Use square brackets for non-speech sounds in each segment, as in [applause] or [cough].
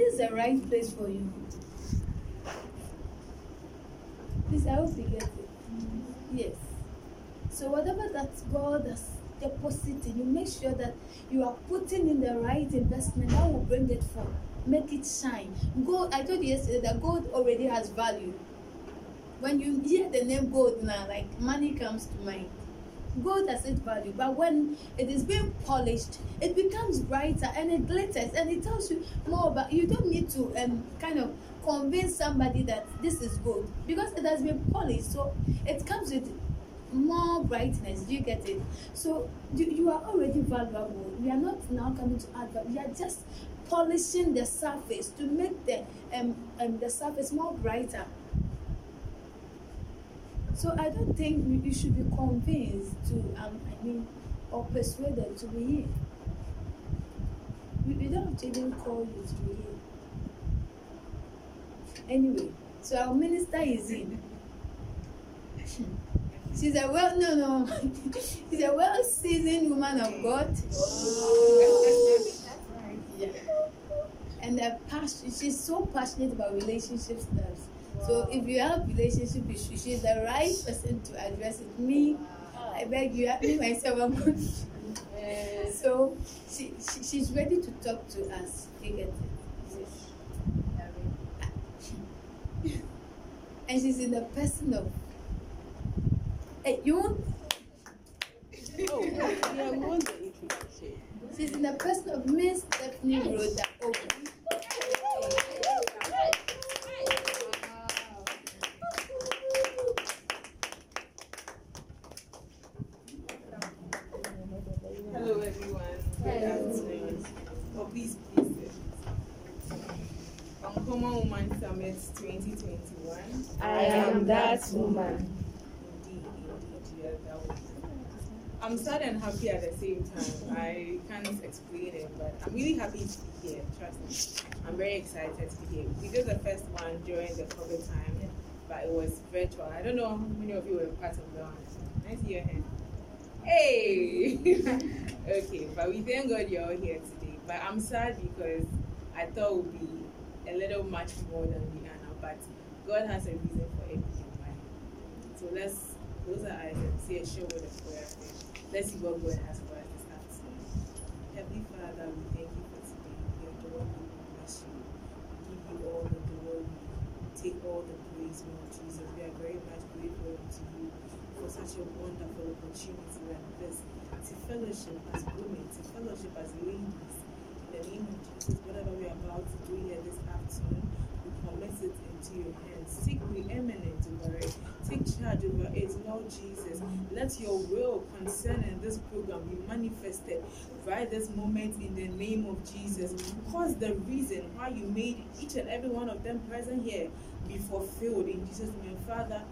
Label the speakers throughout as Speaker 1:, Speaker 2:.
Speaker 1: this is the right place for you. Please, I hope you get it. Yes. So whatever that God has deposited, you make sure that you are putting in the right investment that will bring it forth, make it shine. Gold, I told you yesterday that gold already has value. When you hear the name gold now, like money comes to mind. Gold has its value, but when it is being polished, it becomes brighter and it glitters and it tells you more about. You don't need to um kind of convince somebody that this is gold because it has been polished, so it comes with more brightness. Do you get it? So you, you are already valuable. We are not now coming to add, but we are just polishing the surface to make the um, um the surface more brighter. So I don't think you, should be convinced to um I mean or persuaded to be here. We, we don't have to even call you to be here. Anyway, so our minister is in. She's a well no no [laughs] she's a well seasoned woman of God. Yeah. And passion she's so passionate about relationships stuff. So if you have relationship issues, she's the right person to address it. Me, I beg you, me myself, I'm good. So she, she she's ready to talk to us. You get it? And she's in the person of. Hey, you want?
Speaker 2: Oh, yeah.
Speaker 1: She's in the person of Miss Stephanie Rhoda Obi.
Speaker 2: Hello, everyone. Good afternoon. Oh, please, please. sit. Uncommon Woman Summit 2021.
Speaker 3: I am that woman.
Speaker 2: Indeed, indeed, you that woman. I'm sad and happy at the same time. I can't explain it, but I'm really happy to be here. Trust me. I'm very excited to be here. We did the first one during the COVID time, but it was virtual. I don't know how many of you were part of that one. Nice to see your hand. Hey! [laughs] okay, but we thank God you're all here today. But I'm sad because I thought would be a little much more than we are now. But God has a reason for everything, right? So let's close our eyes and say a short word prayer. Let's see what God has for us this afternoon. Heavenly Father, we thank you for today. We adore you, we bless you. We give you all the glory. Take all the praise, Lord Jesus. We are very much grateful to you for such a wonderful opportunity like this to fellowship as women, to fellowship as ladies. In the name of Jesus, whatever we are about to do here this we commit it into your hands. Take preeminent over it. Take charge over it, Lord Jesus. Let your will concerning this program be manifested right this moment in the name of Jesus. Cause the reason why you made each and every one of them present here be fulfilled in Jesus' name. Father,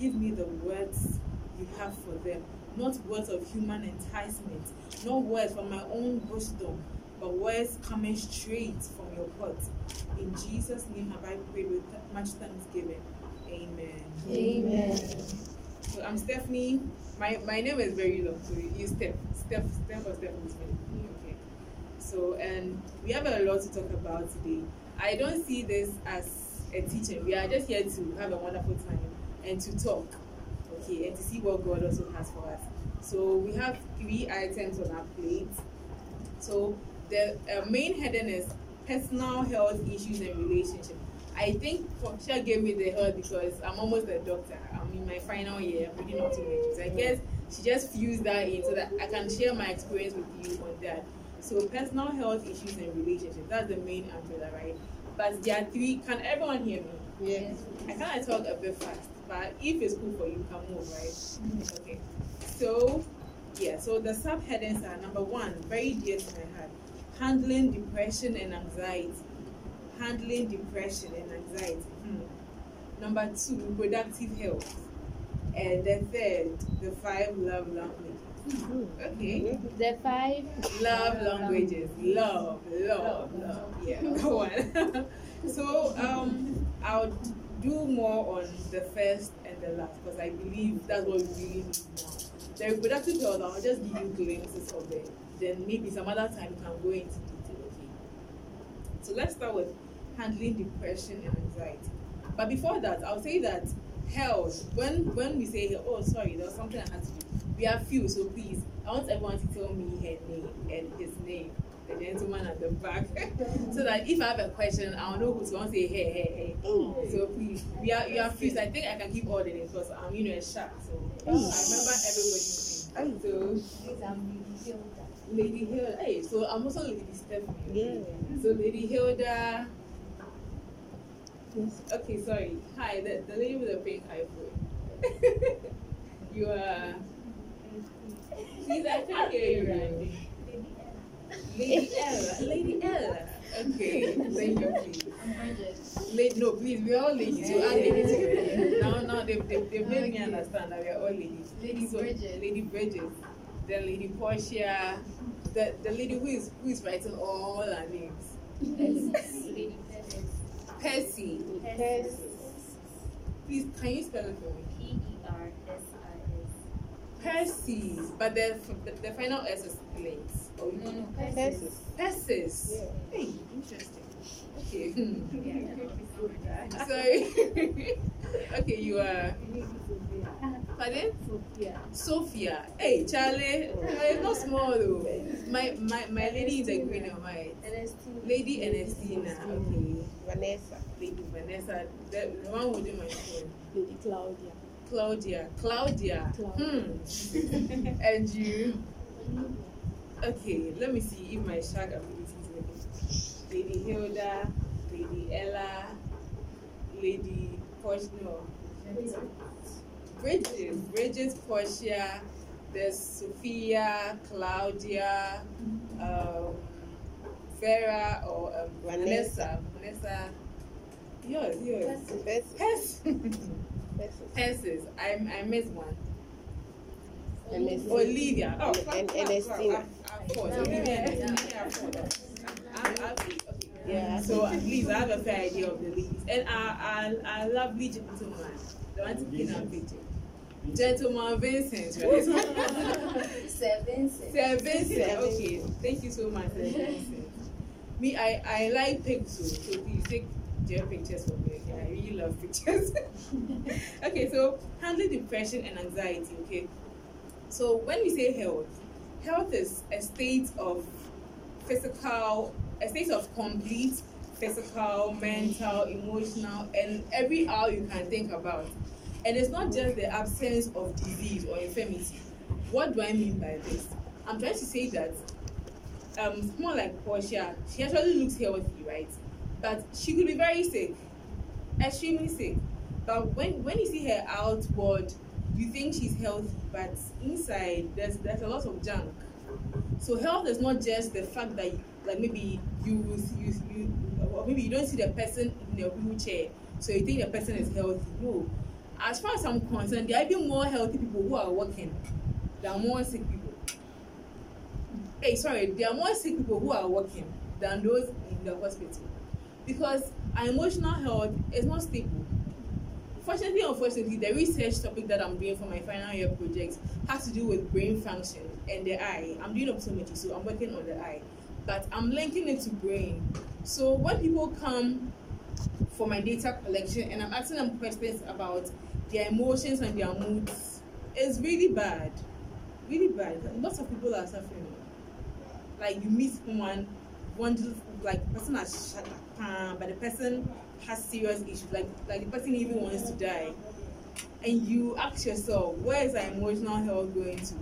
Speaker 2: give me the words you have for them, not words of human enticement, not words from my own wisdom, but words coming straight from your heart. In Jesus' name have I prayed with much thanksgiving. Amen.
Speaker 3: Amen.
Speaker 2: So I'm Stephanie. My my name is very long, so you Steph. Steph Steph or Stephanie. Okay. So and we have a lot to talk about today. I don't see this as a teaching. We are just here to have a wonderful time and to talk. Okay, and to see what God also has for us. So we have three items on our plate. So the uh, main heading is personal health issues and relationship. I think Foksha gave me the health because I'm almost a doctor. I'm in my final year, I'm reading optometry. So I guess she just fused that in so that I can share my experience with you on that. So personal health issues and relationships. That's the main umbrella, right? But there are three. Can everyone hear me?
Speaker 3: Yes.
Speaker 2: I kind of talk a bit fast, but if it's cool for you, can move, right? Okay. So, yeah, so the subheadings are number one, very dear to my heart, handling depression and anxiety. Handling depression and anxiety. Hmm. Number two, reproductive health. And the third, the five love languages. Okay.
Speaker 3: The five.
Speaker 2: Love languages. Love, love, love. Yeah, [laughs] go on. [laughs] so um, I'll do more on the first and the last because I believe that's what we really need now. The reproductive health, I'll just give you glimpses of it. Then maybe some other time we can go into detail. Okay. So let's start with handling depression and anxiety. But before that, I'll say that health, when when we say, oh, sorry, there was something I had to do, we have few, so please, I want everyone to tell me her name and his name, the gentleman at the back, [laughs] so that if I have a question, I'll know who's going to say, hey, hey, hey. Oh. So please, we are, you are few, so I think I can keep all the names because I'm, you know, a shark, so I remember everybody's name. So, Lady Hilda, hey, so I'm also Lady Stephanie.
Speaker 3: Yeah.
Speaker 2: So Lady Hilda. Yes. Okay, sorry. Hi, the, the lady with the pink iPhone. [laughs] you are. Please, I can't hear you, Randy. Lady Ella. Lady Ella. Okay, [laughs] thank you, please. Lady, no, please, we're all ladies. You are ladies. together. [laughs] Now, now they've, they've, they've made me understand that we're all ladies.
Speaker 1: Lady
Speaker 2: So,
Speaker 1: Bridget.
Speaker 2: Lady Bridget. Then Lady Portia. The, the lady who is who is writing all our names. Percy. Please, can you spell it for me? Percy. But the, the, the final S is late. Oh,
Speaker 1: No, no,
Speaker 3: Persis.
Speaker 2: Persis.
Speaker 3: Yeah.
Speaker 2: Hey, interesting. Okay. [laughs] [laughs] Sorry. [laughs] okay, you are. Pardon? Sophia. Sophia. Hey, Charlie. Charlie, not small though. My my my lady is a green and white. Lady Ernestina. Okay.
Speaker 3: Vanessa.
Speaker 2: Lady Vanessa. The, the one holding my phone.
Speaker 3: Lady Claudia.
Speaker 2: Claudia. Claudia. Hmm. and you? Okay, let me see if my shark ability is working. Lady Hilda, Lady Ella, Lady Portia, no. Bridget, Bridget, Portia, there's Sophia, Claudia, um, Vera, or um, Vanessa. Vanessa. Yours, yours.
Speaker 3: Persis. Persis.
Speaker 2: I, I missed one.
Speaker 3: Ernestina.
Speaker 2: Olivia. Oh,
Speaker 3: And- and
Speaker 2: clap, Of course, Olivia and Ernestina. of course. I'm- I'm- okay.
Speaker 3: Yeah.
Speaker 2: So at least I have a fair idea of the ladies. And our, our, our lovely gentleman, the one to pin our picture. Gentleman Vincent, right? [laughs]
Speaker 1: Seven,
Speaker 2: Sir Vincent,
Speaker 3: Sir
Speaker 2: okay. Thank you so much, Sir Vincent. [laughs] Me, I, I like pictures, so please take your pictures for me. Okay? I really love pictures. [laughs] okay, so handling depression and anxiety, okay? So when we say health, health is a state of physical, a state of complete physical, mental, emotional, and every hour you can think about. And it's not just the absence of disease or infirmity. What do I mean by this? I'm trying to say that um, someone like Portia, she actually looks healthy, right? But she could be very sick, extremely sick. But when when you see her outward, you think she's healthy, but inside there's there's a lot of junk. So health is not just the fact that like maybe you you you or maybe you don't see the person in a wheelchair, so you think the person is healthy. No, as far as I'm concerned, there are even more healthy people who are working than more sick people. Hey, sorry, there are more sick people who are working than those in the hospital because our emotional health is not stable. Fortunately, unfortunately, the research topic that I'm doing for my final year project has to do with brain function and the eye. I'm doing optometry, so I'm working on the eye, but I'm linking it to brain. So when people come for my data collection and I'm asking them questions about their emotions and their moods, it's really bad, really bad. Lots of people are suffering. Like you meet someone, wonder like the person has shut up, but the person has serious issues. Like like the person even wants to die, and you ask yourself, where is our emotional health going to?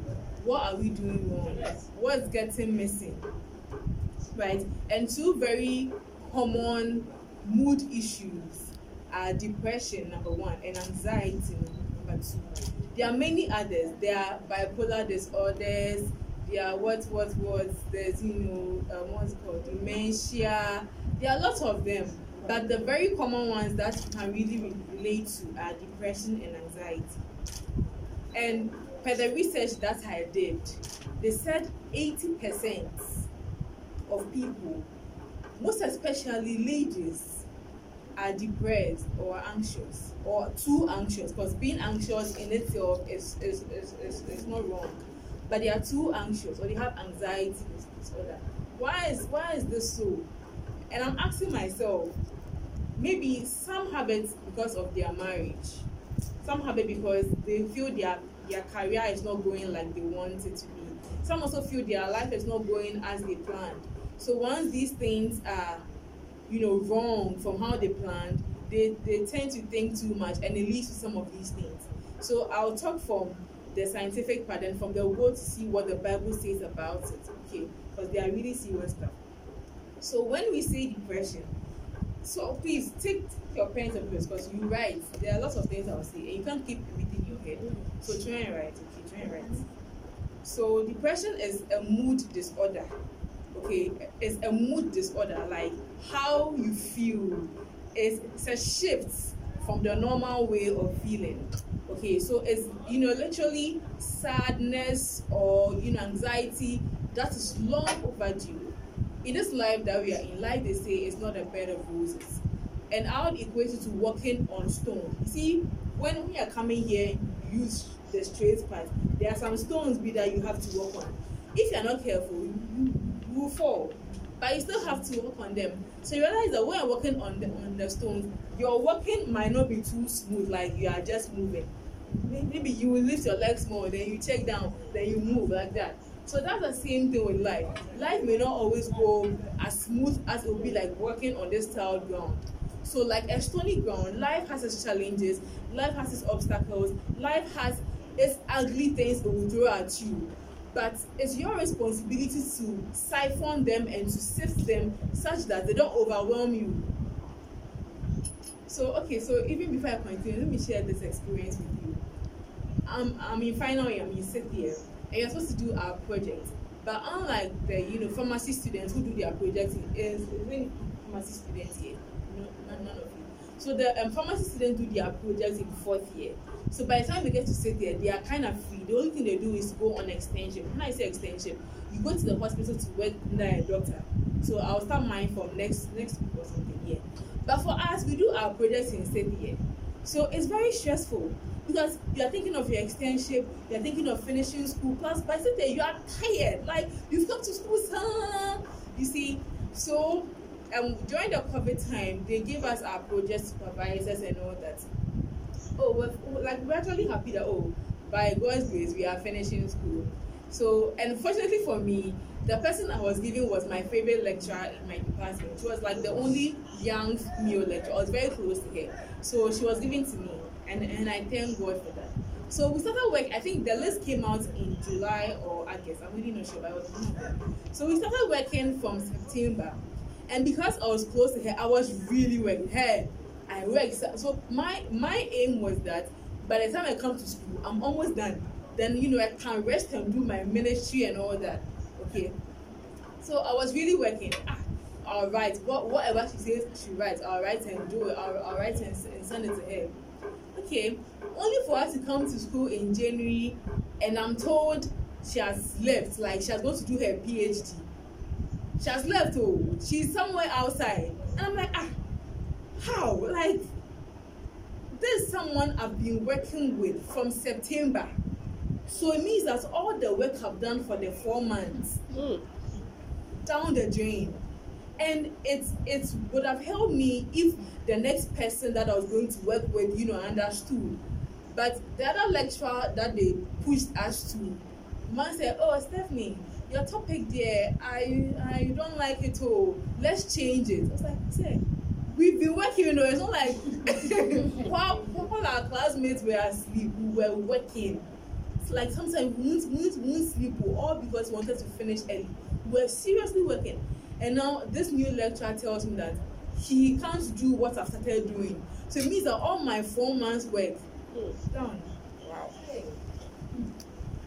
Speaker 2: What are we doing wrong? What's getting missing? Right? And two very common mood issues are depression number one and anxiety number two. There are many others. There are bipolar disorders. There are what what what there's you know um, what's called dementia. There are lots of them, but the very common ones that you can really relate to are depression and anxiety. And per the research that I did, they said 80% of people, most especially ladies, are depressed or anxious or too anxious because being anxious in itself is, is, is, is, is not wrong but they are too anxious or they have anxiety disorder. Why is why is this so? And i'm asking myself maybe some have it because of their marriage some have it because they feel their their career is not going like they want it to be. Some also feel their life is not going as they planned. So once these things are you know wrong from how they planned they they tend to think too much and it leads to some of these things. So i'll talk from the scientific part and from the word to see what the bible says about it okay? Because they are really serious stuff. So when we say depression so please take your pen and papers because you write. There are lots of things i'll say and you can't keep everything in your head. So try and write okay? Try and write. So depression is a mood disorder okay it's a mood disorder like how you feel. Is it's a shift from the normal way of feeling. Okay so it's you know literally sadness or you know anxiety that is long overdue. In this life that we are in life they say is not a bed of roses. And i would equate it to walking on stone. You see when we are coming here use the straight path there are some stones be that you have to walk on. If you are not careful you will fall but you still have to work on them. So you realize that when you're working on the on the stones your walking might not be too smooth like you are just moving. Maybe you will lift your legs more then you check down then you move like that. So that's the same thing with life. Life may not always go as smooth as it would be like walking on this tiled ground. So like a stony ground life has its challenges life has its obstacles life has its ugly things it will throw at you but it's your responsibility to siphon them and to sift them such that they don't overwhelm you. So okay so even before i continue let me share this experience with you. I'm in final year i'm in sixth year and you're supposed to do our project. But unlike the you know pharmacy students who do their project in is is pharmacy students here no none, of you. So the um, pharmacy students do their project in fourth year so by the time they get to sit there they are kind of free. The only thing they do is go on extension. When i say extension you go to the hospital to work under a doctor. So i'll start mine from next next week or something yeah. But for us we do our projects in sixth year so it's very stressful because you are thinking of your extension you are thinking of finishing school plus by year you are tired. Like you've come to school son you see? So um during the covid time they gave us our project supervisors and all that oh we're like we're actually happy that oh by god's grace we are finishing school. So and fortunately for me the person i was giving was my favorite lecturer in my department. She was like the only young female lecturer. I was very close to her. So she was giving to me. And and i thank god for that. So we started work i think the list came out in july or august. I'm really not sure but i was so we started working from september. And because i was close to her i was really working. Her I work. So my my aim was that by the time I come to school, I'm almost done. Then you know I can rest and do my ministry and all that. Okay. So I was really working. Ah, all right. What whatever she says she writes, I'll write and do it. I'll, I'll write and, and send it to her. Okay. Only for her to come to school in January, and I'm told she has left. Like she has gone to do her PhD. She has left. Oh, she's somewhere outside, and I'm like ah how like this someone i've been working with from september so it means that all the work i've done for the four months
Speaker 4: Mm.
Speaker 2: down the drain and it's it would have helped me if the next person that i was going to work with you know understood but the other lecturer that they pushed us to man said oh stephanie your topic there i i don't like it all. let's change it i was like say we've been working you know it's not like [laughs] while while our classmates were asleep we were working. It's like sometimes we won't we won't we won't sleep all because we wanted to finish early. We were seriously working. And now this new lecturer tells me that he can't do what i've started doing. So it means that all my four months work
Speaker 4: Mm.
Speaker 2: down wow.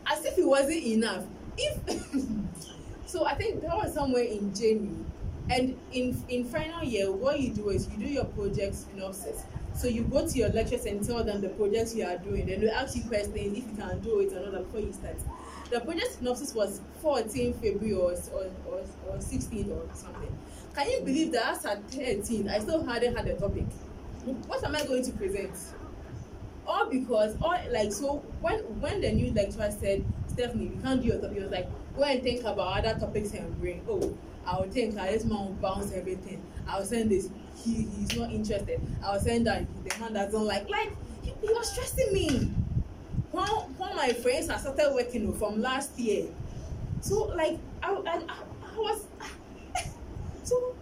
Speaker 2: As if it wasn't enough. If [laughs] so i think that was somewhere in january and in in final year what you do is you do your project synopsis. So you go to your lectures and tell them the projects you are doing. Then they ask you questions if you can do it or not before you start. The project synopsis was 14 february or or or, or 16 or something. Can you believe that as at 13 i still hadn't had a topic? What am i going to present? All because all like so when when the new lecturer said stephanie you can't do your topic he was like go and think about other topics and bring. Oh i will think ah this man will bounce everything. I will send this. He he's not interested. I was saying that the man doesn't like like he, he was stressing me. When when my friends had started working from last year, so like I I, I, I was [laughs] so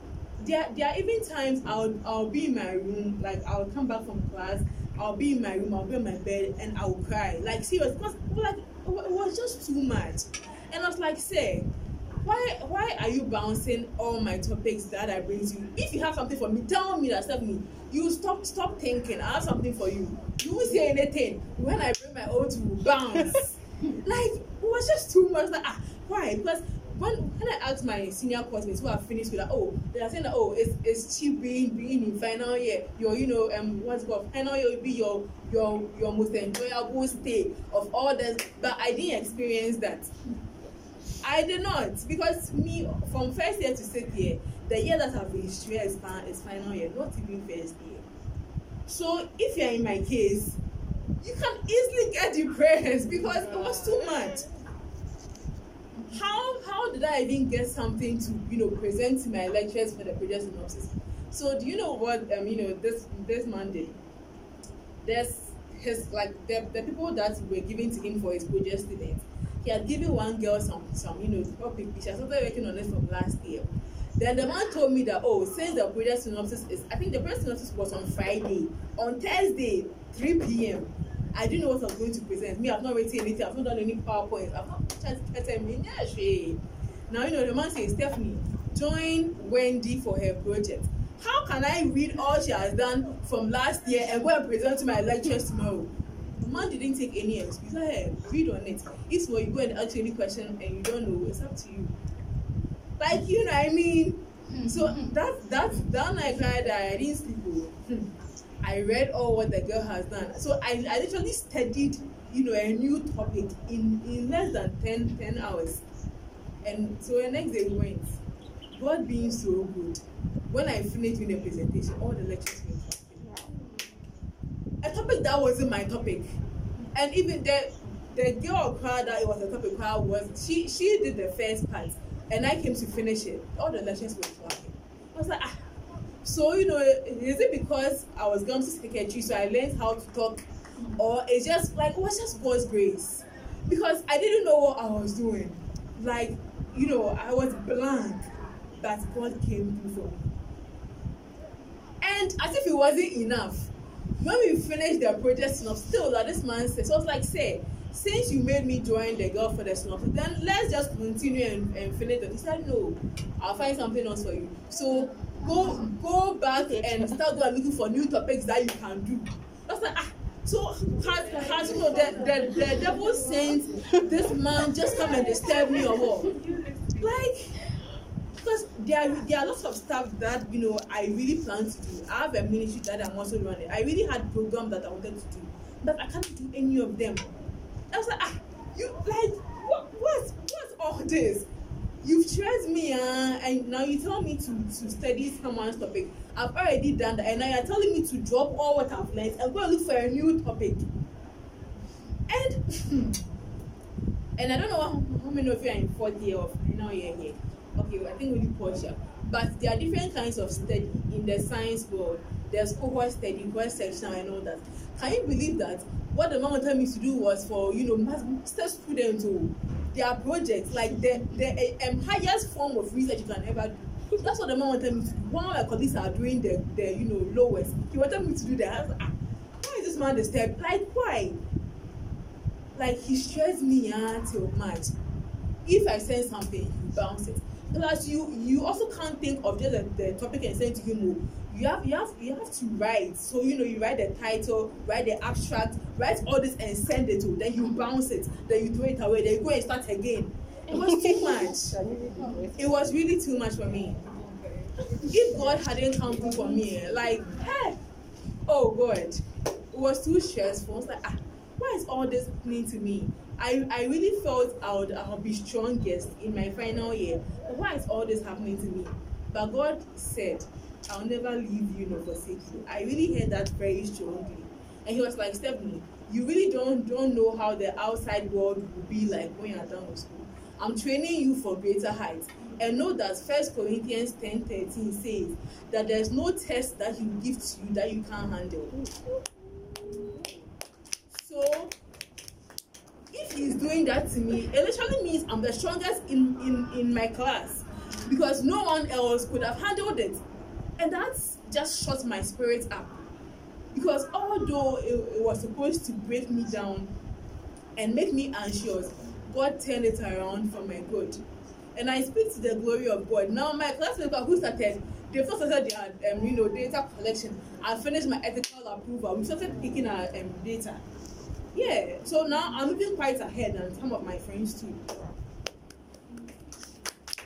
Speaker 2: there there are even times I'll I'll be in my room like I'll come back from class I'll be in my room I'll be on my bed and I'll cry. Like serious because like it was just too much. And I was like say why why are you bouncing all my topics that I bring to you? If you have something for me tell me that Stephanie. You stop stop thinking. I have something for you. You won't say anything. When I bring my own to bounce. [laughs] Like it was just too much. Like ah why? Because when when I asked my senior classmates who have finished with that, oh, they are saying that oh, it's it's cheap being being in final year. Your you know um what's it called? Final year will be your your your most enjoyable stay of all this. But I didn't experience that. I did not because me from first year to sixth year, the year that I've been stressed is final year, not even first year. So if you're in my case, you can easily get depressed because it was too much how how did I even get something to you know present to my lecturers for the project synopsis? So do you know what um you know this this Monday? There's his like the, the people that were giving to him for his project students. He had given one girl some some you know topic. She had started working on it from last year. Then the man told me that oh since the project synopsis is I think the project synopsis was on Friday on Thursday 3 p.m. I didn't know what I was going to present. Me, I've not written anything. I've not done any PowerPoint. I've not tried me. Now, you know, the man says, Stephanie, join Wendy for her project. How can I read all she has done from last year and go and present to my lecturers tomorrow? The man didn't take any excuse. Hey, read on it. If you go and ask any question and you don't know, it's up to you. Like, you know, I mean, hmm, so hmm, hmm. that that that night I, I didn't sleep. I read all what the girl has done. So I, I literally studied, you know, a new topic in, in less than 10, 10 hours. And so the next day we went. God being so good. When I finished with the presentation, all the lectures were. A topic that wasn't my topic. And even the the girl crowd that it was a topic crowd was she she did the first part and I came to finish it. All the lectures were clapping. I was like, ah, so you know is it because i was going to secretary so i learned how to talk or it's just like it was just god's grace because i didn't know what i was doing like you know i was blank but god came through for me and as if it wasn't enough when we finished the project snuff still that this man said so i was like say since you made me join the girl for the snuff then let's just continue and, and finish it. He said no i'll find something else for you. So go go back and start going looking for new topics that you can do. That's like ah so has has you know the the the devil sent this man just come and disturb me or what? Like because there there are lots of stuff that you know i really plan to do. I have a ministry that i'm also running. I really had program that i wanted to do but i can't do any of them. I was like ah you like what what's what's all this? You've stressed me uh, and now you tell me to to study someone's topic. I've already done that and now you're telling me to drop all what i've learned and go look for a new topic. And [laughs] and i don't know how, how many of you are in fourth year of final year here okay i think we only portia. But there are different kinds of study in the science world. There's cohort study cohort section and all that. Can you believe that what the mama told me to do was for you know master students to their projects like the the um, highest form of research you can ever do. That's what the man wanted me to do. One of my colleagues are doing the the you know lowest he wanted me to do that. I was like ah why is this man disturbed like why? Like he stressed me till march if i send something he bounce it plus you you also can't think of just the, the topic and send to him oh. you have you have you have to write. So you know you write the title write the abstract write all this and send it to then you bounce it then you throw it away then you go and start again. It was too [laughs] much. It. Was really too much for me. If god hadn't come through for me like hey oh god it was too stressful. I was like ah why is all this happening to me i i really felt i would i would be strongest in my final year. But why is all this happening to me? But god said i'll never leave you nor forsake you. I really heard that very strongly. And he was like stephanie you really don't don't know how the outside world will be like when you're done with school. I'm training you for greater heights. And know that First Corinthians 10 13 says that there's no test that he will give to you that you can't handle. So, if he's doing that to me, it literally means I'm the strongest in, in, in my class because no one else could have handled it. And that's just shut my spirit up. Because although it, it was supposed to break me down and make me anxious, God turned it around for my good. And I speak to the glory of God. Now, my classmates who started, they first started their um, you know, data collection. I finished my ethical approval. We started picking our um, data. Yeah, so now I'm even quite ahead than some of my friends too.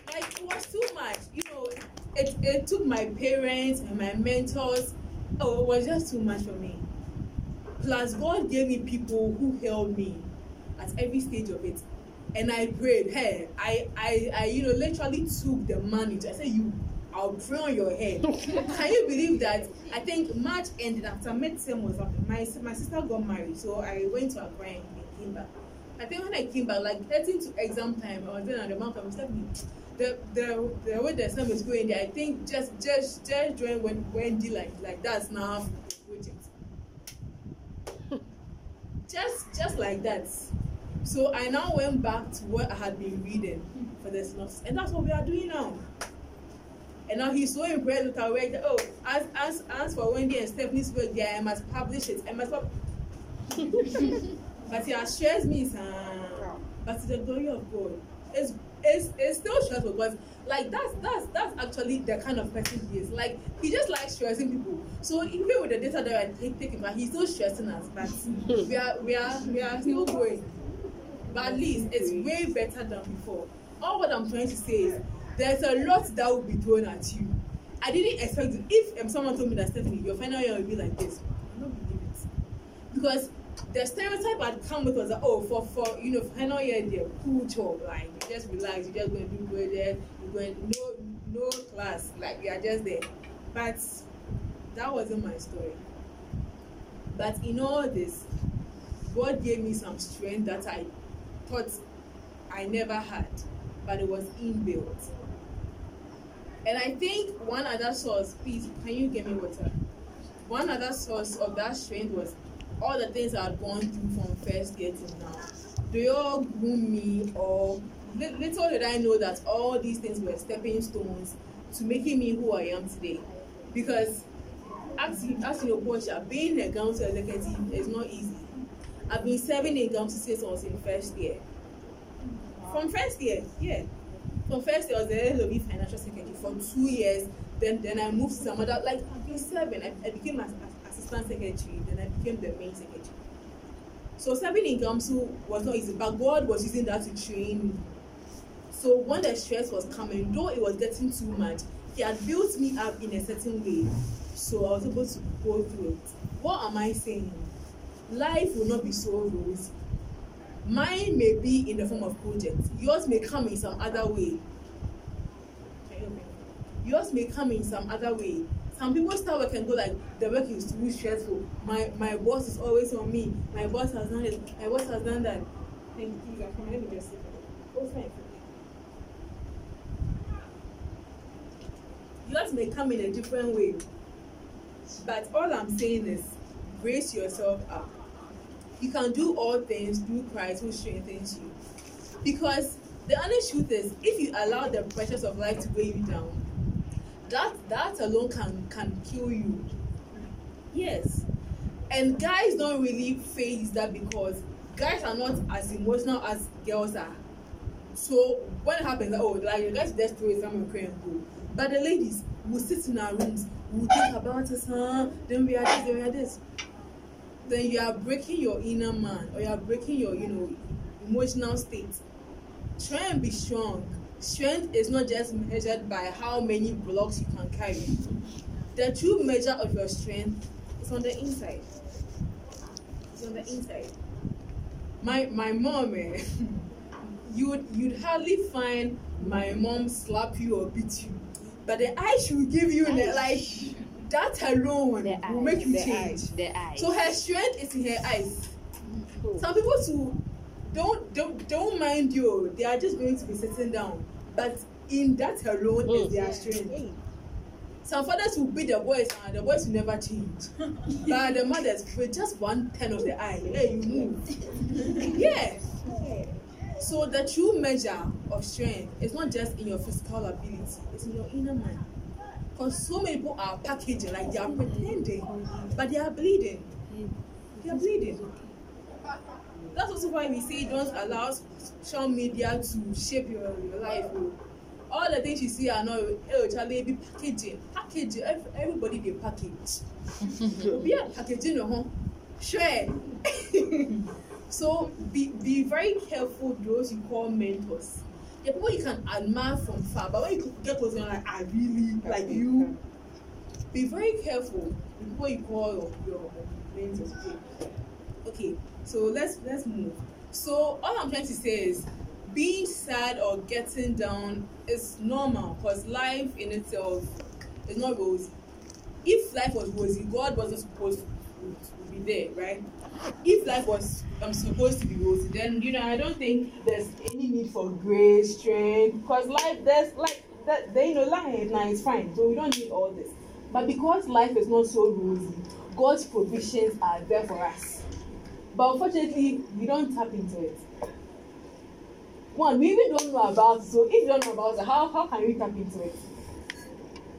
Speaker 2: Like, it was too much. You know, it, it took my parents and my mentors. Oh, it was just too much for me. Plus, God gave me people who helped me at every stage of it and I prayed. Hey, I, I, I, you know, literally took the money. I said, you, I'll pray on your head. Can you believe that? I think March ended after midterm was up. My my sister got married, so I went to Accra and came back. I think when I came back, like 13 to exam time, I was then on the mountain. I was like, the the the way the exam is going there, I think just just just join when Wendy like like that's now project. [laughs] just just like that. So I now went back to what I had been reading for the synopsis, and that's what we are doing now. And now he's so impressed with our work that oh, as as as for Wendy and Stephanie's work, yeah, I must publish it. I must. [laughs] But he has stressed me, son. But to the glory of God, it's it's it's still stressful because like that's that's that's actually the kind of person he is. Like he just likes stressing people. So even with the data that I take taking, but he's still stressing us. But [laughs] we are we are we are still going. But at least it's way better than before. All what I'm trying to say is there's a lot that will be thrown at you. I didn't expect it. If um, someone told me that Stephanie, your final year will be like this, I don't believe it. Because the stereotype had come with was that oh for for you know final year they're cool job like you just relax you just going to do good there you're going no no class like are just there but that wasn't my story but in all this God gave me some strength that I thought I never had, but it was inbuilt. And I think one other source, please, can you give me water? One other source of that strength was all the things I had gone through from first year till now. They all groom me, or little did I know that all these things were stepping stones to making me who I am today. Because as you, as you know, being a council executive is not easy. I've been serving in Gamsu since I was in first year. From first year, yeah. Year, I was the LOB financial secretary for two years. Then then I moved to some other, like, I've been serving. I, I became an assistant secretary, then I became the main secretary. So serving in Gamsu was not easy, but God was using that to train me. So when the stress was coming, though it was getting too much, He had built me up in a certain way. So I was able to go through it. What am I saying? life will not be so rosy. Mine may be in the form of projects. Yours may come in some other way. Yours may come in some other way. Some people start work and go like, the work is too stressful. My my boss is always on me. My boss has done it. My boss has done that. Thank you. Sit. Oh. Yours may come in a different way. But all I'm saying is, brace yourself up you can do all things through Christ who strengthens you. Because the honest truth is, if you allow the pressures of life to weigh you down, that that alone can can kill you. Yes. And guys don't really face that because guys are not as emotional as girls are. So when it happens, oh, like you guys just throw it somewhere cry and go. But the ladies will sit in our rooms, will think about us, huh? Then we are this, then we are this then you are breaking your inner man or you are breaking your you know emotional state. Try and be strong. Strength is not just measured by how many blocks you can carry. The true measure of your strength is on the inside. It's on the inside. My my mom eh, [laughs] you'd you'd hardly find my mom slap you or beat you but the eye she will give you the like that alone
Speaker 1: The
Speaker 2: will
Speaker 1: eyes,
Speaker 2: make you
Speaker 1: the
Speaker 2: change.
Speaker 1: eyes, the eyes.
Speaker 2: So her strength is in her eyes.
Speaker 1: Cool.
Speaker 2: Some people too don't don't don't mind you. They are just going to be sitting down. But in that alone is
Speaker 5: Mm.
Speaker 2: their strength.
Speaker 5: Hey.
Speaker 2: Some fathers will beat the boys and the boys will never change. [laughs] but the mothers, with just one turn of the eye, hey, you move. [laughs] yeah. So the true measure of strength is not just in your physical ability, it's in your inner man. People are packaging like they are pretending, but they are bleeding. They are bleeding. That's also why we say don't allow social media to shape your, your life. oh. All the things you see are not, oh, Charlie, be packaging. Packaging, Ev- everybody they package. Be a packaging, uh-huh. Sure. [laughs] so be, be very careful those you call mentors. The people you can admire from far, but when you get close, you're like, I really like you. Be very careful people you call your, your mentors. Okay. okay so let's let's move so all i'm trying to say is being sad or getting down is normal because life in itself is not rosy if life was rosy god wasn't supposed to, to be there right if life was um, supposed to be rosy then you know i don't think there's any need for grace strength because life there's like that they you know life now is fine. So we don't need all this. But because life is not so rosy god's provisions are there for us. But unfortunately we don't tap into it. One we even don't know about it so if you don't know about it how how can we tap into it?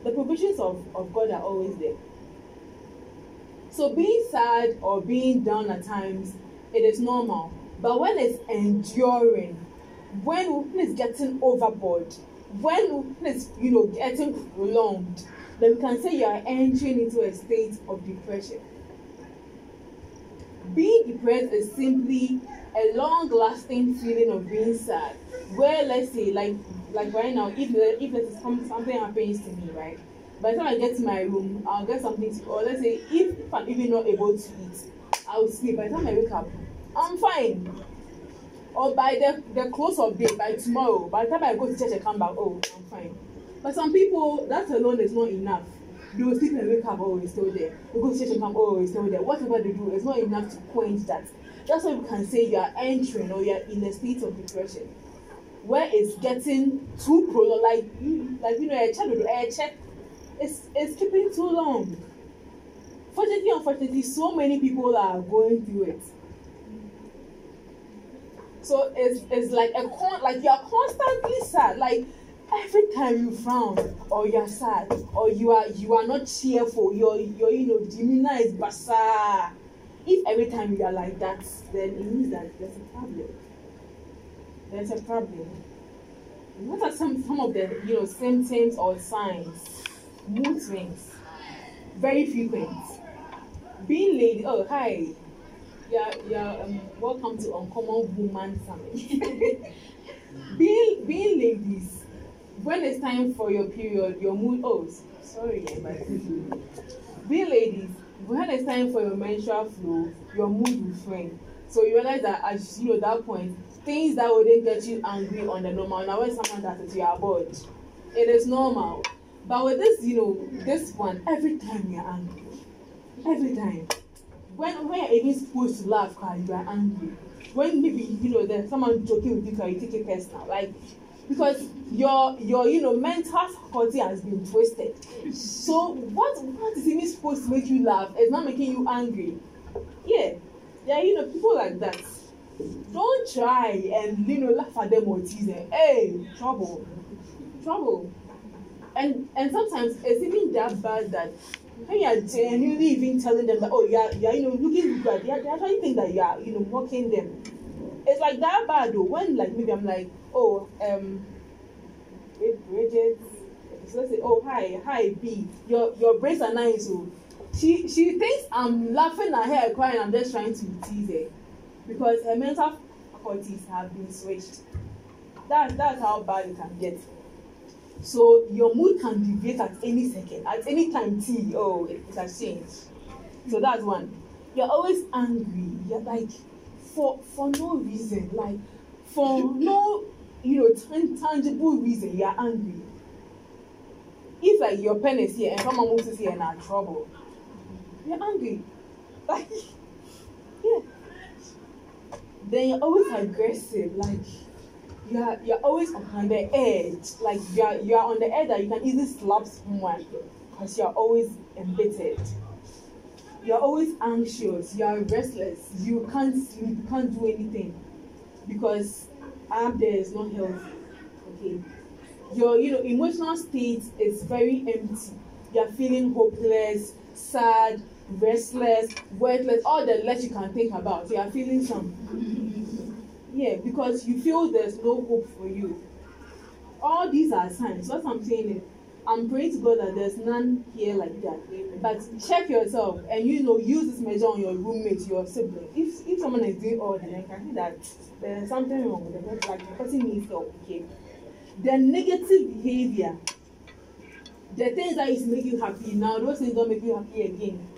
Speaker 2: The provisions of of god are always there so being sad or being down at times it is normal. But when it's enduring when it's getting overboard when it's you know getting prolonged then we can say you are entering into a state of depression. Being depressed is simply a long lasting feeling of being sad. Where let's say like like right now if if something happens to me right by the time i get to my room i'll get something to or let's say if, if i'm even not able to eat i'll sleep. By the time i wake up i'm fine. Or by the the close of day by tomorrow by the time i go to church and come back oh i'm fine. But some people that alone is not enough. They will sleep and wake up oh it's still there. They go to church and come oh it's still there. Whatever they do is not enough to quench that. That's why we can say you are entering or you are in a state of depression. Where it's getting too prolonged like you like you know a child a eh, check it's it's keeping too long. Fortunately unfortunately so many people are going through it. So it's it's like a con like you are constantly sad like every time you frown or you are sad or you are you are not cheerful your your you know demeanor is basa. If every time you are like that then it means that there's a problem. There's a problem. What are some some of the you know symptoms or signs mood swings very frequent. Being lady oh hi. Yeah yeah um, welcome to uncommon woman summit. [laughs] Being being ladies when it's time for your period your mood oh sorry being ladies when it's time for your menstrual flow your mood will swing. So you realize that as you know that point things that wouldn't get you angry on the normal now when someone does it you are bored it is normal but with this you know this one every time you are angry. Every time. When when you're even supposed to laugh you are angry. When maybe you know there's someone joking with you you take it personal like because your your you know mental faculty has been twisted. So what what is even supposed to make you laugh is not making you angry. Yeah. Yeah you know people like that. Don't try and you know laugh at them or tease them hey trouble. Trouble and and sometimes it's even that bad that when you are genuinely even telling them that oh yeah are you know looking good they, they actually think that you are you know mocking them. It's like that bad though when like maybe i'm like oh um Brid- bridget so let's say oh hi hi b your your braids are nice oh. She she thinks i'm laughing at her crying i'm just trying to tease her. Because her mental faculties have been switched. That's that's how bad it can get so your mood can deviate at any second at any time t. Oh it, has changed. So that's one. You're always angry. You're like for for no reason like for no you know tan tangible reason you're angry. If like your pen is here and someone moves it here na trouble. You're angry. [laughs] Like yeah. Then you're always aggressive like you are you are always on the edge. Like you are you are on the edge that you can easily slap someone because you are always embittered. You are always anxious. You are restless. You can't sleep. You can't do anything because up there is not healthy. Okay, your you know emotional state is very empty. You are feeling hopeless, sad, restless, worthless. All the less you can think about. You are feeling some. Yeah, because you feel there's no hope for you. All these are signs. What I'm saying is, I'm praying to God that there's none here like that. But check yourself and you know use this measure on your roommate, your sibling. If if someone is doing all that, I can see that there's something wrong with them. Like the person needs help. Okay. The negative behavior, the things that is make you happy now, those things don't make you happy again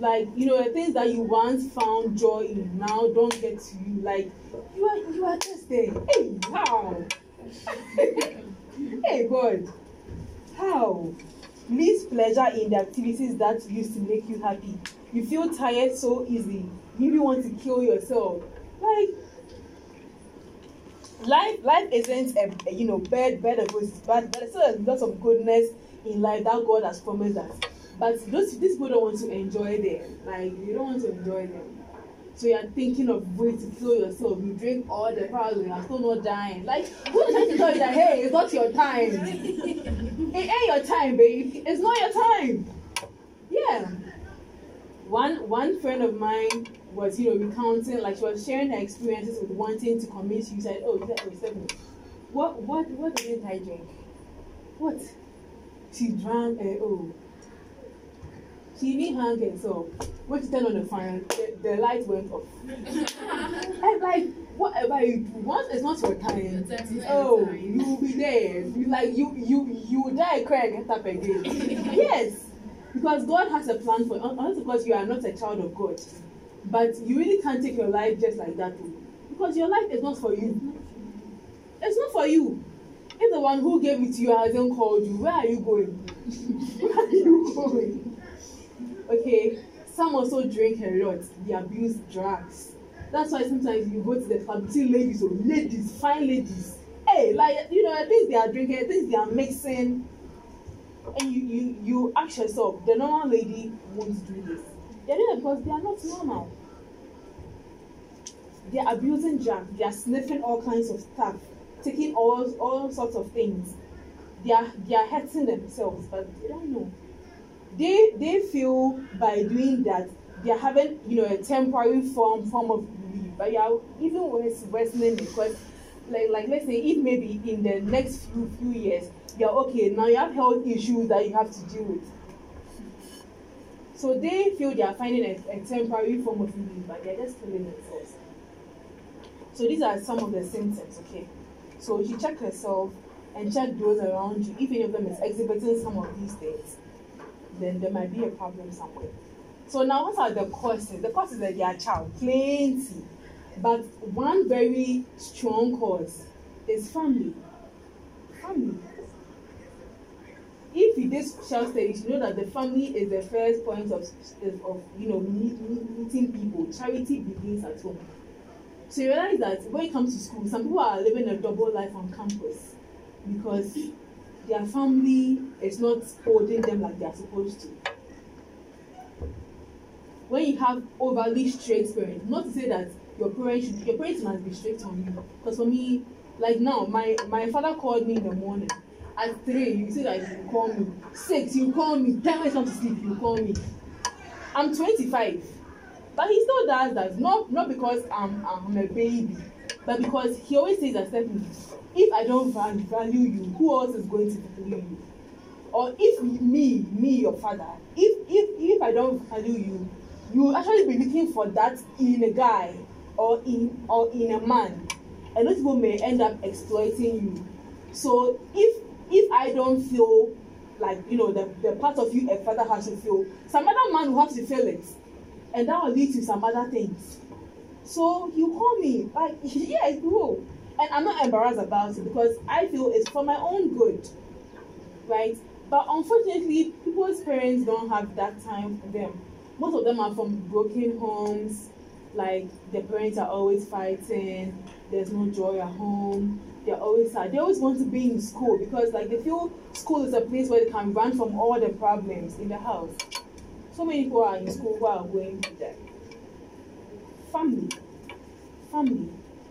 Speaker 2: like you know the things that you once found joy in now don't get to you. Like you are you are just there. Hey how [laughs] hey god. How? Least pleasure in the activities that used to make you happy. You feel tired so easy. You even want to kill yourself. Like life life isn't a, you know bad bed of but there's still a lot of goodness in life that god has promised us but those these people don't want to enjoy them. Like you don't want to enjoy them. So you are thinking of way to kill yourself. You drink all the powder you are still not dying. Like who's trying to tell you that hey it's not your time? [laughs] It ain't your time babe. It's not your time. Yeah. One one friend of mine was you know recounting like she was sharing her experiences with wanting to commit suicide. Oh she said oh seven what what what did I drink? What? She drank uh, oh she hanging. So when she turned on the fan the, the light went off. And [laughs] eh, like whatever eh, you do once it's not your time oh you will be there. You like you you you will die cry and get up again. [laughs] Yes because God has a plan for you unless because you are not a child of God but you really can't take your life just like that because your life is not for you. It's not for you. If the one who gave it to you hasn't called you where are you going? [laughs] Where are you going okay some also drink a lot they abuse drugs. That's why sometimes you go to the club see ladies or ladies fine ladies. Hey like you know things they are drinking things they are mixing. And you you you ask yourself the normal lady won't do this. They are doing it because they are not normal. They are abusing drugs they are sniffing all kinds of stuff taking all all sorts of things. They are they are hurting themselves but they don't know they they feel by doing that they are having you know a temporary form form of relief. But you are even worse worsening because like like let's say if maybe in the next few few years you're okay now you have health issues that you have to deal with. So they feel they are finding a, a temporary form of relief but they're just killing themselves so these are some of the symptoms okay? So she check herself and check those around you. If any of them is exhibiting some of these things then there might be a problem somewhere. So now what are the causes? The causes that they are child, plenty. But one very strong cause is family. Family. If you did social studies, you know that the family is the first point of, of you know meet, meet, meeting people. Charity begins at home. So you realize that when it comes to school, some people are living a double life on campus because their family is not holding them like they are supposed to. When you have overly strict parents, not to say that your parents should, your parents must be strict on you. Because for me, like now, my my father called me in the morning. At three, you see that you call me. Six, you call me. Ten minutes to sleep, you call me. I'm 25, but he still does that. Not not because I'm I'm a baby, but because he always says that Stephanie, if I don't value, you, who else is going to value you? Or if me, me, your father, if if if I don't value you, you actually be looking for that in a guy or in or in a man, and those people may end up exploiting you. So if if I don't feel like you know the the part of you a father has to feel, some other man will have to feel it, and that will lead to some other things. So you call me like [laughs] yeah, will and I'm not embarrassed about it because I feel it's for my own good, right? But unfortunately, people's parents don't have that time for them. Most of them are from broken homes, like the parents are always fighting, there's no joy at home. They're always sad. They always want to be in school because like they feel school is a place where they can run from all the problems in the house. So many people are in school who are going through that. Family. Family.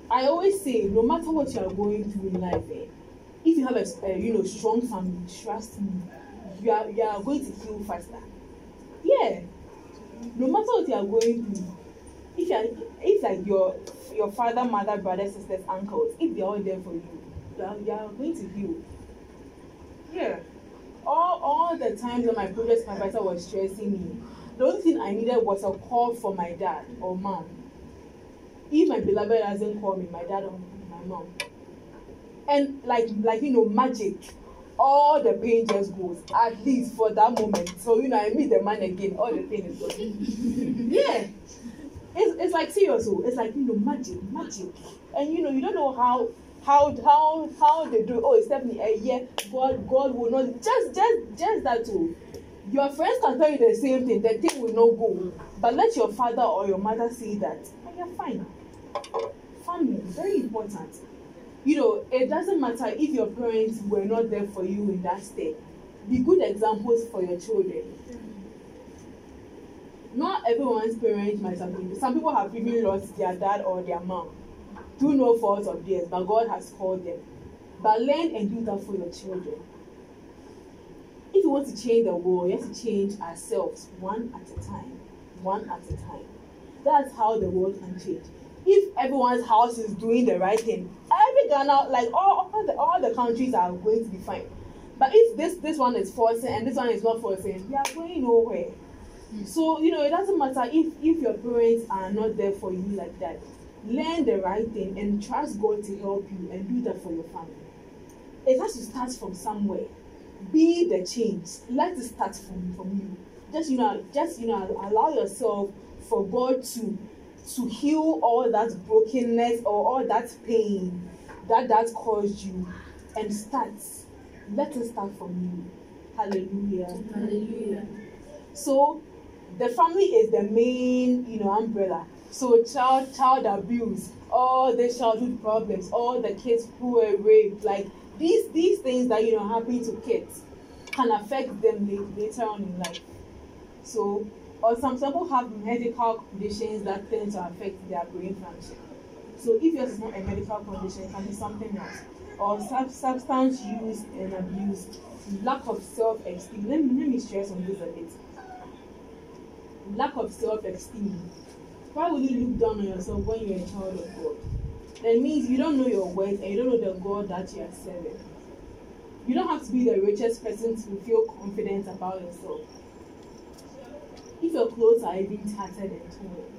Speaker 2: I always say, no matter what you are going through in life, eh, if you have a, a you know strong family, trust me, you are you are going to heal faster. Yeah. No matter what you are going through, if you are if like your your father, mother, brother, sisters, uncles, if they are all there for you, you are, you are going to heal. Yeah. All all the times when my project supervisor was stressing me, the only thing I needed was a call from my dad or mom. If my beloved doesn't call me, my dad or my mom. And like like you know, magic. All the pain just goes, at least for that moment. So you know, I meet the man again, all the pain is gone. [laughs] yeah. It's, it's like serious, it's like you know, magic, magic. And you know, you don't know how how how how they do. Oh, it's definitely a yeah, God God will not just just just that too. Your friends can tell you the same thing, the thing will not go. But let your father or your mother see that, and you're fine. Family, very important. You know, it doesn't matter if your parents were not there for you in that state. Be good examples for your children. Not everyone's parents might have been. Some people have even lost their dad or their mom through no fault of theirs, but God has called them. But learn and do that for your children. If you want to change the world, you have to change ourselves one at a time. One at a time. That's how the world can change. If everyone's house is doing the right thing, every Ghana, like all, all the all the countries are going to be fine. But if this this one is forcing and this one is not forcing, we are going nowhere. Hmm. So you know it doesn't matter if if your parents are not there for you like that. Learn the right thing and trust God to help you and do that for your family. It has to start from somewhere. Be the change. Let it start from from you. Just you know, just you know, allow yourself for God to to heal all that brokenness or all that pain that that caused you and start. Let it start from you. Hallelujah.
Speaker 1: Hallelujah.
Speaker 2: So the family is the main, you know, umbrella. So child child abuse, all the childhood problems, all the kids who were raped, like these these things that you know happen to kids can affect them later on in life. So or some people have medical conditions that tend to affect their brain function. So if yours is not a medical condition, it can be something else. Or sub- substance use and abuse, lack of self-esteem. Let me let me stress on this a bit lack of self-esteem. Why would you look down on yourself when you're a child of God? That means you don't know your worth and you don't know the God that you are serving. You don't have to be the richest person to feel confident about yourself. If your clothes are even tattered and torn,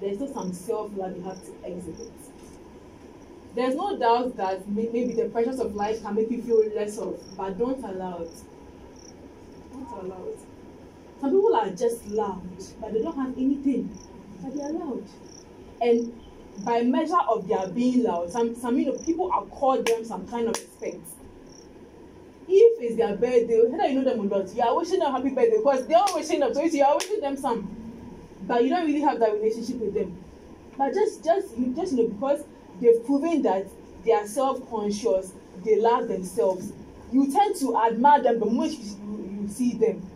Speaker 2: there's still some self-love you have to exhibit. There's no doubt that may- maybe the pressures of life can make you feel less of, but don't allow it. Don't allow it. Some people are just loud, but they don't have anything, but they are loud. And by measure of their being loud, some some you know people accord them some kind of respect. If it's their birthday, whether you know them or not, you are wishing them happy birthday. Because they are wishing them, so you are wishing them some, but you don't really have that relationship with them. But just just you just know because they've proven that they are self-conscious, they love themselves. You tend to admire them the you, you, you see them.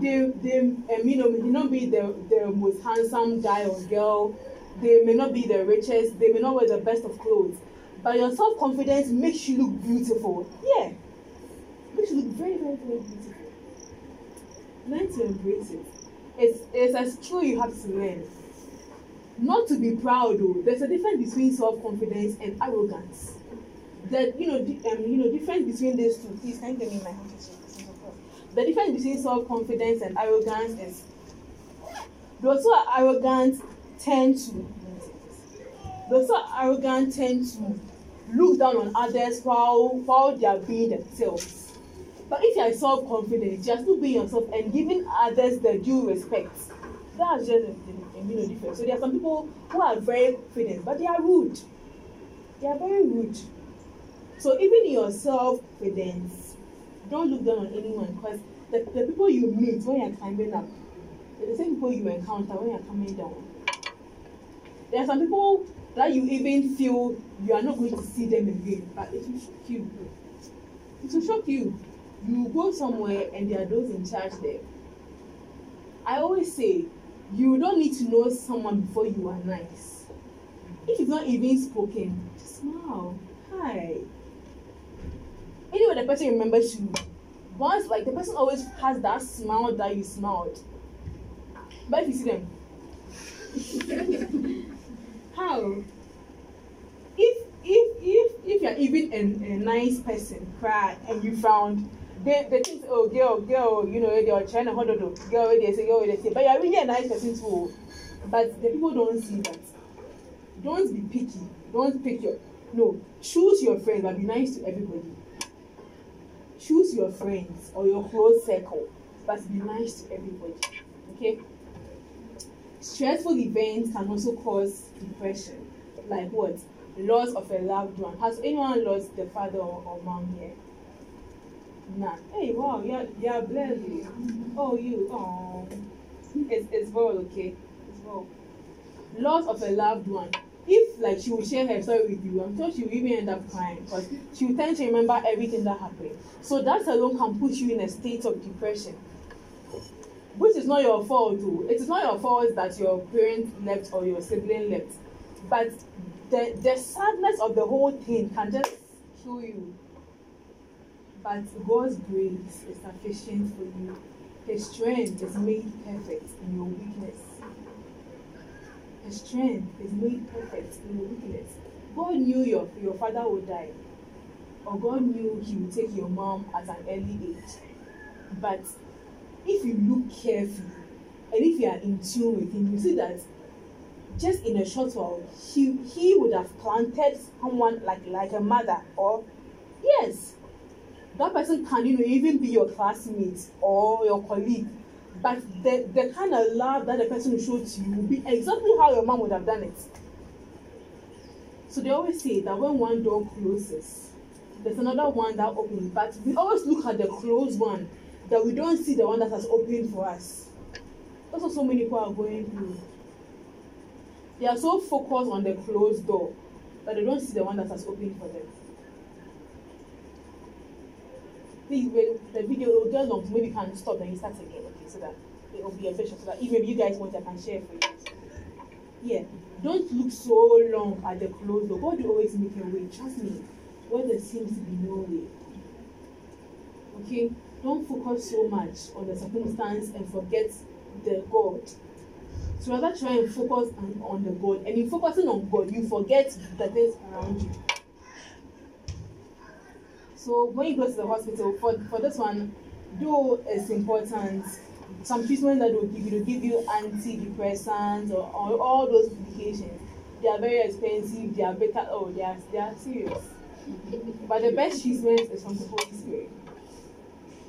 Speaker 2: They they um, you know may not be the the most handsome guy or girl. They may not be the richest. They may not wear the best of clothes. But your self confidence makes you look beautiful. Yeah you look very very very beautiful. Learn to embrace it. It's it's a skill you have to learn. Not to be proud though. There's a difference between self confidence and arrogance. That you know um, you know difference between these two please can you give me my handkerchief the difference between self-confidence and arrogance is those who are arrogant tend to those who are arrogant tend to look down on others while while they are being themselves but if you are self-confident you are still being yourself and giving others the due respect. That's just a, a, a difference so there are some people who are very confident but they are rude. They are very rude. So even your self-confidence don't look down on anyone because the, the people you meet when you're climbing up the same people you encounter when you're coming down. There are some people that you even feel you are not going to see them again but it will shock you. It will shock you you go somewhere and there are those in charge there. I always say you don't need to know someone before you are nice. If you've not even spoken just smile. Hi. Anyway the person remembers you. Once like the person always has that smile that you smiled. But if you see them [laughs] how? If if if if you're even a, a nice person cry and you found they they think oh girl girl you know they are trying to hold on to girl dey say girl dey say but you're really a nice person too. But the people don't see that. Don't be picky. Don't pick your no choose your friends but be nice to everybody. Choose your friends or your close circle but be nice to everybody okay? Stressful events can also cause depression like what? Loss of a loved one. Has anyone lost the father or, or mom here nah. Hey wow you're you're blessed oh you oh it's it's well okay. It's well. Loss of a loved one. If like she will share her story with you i'm sure she will even end up crying because she will tend to remember everything that happened. So that alone can put you in a state of depression. Which is not your fault o it is not your fault that your parent left or your sibling left. But the the sadness of the whole thing can just kill you but God's grace is sufficient for you. His strength is made perfect in your weakness. His strength is made perfect in your weakness. God knew your your father would die or God knew he would take your mom at an early age. But if you look carefully and if you are in tune with him you see that just in a short while he he would have planted someone like like a mother or yes that person can you know even be your classmate or your colleague but the the kind of love that the person will show to you will be exactly how your mom would have done it. So they always say that when one door closes there's another one that opens but we always look at the closed one that we don't see the one that has opened for us. That's what so many people are going through. They are so focused on the closed door that they don't see the one that has opened for them please when the video will get long maybe you can stop and you start again okay so that it will be efficient, so that even if you guys want i can share for you yeah don't look so long at the clothes, door god will always make a way. Trust me where there seems to be no way. Okay don't focus so much on the circumstance and forget the god. So rather try and focus on, on the god. And in focusing on god you forget the things around you so when you go to the hospital for for this one though it's important. Some treatment that will give you will give you antidepressants or, or all those medications. They are very expensive they are better oh they are they are serious. But the best treatment is from the holy spirit.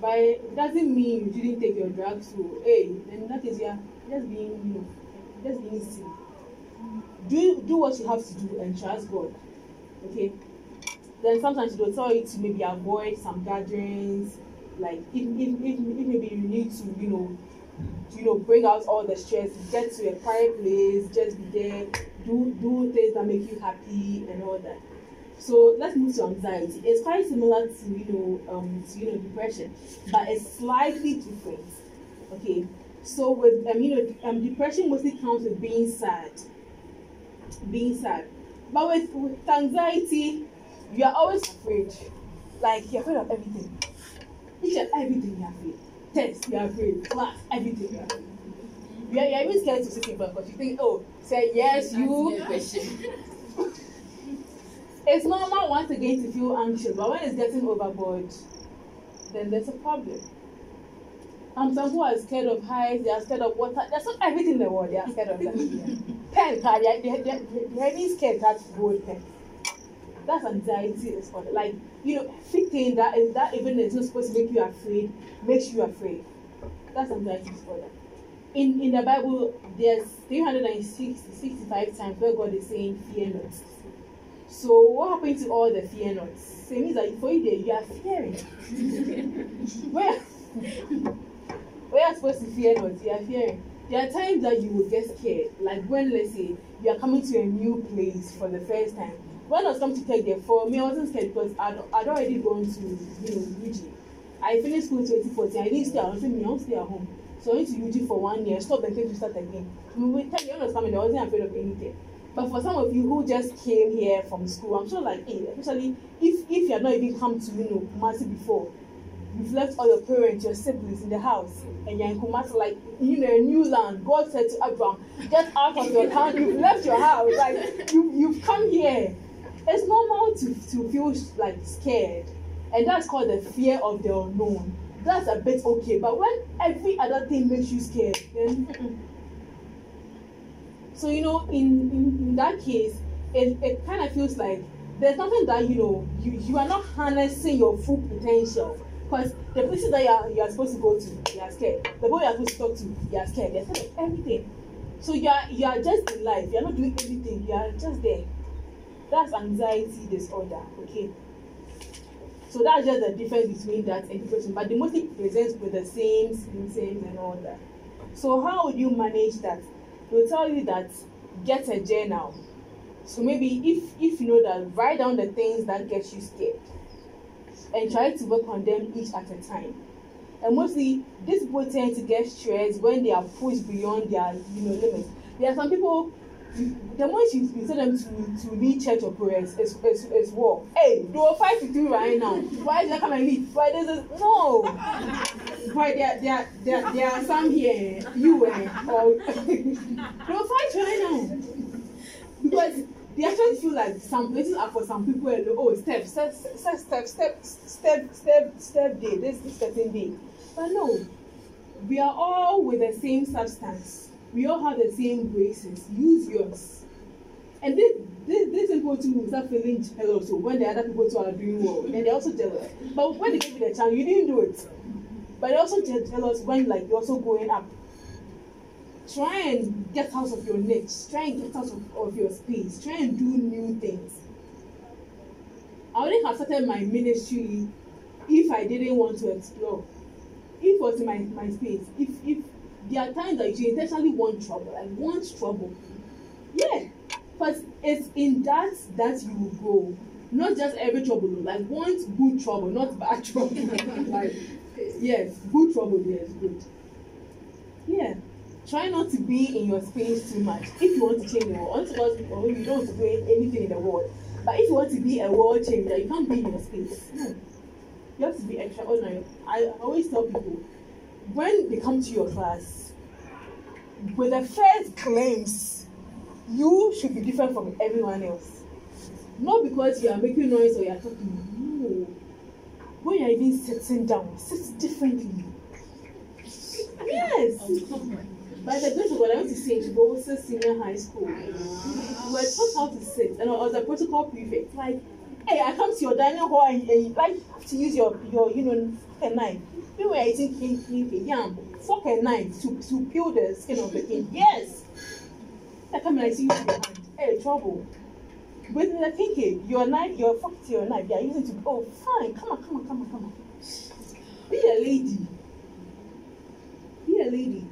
Speaker 2: But it doesn't mean you didn't take your drugs so hey in that case you just being you know just being silly do do what you have to do and trust god. Okay then sometimes they'll tell you to maybe avoid some gatherings like if if if, if maybe you need to you know you know bring out all the stress get to a quiet place just be there do do things that make you happy and all that. So let's move to anxiety. It's quite similar to you know um to you know depression but it's slightly different. Okay so with um you know um depression mostly comes with being sad being sad. But with with anxiety you are always afraid. Like you're afraid of everything. Each and everything you're afraid. Test you're afraid. Class everything you're afraid. You are, you are even scared to sit in because you think oh say yes you. [laughs] it's normal once again to feel anxious but when it's getting overboard then there's a problem. Um some people are scared of heights they are scared of water there's not everything in the world they are scared of that. [laughs] Pen they are they are they are they are even scared that gold pen that's anxiety is for like you know thinking that is that even is not supposed to make you afraid makes you afraid. That's anxiety that in in the bible there's 365 times where god is saying fear not. So what happened to all the fear not so it means that for you there you are fearing. [laughs] Where where are supposed to fear not you are fearing. There are times that you will get scared. Like when let's say you are coming to a new place for the first time. When I was coming to take there for me, I wasn't scared because I'd, I'd already gone to you know UG. I finished school in 2014. I didn't stay at home. I don't stay at home. So I went to UG for one year, stopped and came to start again. When ten years was coming, I wasn't afraid of anything. But for some of you who just came here from school, I'm sure like, hey, especially if if you have not even come to you know Kumasi before, you've left all your parents, your siblings in the house, and you're in Kumasi like you know a new land. God said to Abraham, get out of your town. You've left your house, like you you've come here. It's normal to to feel like scared, and that's called the fear of the unknown. That's a bit okay, but when every other thing makes you scared, then. So you know, in in, in that case, it, it kind of feels like there's nothing that you know you, you are not harnessing your full potential because the places that you are, you are supposed to go to, you are scared. The boy you are supposed to talk to, you are scared. You're scared of everything. So you are you are just in life. You are not doing anything. You are just there. That's anxiety disorder. Okay. So that's just the difference between that and depression. But they mostly present with the same symptoms and all that. So how would you manage that? They'll tell you that get a journal. So maybe if if you know that write down the things that get you scared and try to work on them each at a time. And mostly these people tend to get stressed when they are pushed beyond their you know limits. There are some people the moment you, you tell them to to lead church or prayers is is is war. Hey, they will fight with you right now. Why did I come and lead? Why this is no. Why there there there there are some here you eh, or [laughs] they will fight right now because they actually feel like some places are for some people alone. Oh, step, step, step, step, step, step, step, step day. This this certain day. But no, we are all with the same substance. We all have the same graces. Use yours. And this this this people too start feeling jealous so when the other people too are doing well. And they're also jealous. But when they give you the chance, you didn't do it. But they're also je- jealous when like you're also going up try and get out of your niche try and get out of, of your space try and do new things i wouldn't have started my ministry if i didn't want to explore if it was my my space if if there are times that you intentionally want trouble i want trouble. Yeah but it's in that that you will grow. Not just every trouble like want good trouble not bad [laughs] trouble. Like yes good trouble yes good. Yeah try not to be in your space too much. If you want to change the world because you don't want to do anything in the world but if you want to be a world changer you can't be in your space. Hmm. You have to be extraordinary. I always tell people when they come to your class with the first claims, you should be different from everyone else not because you are making noise or you are talking no when you are even sitting down sit differently yes by the grace of God, I went to St. Bosa Senior High School. We were taught how to sit, and I was a protocol prefect. Like, hey, I come to your dining hall and, and you like to use your, your you know, and knife. We were eating king, king, yam, fork and knife to, to peel the skin of the king. Yes! I come and I see you with your hand. Hey, trouble. With the kenkey, eh, your knife, your fork to your knife, they are using to, oh, fine, come on, come on, come on, come on. Be a lady. Be a lady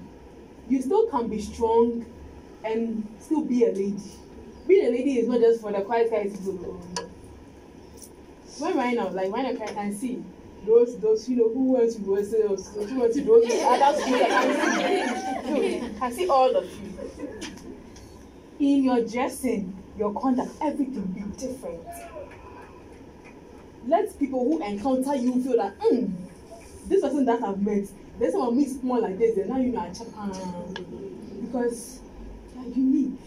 Speaker 2: you still can be strong and still be a lady. Being a lady is not just for the quiet guys people. When right now, like when I can, see those those you know who went to those who went to those other schools, I can see. I see all of you. In your dressing, your conduct, everything be different. Let people who encounter you feel that, mm, this person that I've met, there's someone meet more like this, and now you know I check because you are unique.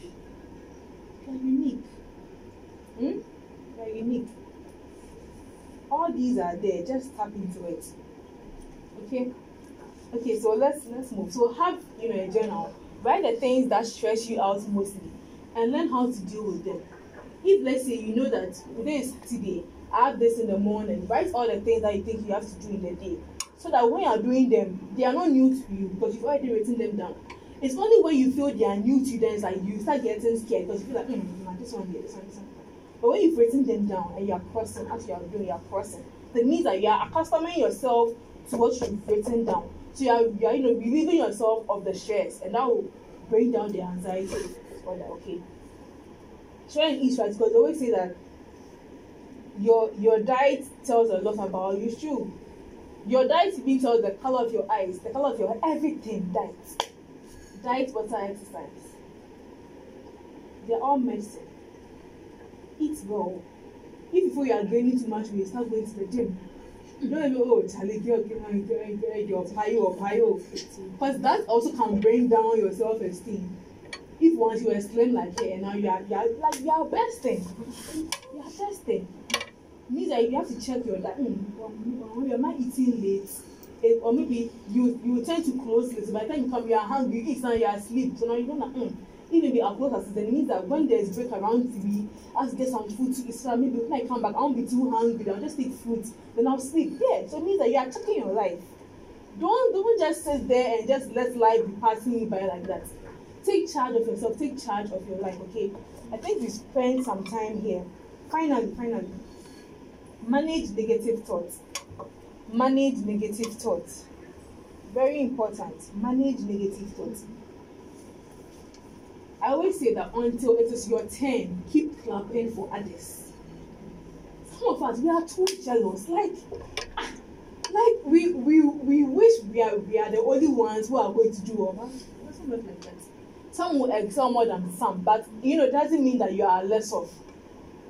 Speaker 2: You are unique. Hmm? You are unique. All these are there. Just tap into it. Okay. Okay. So let's let's move. So have you know a journal. Write the things that stress you out mostly, and learn how to deal with them. If let's say you know that today is Saturday, I have this in the morning. Write all the things that you think you have to do in the day so that when you are doing them they are not new to you because you've already written them down it's only when you feel they are new to you like you start getting scared because you feel like hmm, nah, this one here this one this one but when you've written them down and you are crossing as you are doing you are crossing that means that you are accustoming yourself to what you've written down So you are, you are you know relieving yourself of the stress, and that will bring down the anxiety. Or that okay. Try and eat right because they always say that your your diet tells a lot about you. True. Your diet even tells the color of your eyes, the color of your everything. Diet, diet, water, exercise. They're all medicine. Eat well. If before you are gaining too much weight, start going to the gym. You don't even oh Charlie, girl, girl, girl, girl, pio or pio. Because that also can bring down your self-esteem. If once you slim like here and now you are, you are like you are besting. You are besting. Means that you have to check your diet. Mm, am I eating late? Eh, or maybe you you tend to close late. By the time you come, you are hungry, you eat now you are asleep. So now you don't know. Mm, if maybe I'll close as it means that when there's break around TV, I have get some food to eat. So maybe when I come back, I won't be too hungry. I'll just eat fruit. Then I'll sleep. Yeah. So it means that you are checking your life. Don't don't just sit there and just let life be passing you by like that. Take charge of yourself. Take charge of your life. Okay. I think we spent some time here. Finally, finally, manage negative thoughts. Manage negative thoughts. Very important. Manage negative thoughts. I always say that until it is your turn, keep clapping for others. Some of us we are too jealous. Like, ah, like we we we wish we are we are the only ones who are going to do all. Something like that. Some will excel more than some, but you know, it doesn't mean that you are less of.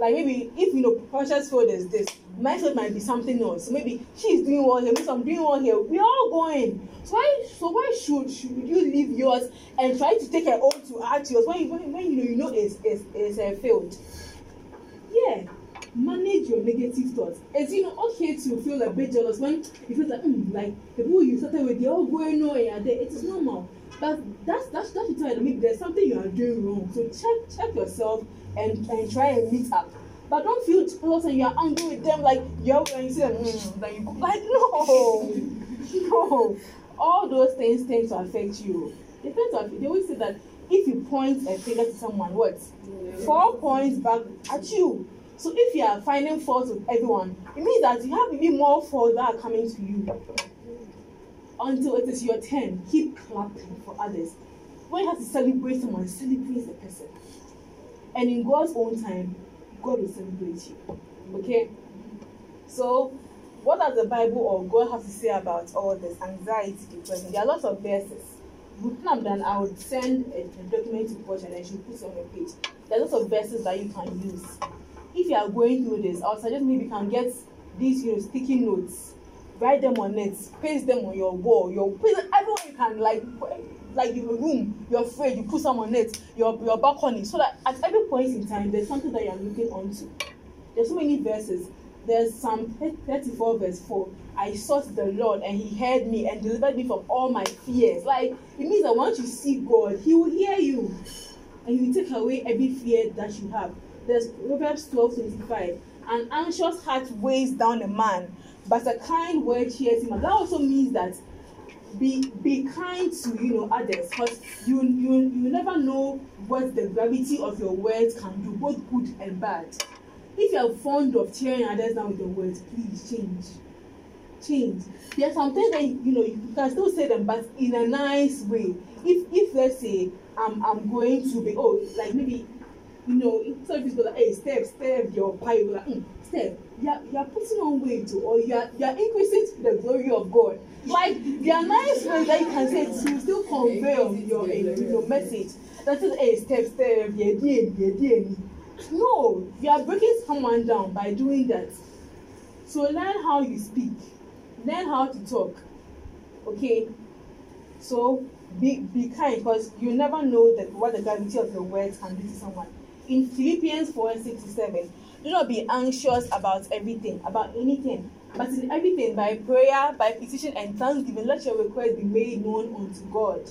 Speaker 2: Like maybe if you know Precious field is this, field might be something else. Maybe she's doing well here, maybe I'm doing well here. We are all going. So why so why should should you leave yours and try to take her own to add yours when you when, when you know you know it's it's, it's a field? Yeah. Manage your negative thoughts. It's you know okay to feel a bit jealous when you feel like mm, like the people you started with they're all going nowhere. There, it is normal. But that's that's that should tell you maybe there's something you are doing wrong. So check check yourself and and try and meet up. But don't feel jealous and you're angry with them like you're when you them mm, like [laughs] like no no. All those things tend to affect you. They tend to they always say that if you point a finger to someone, what? Four points back at you. So if you are finding fault with everyone, it means that you have even more fault that are coming to you. Until it is your turn, keep clapping for others. When you have to celebrate someone, celebrate the person. And in God's own time, God will celebrate you. Okay? So, what does the Bible or God have to say about all this anxiety, depression? There are lots of verses. With them, I would send a, a document to Coach and then she'll put it on your page. There are lots of verses that you can use. If you are going through this, I suggest maybe you can get these, you know, sticky notes, write them on it, paste them on your wall, your paste everywhere you can, like like your room, your fridge, you put some on it, your your balcony, so that at every point in time there's something that you're looking onto. There's so many verses. There's Psalm 34 verse 4. I sought the Lord and he heard me and delivered me from all my fears. Like it means that once you see God, he will hear you and he will take away every fear that you have. There's Proverbs 12 25. An anxious heart weighs down a man, but a kind word cheers him up. That also means that be be kind to you know others because you you you never know what the gravity of your words can do both good and bad. If you are fond of tearing others down with your words please change. Change. There are some things that you know you can still say them but in a nice way. If if let's say i'm i'm going to be oh like maybe you know some people like hey step step your you like mm, step you are you are putting on weight or you are you are increasing the glory of god. Like there are nice ways that you can say to still convey your your your message. That is hey step step díẹ̀ yẹ díẹ̀ no you are breaking someone down by doing that. So learn how you speak. Learn how to talk. Okay? So be be kind because you never know that what the gravity of your words can do to someone. In philippians four six to seven do not be anxious about everything about anything but in everything by prayer by petition and thanksgiving let your request be made known unto god.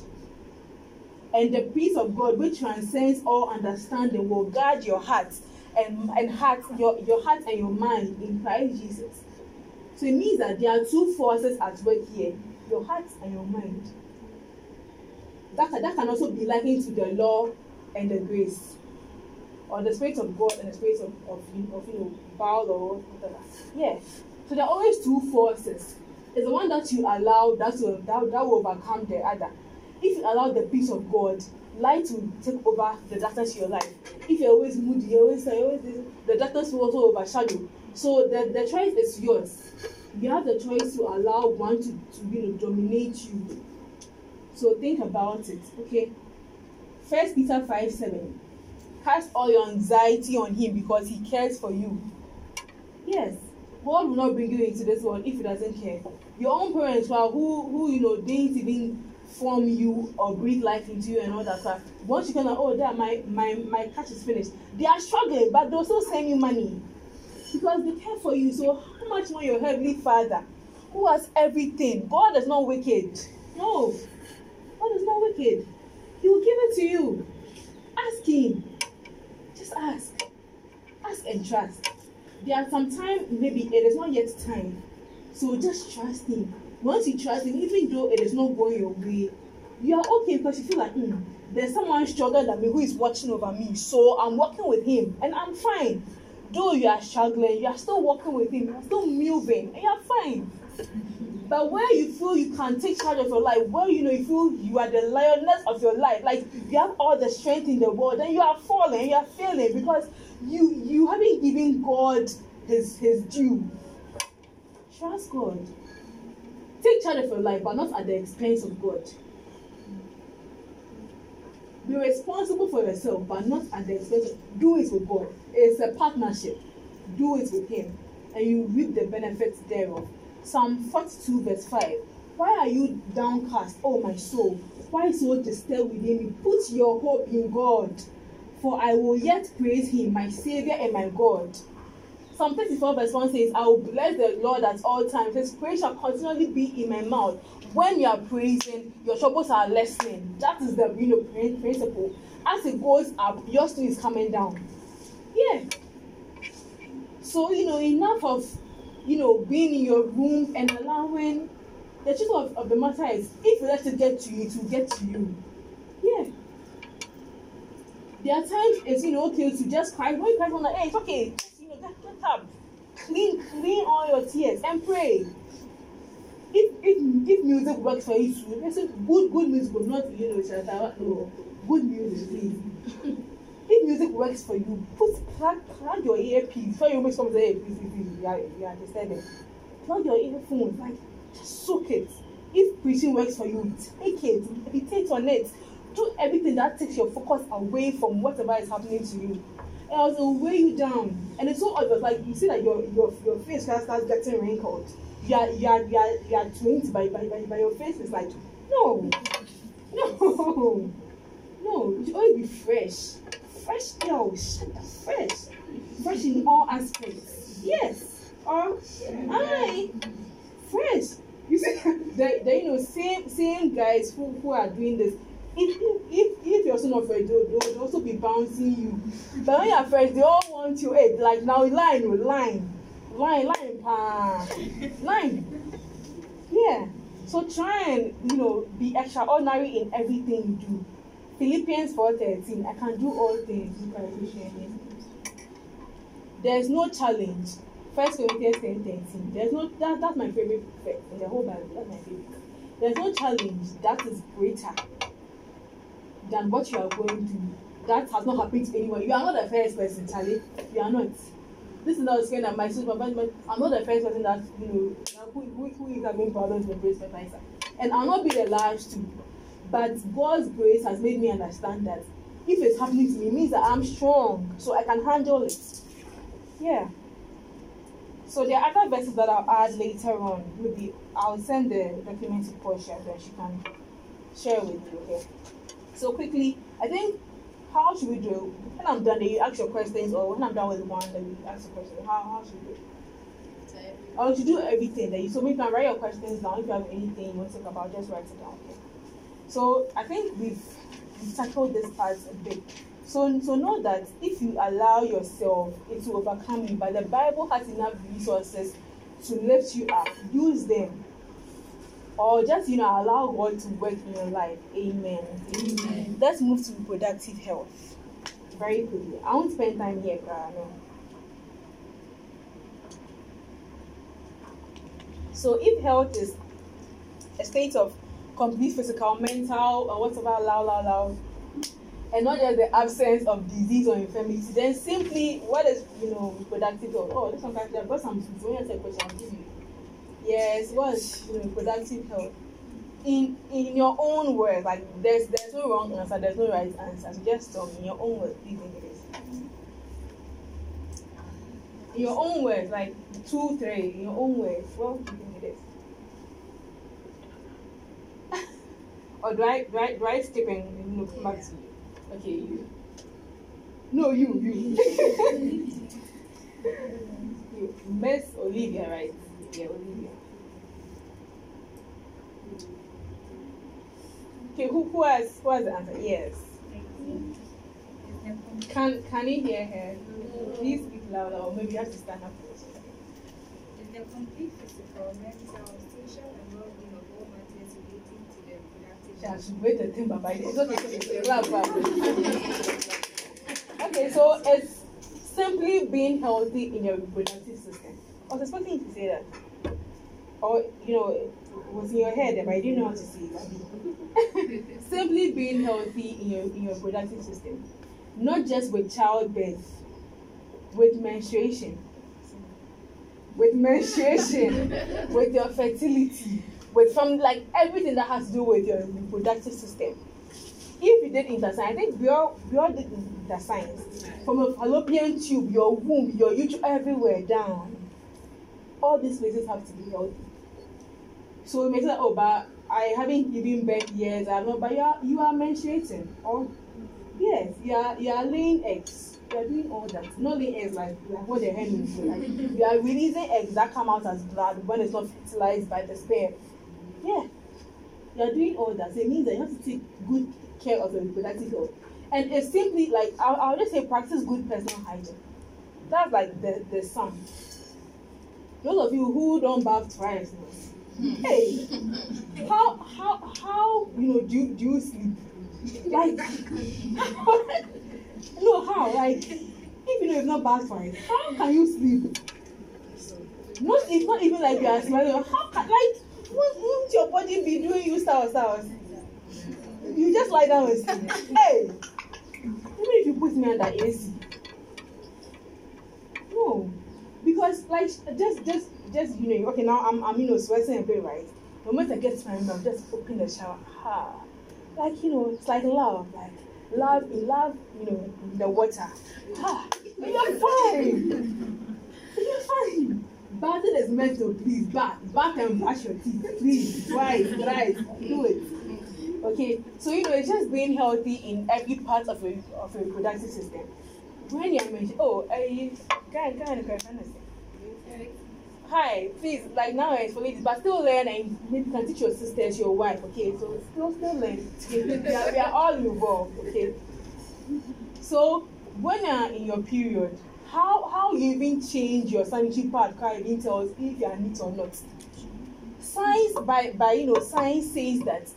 Speaker 2: And the peace of god which transcends all understanding will guard your heart and and heart your your heart and your mind in christ jesus. So it means that there are two forces at work here your heart and your mind. That that can also be likened to the law and the grace or the spirit of god and the spirit of of of you know Baal or whatever yeah so there are always two forces It's the one that you allow that will that, that will overcome the other. If you allow the peace of God, light will take over the darkness in your life. If you're always moody, you're always, you're always the darkness will also overshadow. So the, the choice is yours. You have the choice to allow one to, to you know dominate you. So think about it. Okay. First Peter 5 7. Cast all your anxiety on him because he cares for you. Yes, God will not bring you into this world if he doesn't care. Your own parents well, who who you know didn't even form you or breathe life into you and all that stuff. Once you kind of oh that my my my cash is finished. They are struggling, but they'll still send you money. Because they care for you. So how much more your heavenly father who has everything? God is not wicked. No. God is not wicked. He will give it to you. Ask him. Ask. Ask and trust. There are some time maybe it is not yet time. So just trust him. Once you trust him, even though it is not going your way, you are okay because you feel like hmm, there's someone stronger than me who is watching over me. So I'm working with him and I'm fine. Though you are struggling, you are still working with him, you are still moving, and you are fine. But where you feel you can take charge of your life, where you know you feel you are the lioness of your life, like you have all the strength in the world, then you are falling, you are failing because you you haven't given God his his due. Trust God. Take charge of your life, but not at the expense of God. Be responsible for yourself, but not at the expense of do it with God. It's a partnership. Do it with Him, and you reap the benefits thereof. Psalm 42, verse 5. Why are you downcast, O my soul? Why is so disturbed within me? Put your hope in God, for I will yet praise Him, my Savior and my God. Psalm 34, verse 1 says, I will bless the Lord at all times. His praise shall continually be in my mouth. When you are praising, your troubles are lessening. That is the you know principle. As it goes up, yours too is coming down. Yeah. So, you know, enough of you know, being in your room and allowing the truth of, of the matter is if you let it get to you, it will get to you. Yeah. There are times it's you know okay to just cry. When you cry, like, hey, it's okay. Just, you know, get, get up, clean, clean all your tears and pray. If if if music works for you listen, good good music will not you know no good music please. [laughs] if music works for you, put plug plug your earpiece. So you make some say, please, please, you you are disturbing. Plug your earphones, like just soak it. If preaching works for you, take it, meditate on it. Do everything that takes your focus away from whatever is happening to you. Else it will weigh you down. And it's so obvious, like you see that your your your face starts starts getting wrinkled. You are you are you are, you are twinned by, by, by, by your face is like no [laughs] no no you should always be fresh fresh girls fresh. Fresh in all aspects. Yes. Oh, or aye fresh. you see the the you know same same guys who who are doing this. If if if you're also not a they'll they'll also be bouncing you. But when you're fresh they all want you. Hey like now line o line. Line line pa. Line. Yeah. So try and you know be extraordinary in everything you do Philippians 4:13 I can do all things through Christ who strengthens me. There is no challenge. First Corinthians 10:13. There's no that, that's my favorite in the whole Bible. That's my favorite. There's no challenge that is greater than what you are going through. That has not happened to anyone. You are not the first person, Charlie. You are not. This is not a saying that my sister, but I'm not the first person that you know who, who, who is having problems with breast fertilizer. And I'll not be the last to. But God's grace has made me understand that if it's happening to me, it means that I'm strong, so I can handle it. Yeah. So there are other verses that I'll add later on. Maybe I'll send the document to Portia, then she can share with you. Okay. So quickly, I think how should we do? When I'm done, you ask your questions, or when I'm done with one, then you ask the question. How how should we do? Or to do everything that you so we can write your questions down. If you have anything you want to talk about, just write it down. Okay. So I think we've, we've tackled this part a bit. So so know that if you allow yourself, it will overcome you. But the Bible has enough resources to lift you up. Use them. Or just you know allow God to work in your life. Amen.
Speaker 1: Amen.
Speaker 2: Let's move to reproductive health. Very quickly. I won't spend time here, Kara, no. So if health is a state of complete physical, mental, or whatever, loud, loud, loud, and not just the absence of disease or infirmity, then simply what is you know reproductive health? Oh, this one I've got some question, I'll give you. Yes, what's you know reproductive health? In in your own words, like there's there's no wrong answer, there's no right answer. So just me in your own words, please think is. In your own words, like two, three, in your own words, what you think it is? Or do I do I do I skip and you know come back to you? Okay, you. No, you, you. [laughs] you. Miss Olivia, right? Yeah, Olivia. Okay, who, who has who has the answer? Yes. Can can you hear her? Please speak louder, or maybe you have to stand up.
Speaker 6: Is the complete physical, mental, social, and well-being of all matters relating to the
Speaker 2: It's okay. Okay, so it's simply being healthy in your reproductive system. I was expecting you to say that. Or, you know, it was in your head, but I didn't know how to say it. [laughs] simply being healthy in your, in your reproductive system. Not just with childbirth, with menstruation, with menstruation, [laughs] with your fertility, with from like everything that has to do with your reproductive system. If you did interscience, I think we all we all did interscience. From a fallopian tube, your womb, your uterus, everywhere down. All these places have to be healthy. So it makes like, oh, but I haven't given birth yet. I'm not, but you are you are menstruating, or yes, you are you are laying eggs. You are doing all that. Not laying eggs like like what the hen is. Like you are releasing eggs that come out as blood when it's not fertilized by the sperm. Yeah, you are doing all that. So it means that you have to take good care of your reproductive health. And it's simply like I'll, I'll just say practice good personal hygiene. That's like the the sum. Those of you who don't bath twice, hmm. hey, how how how you know do you, do you sleep? Like [laughs] no how like if you know you've not bathed twice, how can you sleep? Not it's not even like you are smiling. How can like won't, your body be doing you style styles? You just lie down and sleep. Hey, even if you put me under AC. No, because like just just just you know okay now I'm I'm you know sweating a bit right. The moment I get to my room, I'm just open the shower. Ha, like you know it's like love, like love in love you know in the water. Ha, you're fine. You're fine. Bathing is meant to please bath, bath and brush your teeth, please, twice, right, do it. Okay, so you know it's just being healthy in every part of your of a reproductive system. When you're mentioning, oh, I of kind of Hi, please, like now it's for ladies, but still learn and maybe can teach your sisters, your wife, okay? So still still learn. We, are, we are all involved, okay? So when you're in your period, how how you even change your sanitary pad can even tell us if you are neat or not. Science by by you know science says that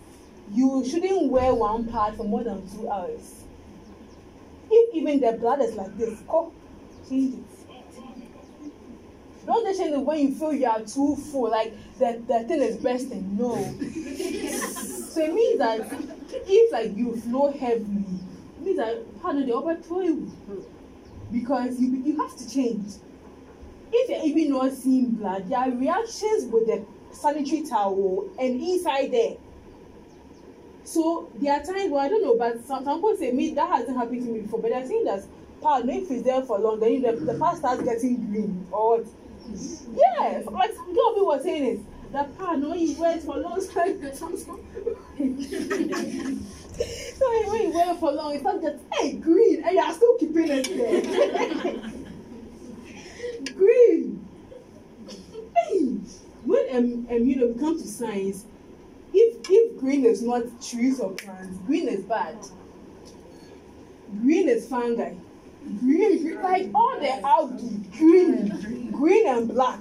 Speaker 2: you shouldn't wear one pad for more than two hours. If even the blood is like this, oh, change it. Don't just change it when you feel you are too full, like the, the thing is bursting. No. [laughs] so it means that if like you flow heavily, it means that how do they overthrow you? Because you you have to change. If you're even not seeing blood, there are reactions with the sanitary towel and inside there. So there are times well, I don't know, but some, some people say me that hasn't happened to me before, but they're saying that pad, no, if it's there for long, then you, the, the pad starts getting green or what? Yes, like some girl people were saying it. The pad, no, wear it for long time. [laughs] [laughs] so when you wear it for long, it starts just hey green, and you are still keeping it there. [laughs] green. Hey, when um, um you know we come to science, if if green is not trees or plants, green is bad. Green is fungi. Green, green like all the algae, green, green and black.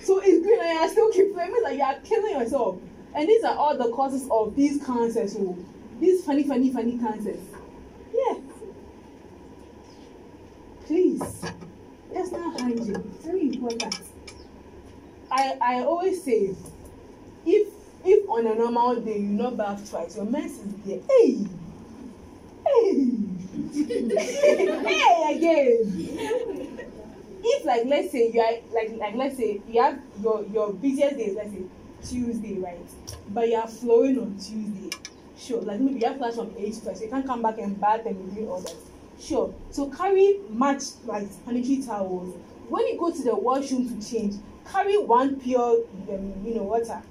Speaker 2: So it's green and you still keep it means like you are killing yourself. And these are all the causes of these cancers. So these funny, funny, funny cancers. Yeah. Please. Personal hygiene. Very important. I I always say if if on a normal day you no bath twice your menses dey hey hey [laughs] hey again if like let's say you are like like let's say you have your your busiest days, let's say tuesday right but you are flowing on tuesday sure like maybe you have class from eight to five you can't come back and bath and doing all that. Sure so carry match like sanitary towels. When you go to the washroom to change carry one pure um, you know water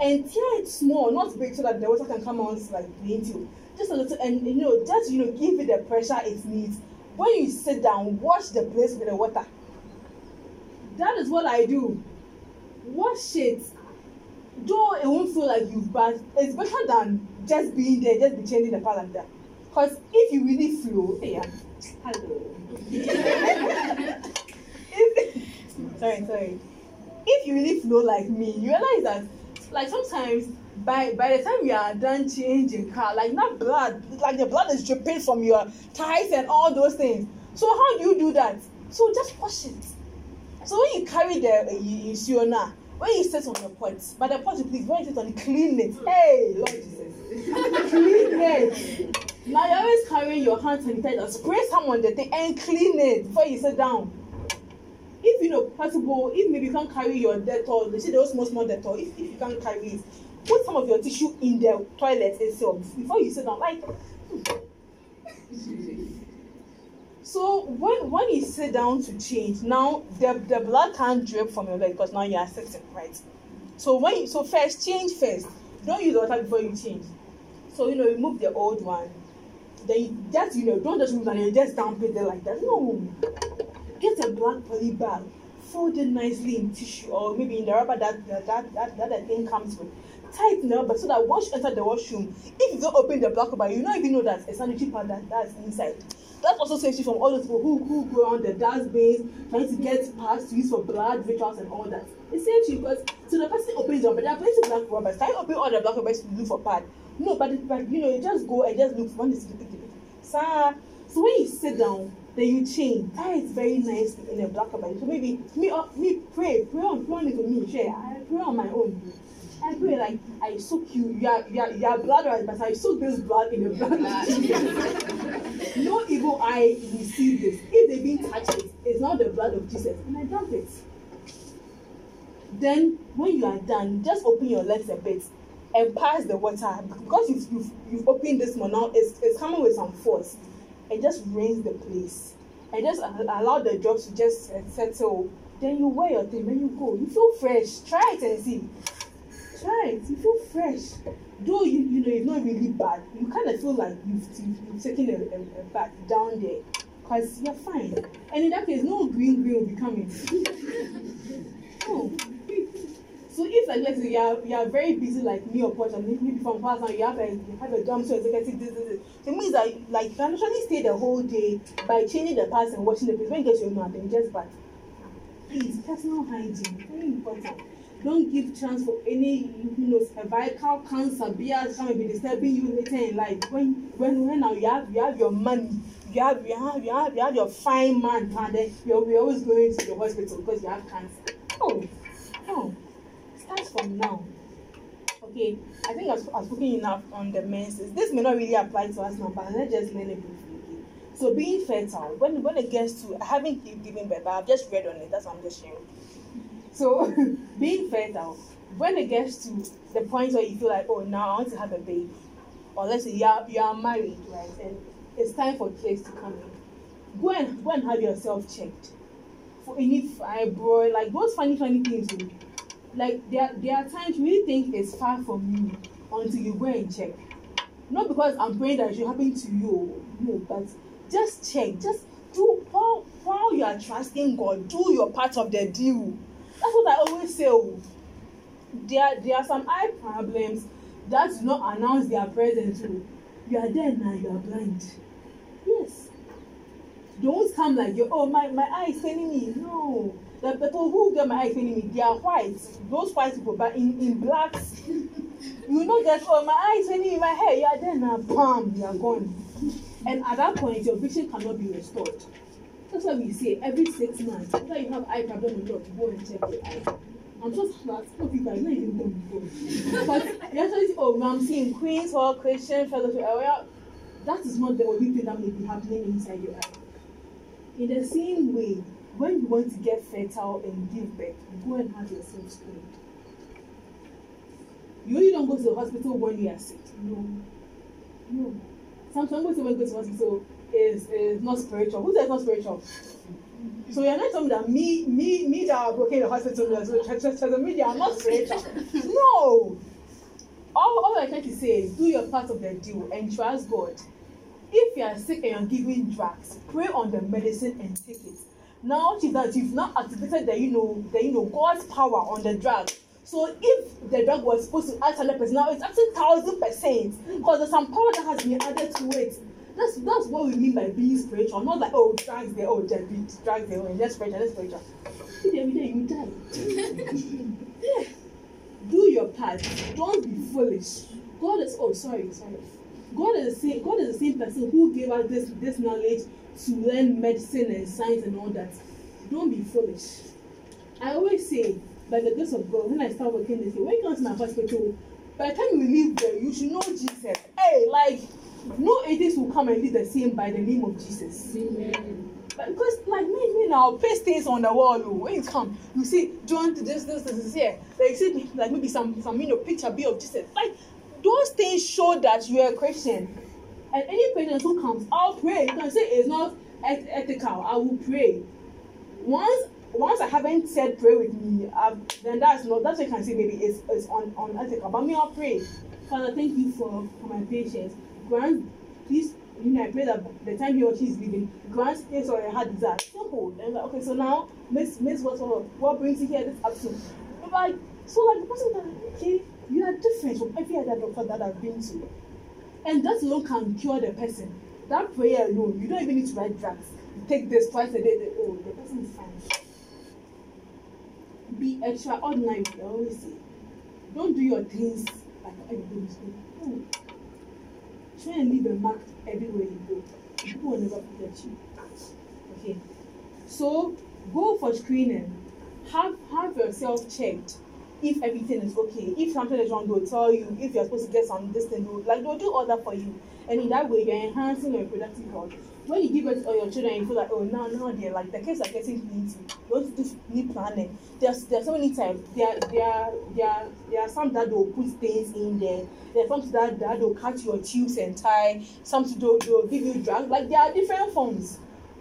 Speaker 2: and tear it small not big so that the water can come out like plenty just a little and you know just you know give it the pressure it needs. When you sit down wash the place with the water. That is what i do. Wash it. Though it won't feel like you've bathed, it's better than just being there just be changing the pad like that. Cause if you really flow yeah hello. If [laughs] sorry sorry. If you really flow like me you realize that like sometimes by by the time you are done changing car like not blood like the blood is dripping from your thighs and all those things. So how do you do that? So just wash it. So when you carry the you you now when you sit on the pot but the pot you please when you sit on clean it. Hey lord jesus clean it. Now you always carry your hand sanitizer. Spray some on the thing and clean it before you sit down. If you know possible if maybe you can't carry your dettol you see those small small dettol. If if you can't carry it put some of your tissue in the toilet itself before you sit down. Like so when when you sit down to change now the the blood can't drip from your leg because now you are sitting right? So when you so first change first. Don't use water before you change so you know remove the old one. Then you just you know don't just remove and you just dump it there like that. No. Get a black poly bag fold it nicely in tissue or maybe in the rubber that that that that, that the thing comes with. Tighten up but so that once you enter the washroom if you don't open the black rubber you don't even know that a sanitary pad that that's inside. That also saves you from all those people who who go around the dustbins trying to get pads to use for blood rituals and all that. It saves you because so the person opens up but there are plenty of black rubbers you open all the black rubbers to look for pad no but, but you know you just go and just look for one is sir so when you sit down then you change. That is very nice in a black rubber so maybe me uh, me pray pray on pray on it for me share. I pray on my own. I pray like I soak you, you are you are you are blood right, but I soak this blood in the blood. [laughs] No evil eye will see this. If they didn't touch it, it's not the blood of Jesus. And I dump it. Then when you are done, just open your legs a bit and pass the water because you've you've, you've opened this one now. It's it's coming with some force, and just rinse the place and just allow the drops to just uh, settle. Then you wear your thing. Then you go. You feel fresh. Try it and see. Try it. You feel fresh. Though you you know it's not really bad. You kind of feel like you've you've, taken a, a, a bath down there. Cause you're fine. And in that case, no green green will be coming. [laughs] no. So if like let's say you are you are very busy like me or Portia, maybe from past now you have a you have a jumpsuit executive this this this. So it means that like you can actually stay the whole day by changing the pads and washing the place. When you get your know then just bath. Please, personal hygiene, very important. Don't give chance for any you know cervical cancer, come and be disturbing you later in life. When when when now you have you have your money, you have you have you have you have your fine man, and then you're, you're always going to the hospital because you have cancer. No, no. Start from now. Okay, I think I've, I've spoken enough on the menses. This may not really apply to us now, but let's just learn it briefly. So being fertile, when when it gets to I haven't given birth, but I've just read on it. That's what I'm just sharing. So [laughs] being fertile, when it gets to the point where you feel like, oh, now I want to have a baby, or let's say you are you are married, right, and it's time for kids to come in. Go and go and have yourself checked for any fibroid, like those funny funny things. Like there there are times you really think it's far from you until you go and check. Not because I'm praying that it should happen to you, no, but just check, just do while while you are trusting God, do your part of the deal. That's what I always say. Oh. There there are some eye problems that do not announce their presence. Oh. You are there now, you are blind. Yes. Don't come like you, oh my, my eye is paining me. No. The people who get my eye paining me, they are white. Those white people, but in, in blacks, [laughs] you not get, oh my eye is paining me, my hair, you are there now, bam, you are gone. And at that point, your vision cannot be restored. That's why we say every six months, after you have eye problem a lot, go and check your eye. I'm just that some people I've not even done before. but you actually see, oh, I'm seeing Queens Hall Christian Fellowship. Oh, yeah, that is not the only thing that may be happening inside your eye. In the same way, when you want to get fertile and give birth, go and have yourself screened. You only don't go to the hospital when you are sick. No. No. Sometimes when someone goes to the hospital is is not spiritual. Who says not spiritual? Mm-hmm. So you're not telling me that me, me, me that are working in the hospital as well, church, church, media are not spiritual. [laughs] No. All, all trying to say is do your part of the deal and trust God. If you are sick and you're giving drugs, pray on the medicine and take it. Now that you've not activated the you know the you know God's power on the drug. So if the drug was supposed to act hundred percent, now it's acting thousand percent because there's some power that has been added to it. That's that's what we mean by being spiritual. Not like oh drugs there, oh just drugs there, oh just spiritual, just spiritual. Every day you die. yeah. [laughs] Do your part. Don't be foolish. God is oh sorry, sorry. God is the same God is the same person who gave us this this knowledge to learn medicine and science and all that. Don't be foolish. I always say, by the grace of God, when I start working they say, when you come to my hospital, by the time you leave there, you should know Jesus. Hey, like, no atheist will come and lead the same by the name of Jesus.
Speaker 7: Amen.
Speaker 2: But because, like, me, me now, paste things on the wall. Oh, when you come, you see, John, this, this, this is here. Like, see, like, maybe some, some, you know, picture be of Jesus. Like, those things show that you are a Christian. And any patient who comes, I'll pray. You can say it's not eth- ethical. I will pray. Once once I haven't said pray with me, um, then that's not that's what I can say maybe it's, it's un, unethical. But me, I'll pray. Father, thank you for, for my patience. Grant, please, you know, I pray that the time he or she is leaving, grant his or heart desire. Simple. Then like, okay, so now, Miss Miss what what what brings you here this? I'm like, so like the person that okay, you are different from every other doctor that I've been to. And that alone can cure the person. That prayer alone, you don't even need to write drugs. You take this twice a day, then, oh, the person is fine. Be extraordinary, I always say. Don't do your things like everybody's doing. No. Try and leave a mark everywhere you go. People will never forget you. Okay. So go for screening. Have have yourself checked if everything is okay. If something is wrong, they'll tell you. If you're supposed to get some this thing, they'll, like they'll do all that for you. And in that way, you're enhancing your reproductive health. When you give birth to all your children, you feel like, oh, now, now they're like the kids are getting plenty. You want to do need planning. There's there's so many times. There there there there are some that will put things in there. There's some that that will cut your tubes and tie. Some to do they'll give you drugs. Like there are different forms.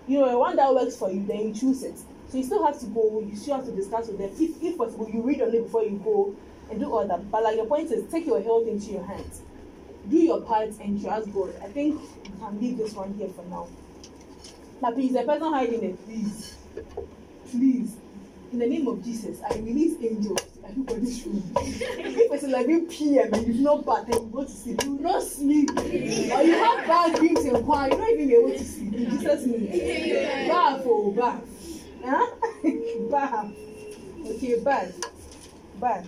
Speaker 2: You know, one that works for you, then you choose it. So you still have to go, you still have to discuss with them. If, if possible, you read on it before you go and do all that. But like the point is, take your health into your hands. Do your part and trust God. I think we can leave this one here for now. Now, please, the person hiding it, please, please, in the name of Jesus, I release angels to everybody's room. if it's 11 p.m. and you've not bathed and you go to sleep, you will not sleep. or you have bad dreams and quiet, you don't even able to sleep. In Jesus' name. Bath, oh, bath. Bath. Okay, bath. Bath.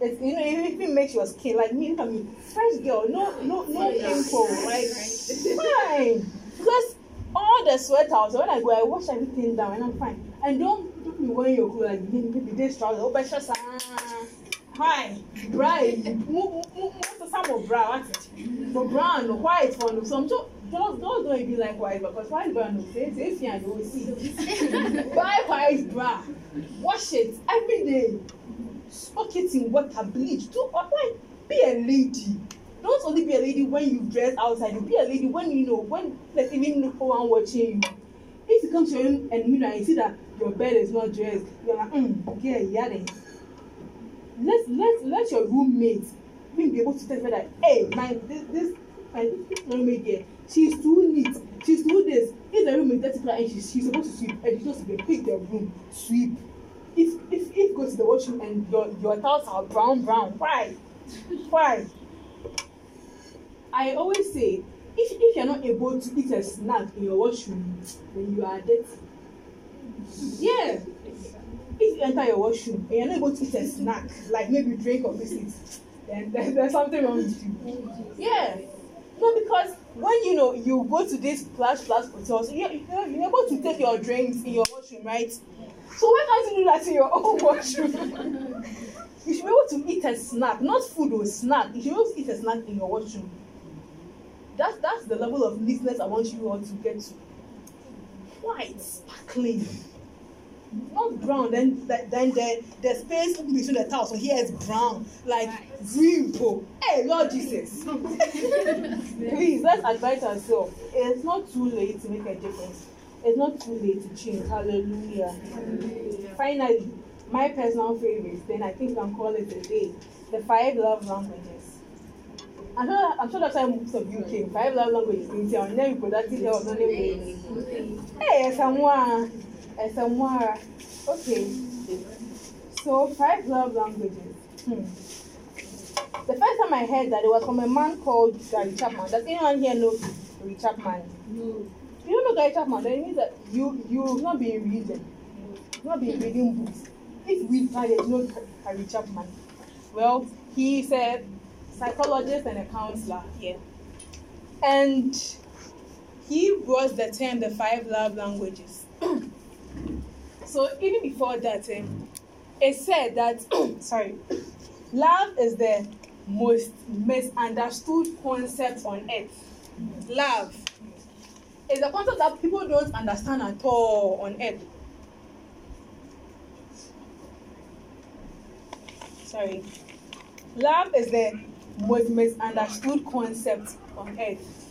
Speaker 2: It's, you know, it even makes your skin like me. Look at me, fresh girl, no, no, no pimple, like fine. Because all the sweat out, so when I go, I wash everything down and I'm fine. And don't don't be wearing your clothes like maybe this trouser, oh, but just Hi, bright. Most of some of brown? For brown, white for. Some those those don't even like white because white brown no say say if you always see. Buy white bra, wash it every day. Soak it in water, bleach. Do why? Be a lady. Don't only be a lady when you dress outside. You be a lady when you know when there's even no one watching you. If you come to your room and you know and you see that your bed is not dressed, you're like, mm, yeah, yeah, then let let let your roommate even be able to tell her that hey my this this my roommate here she's too neat. She's too this if the room is dirty and she she's supposed to sweep. And she's supposed to pick the room. Sweep. If if if go to the washroom and your your towels are brown brown why? Why? I always say if if you're not able to eat a snack in your washroom then you are dirty. Yeah. If you enter your washroom and you're not able to eat a snack like maybe drink or biscuit then there, there's something wrong with you. Yeah. No because when you know you go to this splash splash hotels you you're, you're able to take your drinks in your washroom right so why can't you do that in your own washroom You should be able to eat a snack, not food or snack. You should be able to eat a snack in your washroom. That's that's the level of neatness I want you all to get to. White, sparkling, not brown. Then then the the space between the tiles. So here is brown, like green. Po. Hey, Lord Jesus. [laughs] Please let's advise ourselves. It's not too late to make a difference. It's not too late to change. Hallelujah. Finally, my personal favorite, then I think I can call it a day. The five love languages. I'm sure, I'm sure that's why most of you came. Five love languages. In your name, reproductive health, no name. Hey, someone. someone. Okay. So, five love languages. Hmm. The first time I heard that it was from a man called Gary Chapman. Does anyone here know Gary Chapman?
Speaker 1: No.
Speaker 2: You don't know Gary Chapman, then it means that you you've not been reading. You've not been reading books. If we you know Gary Chapman. Well, he's a psychologist and a counselor here. And he brought the term the five love languages. [clears throat] so even before that, um, it said that [clears throat] sorry, love is the most misunderstood concept on earth. Love is a concept that people don't understand at all on earth. Sorry. Love is the most misunderstood concept on earth.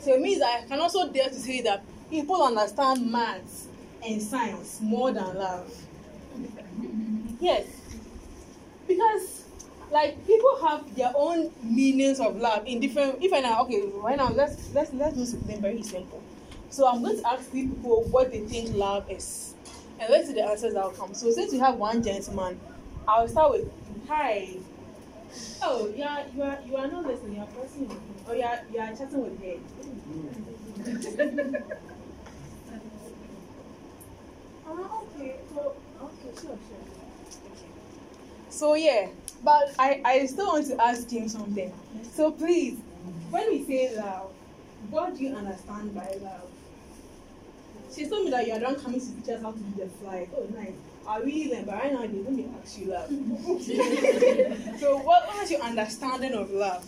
Speaker 2: So it means I can also dare to say that people understand maths and science more than love. Yes. Because like people have their own meanings of love in different if I now okay right now let's let's let's do something very simple. So I'm going to ask people what they think love is. And let's see the answers that will come. So since we have one gentleman, I'll start with hi. Oh, you are you are you are not listening, you are pressing. Oh you are you are chatting with her. [laughs] Ah, okay. So okay, sure, sure. Okay. So yeah, but I, I still want to ask him something. So please, when we say love, what do you understand by love? She told me that you are done coming to teach us how to do the flight. Oh nice. I really learned, but right now they let me ask you love. [laughs] so what, what is your understanding of love?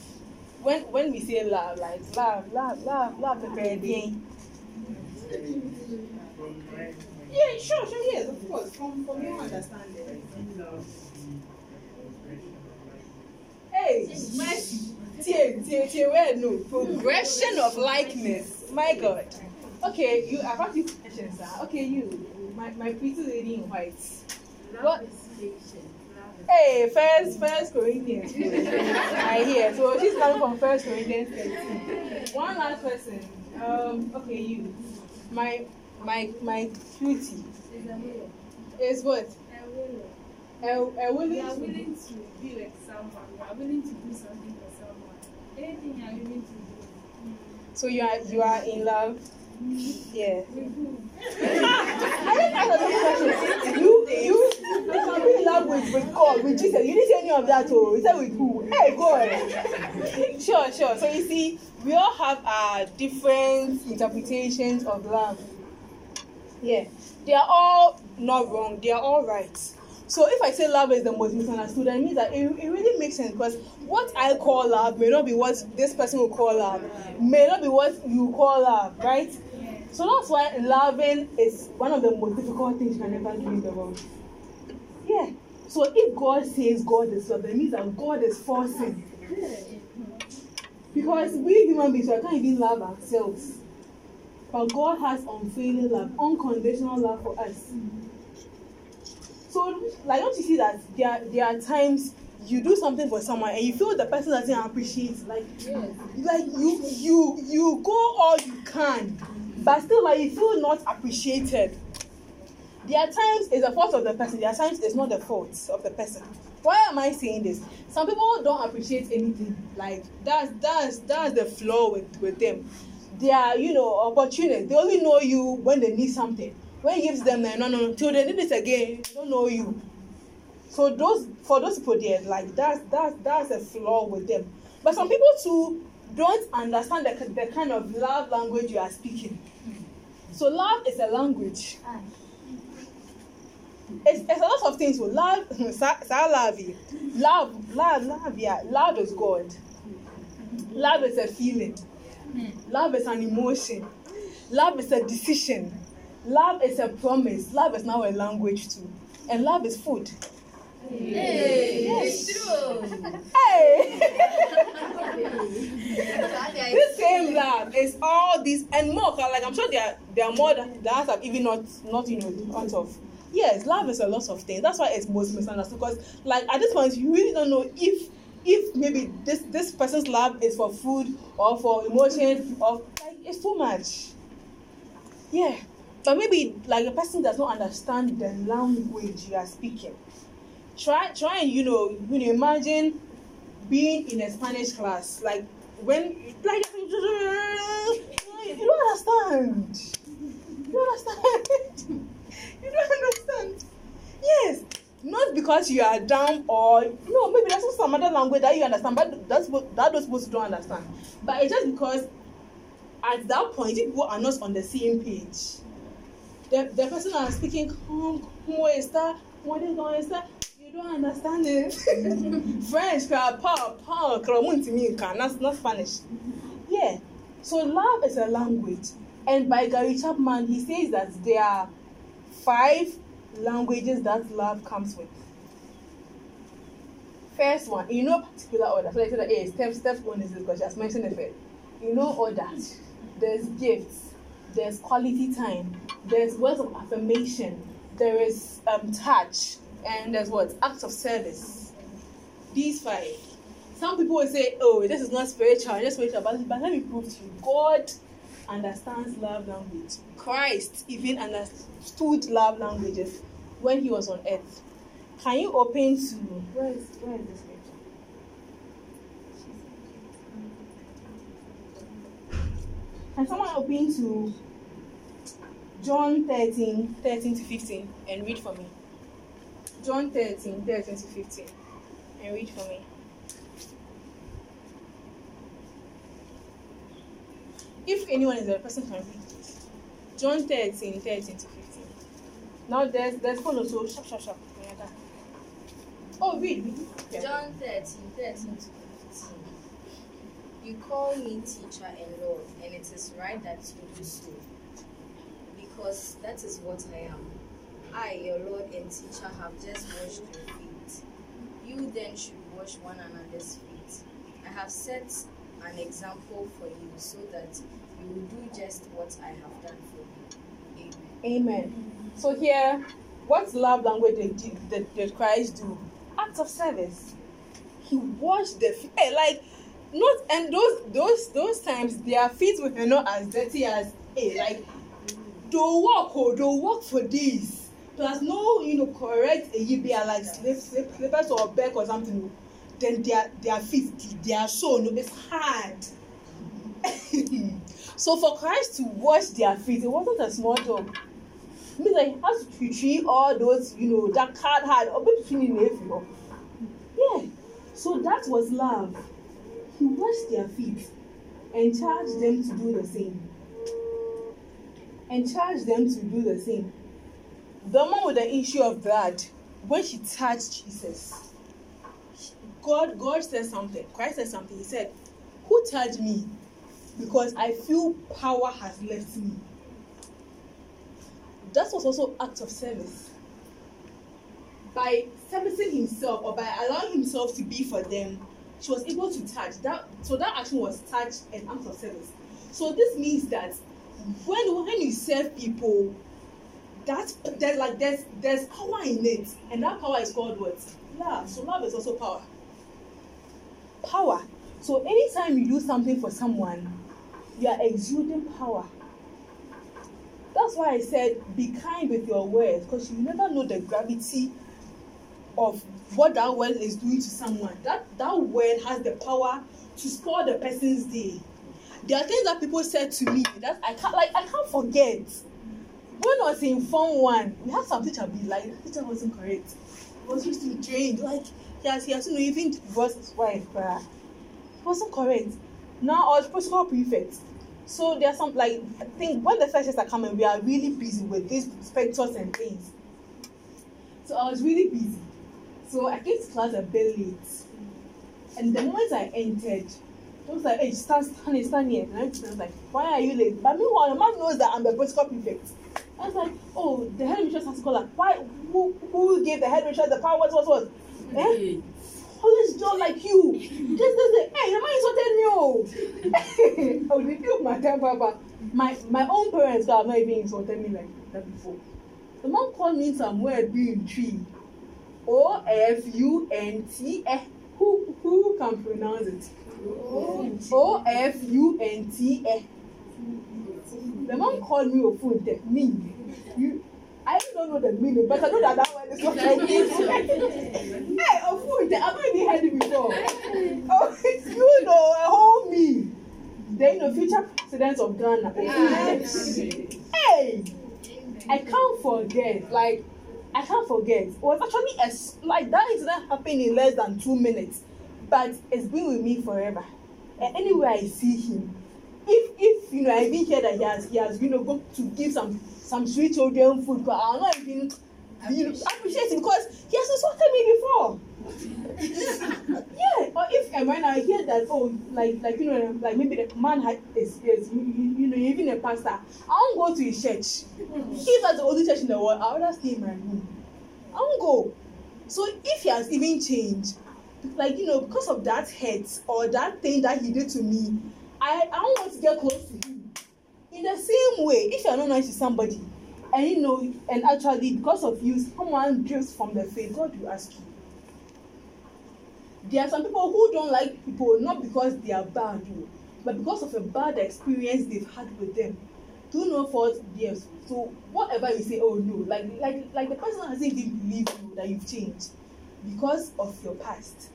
Speaker 2: When when we say love, like love, love, love, love the baby. Yeah, sure, sure, yes, of course. From from your understanding. Hey, mercy. Progression of likeness. My God. Okay, you. I got you questions, sir. Okay, you. My my pretty lady in white. What? Hey, first, first Corinthians. I hear. So she's coming from First Corinthians 13. One last person. Um. Okay, you. My my my cutie is what? A, a
Speaker 6: We
Speaker 2: willing
Speaker 6: are
Speaker 2: to
Speaker 6: willing to be like someone. We are willing to do something for someone. Anything you are willing to do.
Speaker 2: So you are you are in love? Yeah. [laughs] Another question. You you you can be in love with, with God, with Jesus. You didn't say any of that, oh. You said with who? Hey God. Sure, sure. So you see, we all have our different interpretations of love. Yeah. They are all not wrong, they are all right. So if I say love is the most misunderstood, that means that it, it really makes sense because what I call love may not be what this person will call love, may not be what you call love, right? So that's why loving is one of the most difficult things you can ever do in the world. Yeah. So if God says God is love, that means that God is forcing. Because we human beings, we can't even love ourselves. But God has unfailing love, unconditional love for us. So, like, don't you see that there, there are times you do something for someone and you feel the person doesn't appreciate. Like, like you you you go all you can, but still like you feel not appreciated. There are times it's the fault of the person. There are times it's not the fault of the person. Why am I saying this? Some people don't appreciate anything. Like that's that's that's the flaw with with them. They are you know opportunists. They only know you when they need something. When you give them, no no no. Till they need it again, they don't know you. So those for those people there, like that's that's that's a flaw with them. But some people too don't understand the, the kind of love language you are speaking. So love is a language. it's, it's a lot of things. So love, [laughs] love, love, love, love, yeah. Love is God. Love is a feeling. Love is an emotion. Love is a decision. Love is a promise. Love is now a language too. And love is food.
Speaker 1: Hey, it's true.
Speaker 2: Hey! [laughs] this same love is all these and more. Like I'm sure there are, there are more that, that even not not you know thought of. Yes, love is a lot of things. That's why it's most misunderstood. Because like at this point, you really don't know if if maybe this this person's love is for food or for emotion or like it's too much. Yeah, but maybe like a person does not understand the language you are speaking. Try try and you know you know imagine being in a Spanish class like when like [laughs] you don't understand. You don't understand. [laughs] you don't understand. Yes. Not because you are dumb or no, maybe that's some other language that you understand, but that's what that those people don't understand. But it's just because at that point people are not on the same page. The, the person is speaking, "Come, como está? ¿Cómo está?" You don't understand it. [laughs] French, pa, pa, that's not Spanish. Yeah. So love is a language. And by Gary Chapman, he says that there are five languages that love comes with. First one, in no particular order. So I said that hey, step step one is this because she has mentioned it. In no order. There's gifts, there's quality time, there's words of affirmation, there is um touch, and there's what? Acts of service. These five. Some people will say, oh, this is not spiritual, just spiritual. But, but let me prove to you, God understands love language. Christ even understood love languages when he was on earth. Can you open to where is where is the scripture? Can someone open to John 13, 13 to 15 and read for me? John 13, 13 to 15 and read for me. If anyone is the person can read. John 13, 13 to 15. Now there's there's phone also. Sharp, sharp, sharp. Oh, read.
Speaker 3: John 13, 13 to 15. You call me teacher and Lord, and it is right that you do so. Because that is what I am. I, your Lord and teacher, have just washed your feet. You then should wash one another's feet. I have set an example for you so that you will do just what I have done for you. Amen.
Speaker 2: Amen. So here, what love language did, did, did, Christ do? Acts of service. He washed the feet. Hey, like not and those those those times their feet were not as dirty as hey, like they'll walk oh they'll walk for days. Plus no you know correct a be like slip, slip, slippers or back or something. Then their their feet their soul no it's hard. [laughs] so for Christ to wash their feet, it wasn't a small job. It means like he has to treat all those, you know, that card had or between the nephew. Yeah. So that was love. He washed their feet and charged them to do the same. And charged them to do the same. The woman with the issue of blood, when she touched Jesus, God, God said something. Christ said something. He said, Who touched me? Because I feel power has left me. That was also act of service. By servicing himself or by allowing himself to be for them, she was able to touch. That so that action was touch and act of service. So this means that when when you serve people, that there's like there's there's power in it, and that power is called what? Love. So love is also power. Power. So anytime you do something for someone, you are exuding power. That's why I said be kind with your words because you never know the gravity of what that word is doing to someone. That that word has the power to spoil the person's day. There are things that people said to me that I can't like I can't forget. When I was in Form One, we had some teacher be like, the teacher wasn't correct. He was used to train like he has he has to know even divorce his wife, but he wasn't correct. Now I was protocol prefect. So there's some like I think when the freshers are coming, we are really busy with these spectacles and things. So I was really busy. So I came to class a bit late. And the moment I entered, I was like, hey, stand, stand here, stand here. And I was like, why are you late? But meanwhile, the man knows that I'm the protocol prefect. I was like, oh, the head headmistress has to call her. Why? Who, who gave the head headmistress the power? What, what, what? Eh? Always don't like you. This, this, this. Hey, the man insulted me. Oh, oh, they feel my Papa. My my own parents have not even insulted me like that before. The man called me somewhere being tree. O F U N T E. Who who can pronounce it? O F U N T. The man called me Ofunte. Me. You. I don't know the meaning, but I know that that word is not from me. hey, Ofunte, I've not even heard it before. [laughs] Oh, you know, a whole me. Then the future president of Ghana. Hey, I can't forget. Like, I can't forget. It was actually a like that incident happened in less than two minutes, but it's been with me forever. And anywhere I see him, if if you know I even hear that he has he has you know go to give some some sweet children food, but I'll not even you appreciate him because he has insulted me before. yeah, or if and when I hear that oh like like you know like maybe the man had is you, you, you know even a pastor, I won't go to his church. If that's the only church in the world, I would rather stay in my room. I won't go. So if he has even changed, like you know, because of that hurt or that thing that he did to me, I I don't want to get close to him. In the same way, if you are not nice to somebody, and you know, and actually because of you, someone drifts from the faith, God will ask you. There are some people who don't like people not because they are bad, but because of a bad experience they've had with them. Do no fault yes. So whatever you say, oh no, like like like the person hasn't even believed you that you've changed because of your past.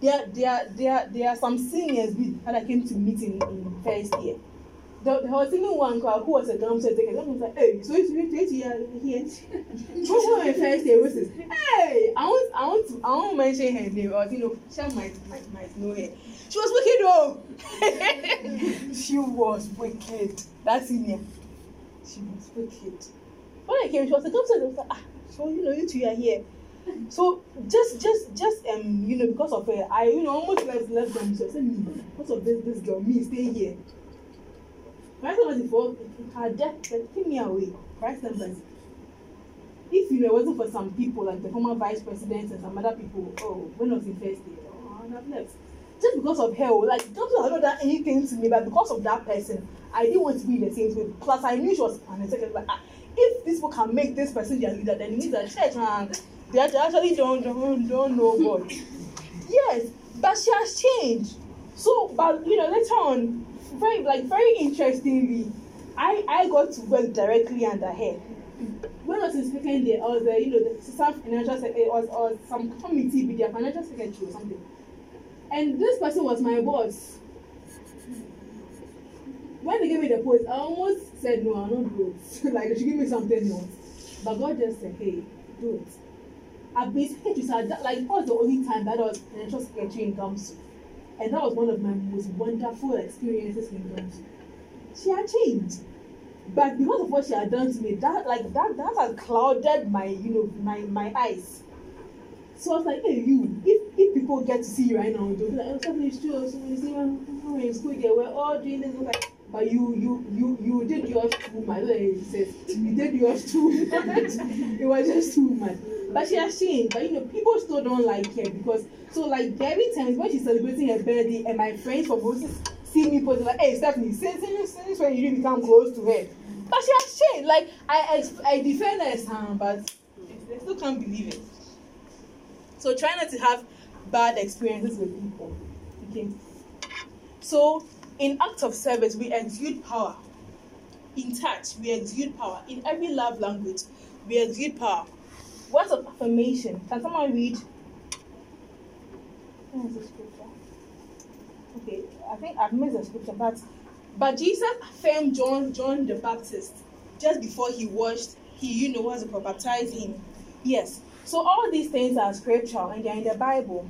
Speaker 2: There there there there are some seniors that I came to meet in, in first year. There, was even one girl who was a drum set. Someone was like, hey, so it's really years here. Who was my first year was? Hey, I want I want to I won't mention her name or you know, she might might might know her. She was wicked though. [laughs] she was wicked. That senior. She was wicked. When I came, she was a drum. I was like, ah, so you know, you two are here. So just just just um you know because of her, I you know almost left left them. I said, "Hmm, because of this this girl, me stay here. Christ Embassy for her death, me away. Christ Embassy. If you know it wasn't for some people like the former vice president and some other people, oh, when I was in first year, oh, I have left. Just because of her, like I know that anything to me, but because of that person, I didn't want to be in the same school. Plus, I knew she was an executive. Like, ah, if these people can make this person their leader, then it means that church, man, they actually don't don't don't know God. [laughs] yes, but she has changed. So, but you know, later on, very like very interestingly, I I got to work directly under her. When I was in second year, I was the you know the assistant financial secretary, was or some committee with their financial secretary or something. And this person was my boss. When they gave me the post, I almost said no, I'll not do it. [laughs] like should give me something else. But God just said, hey, do it. I've been secretary, so I, that, like that was the only time that I was financial secretary in Gamsu. And that was one of my most wonderful experiences in Gamsu. She had changed. But because of what she had done to me, that like that that has clouded my you know my my eyes. So I was like, hey you, if if people get to see you right now, they'll be like, oh something is true, so you see when when we're in school they were all doing this, like but you you you you did yours too much. He says, you did yours too much. it was just too much. But she has changed. But you know, people still don't like her because so like every time when she's celebrating her birthday and my friends from Roses see me post like, hey Stephanie, since since, since when you really become close to her. But she has changed. Like I ex- I defend her um, but they still can't believe it. So try not to have bad experiences with people. Okay. So in acts of service, we exude power. In touch, we exude power. In every love language, we exude power. Words of affirmation. Can someone read? The scripture? Okay, I think I've missed the scripture, but but Jesus affirmed John John the Baptist just before he washed, he you know was to baptize him. Yes. So all these things are scriptural and they're in the Bible.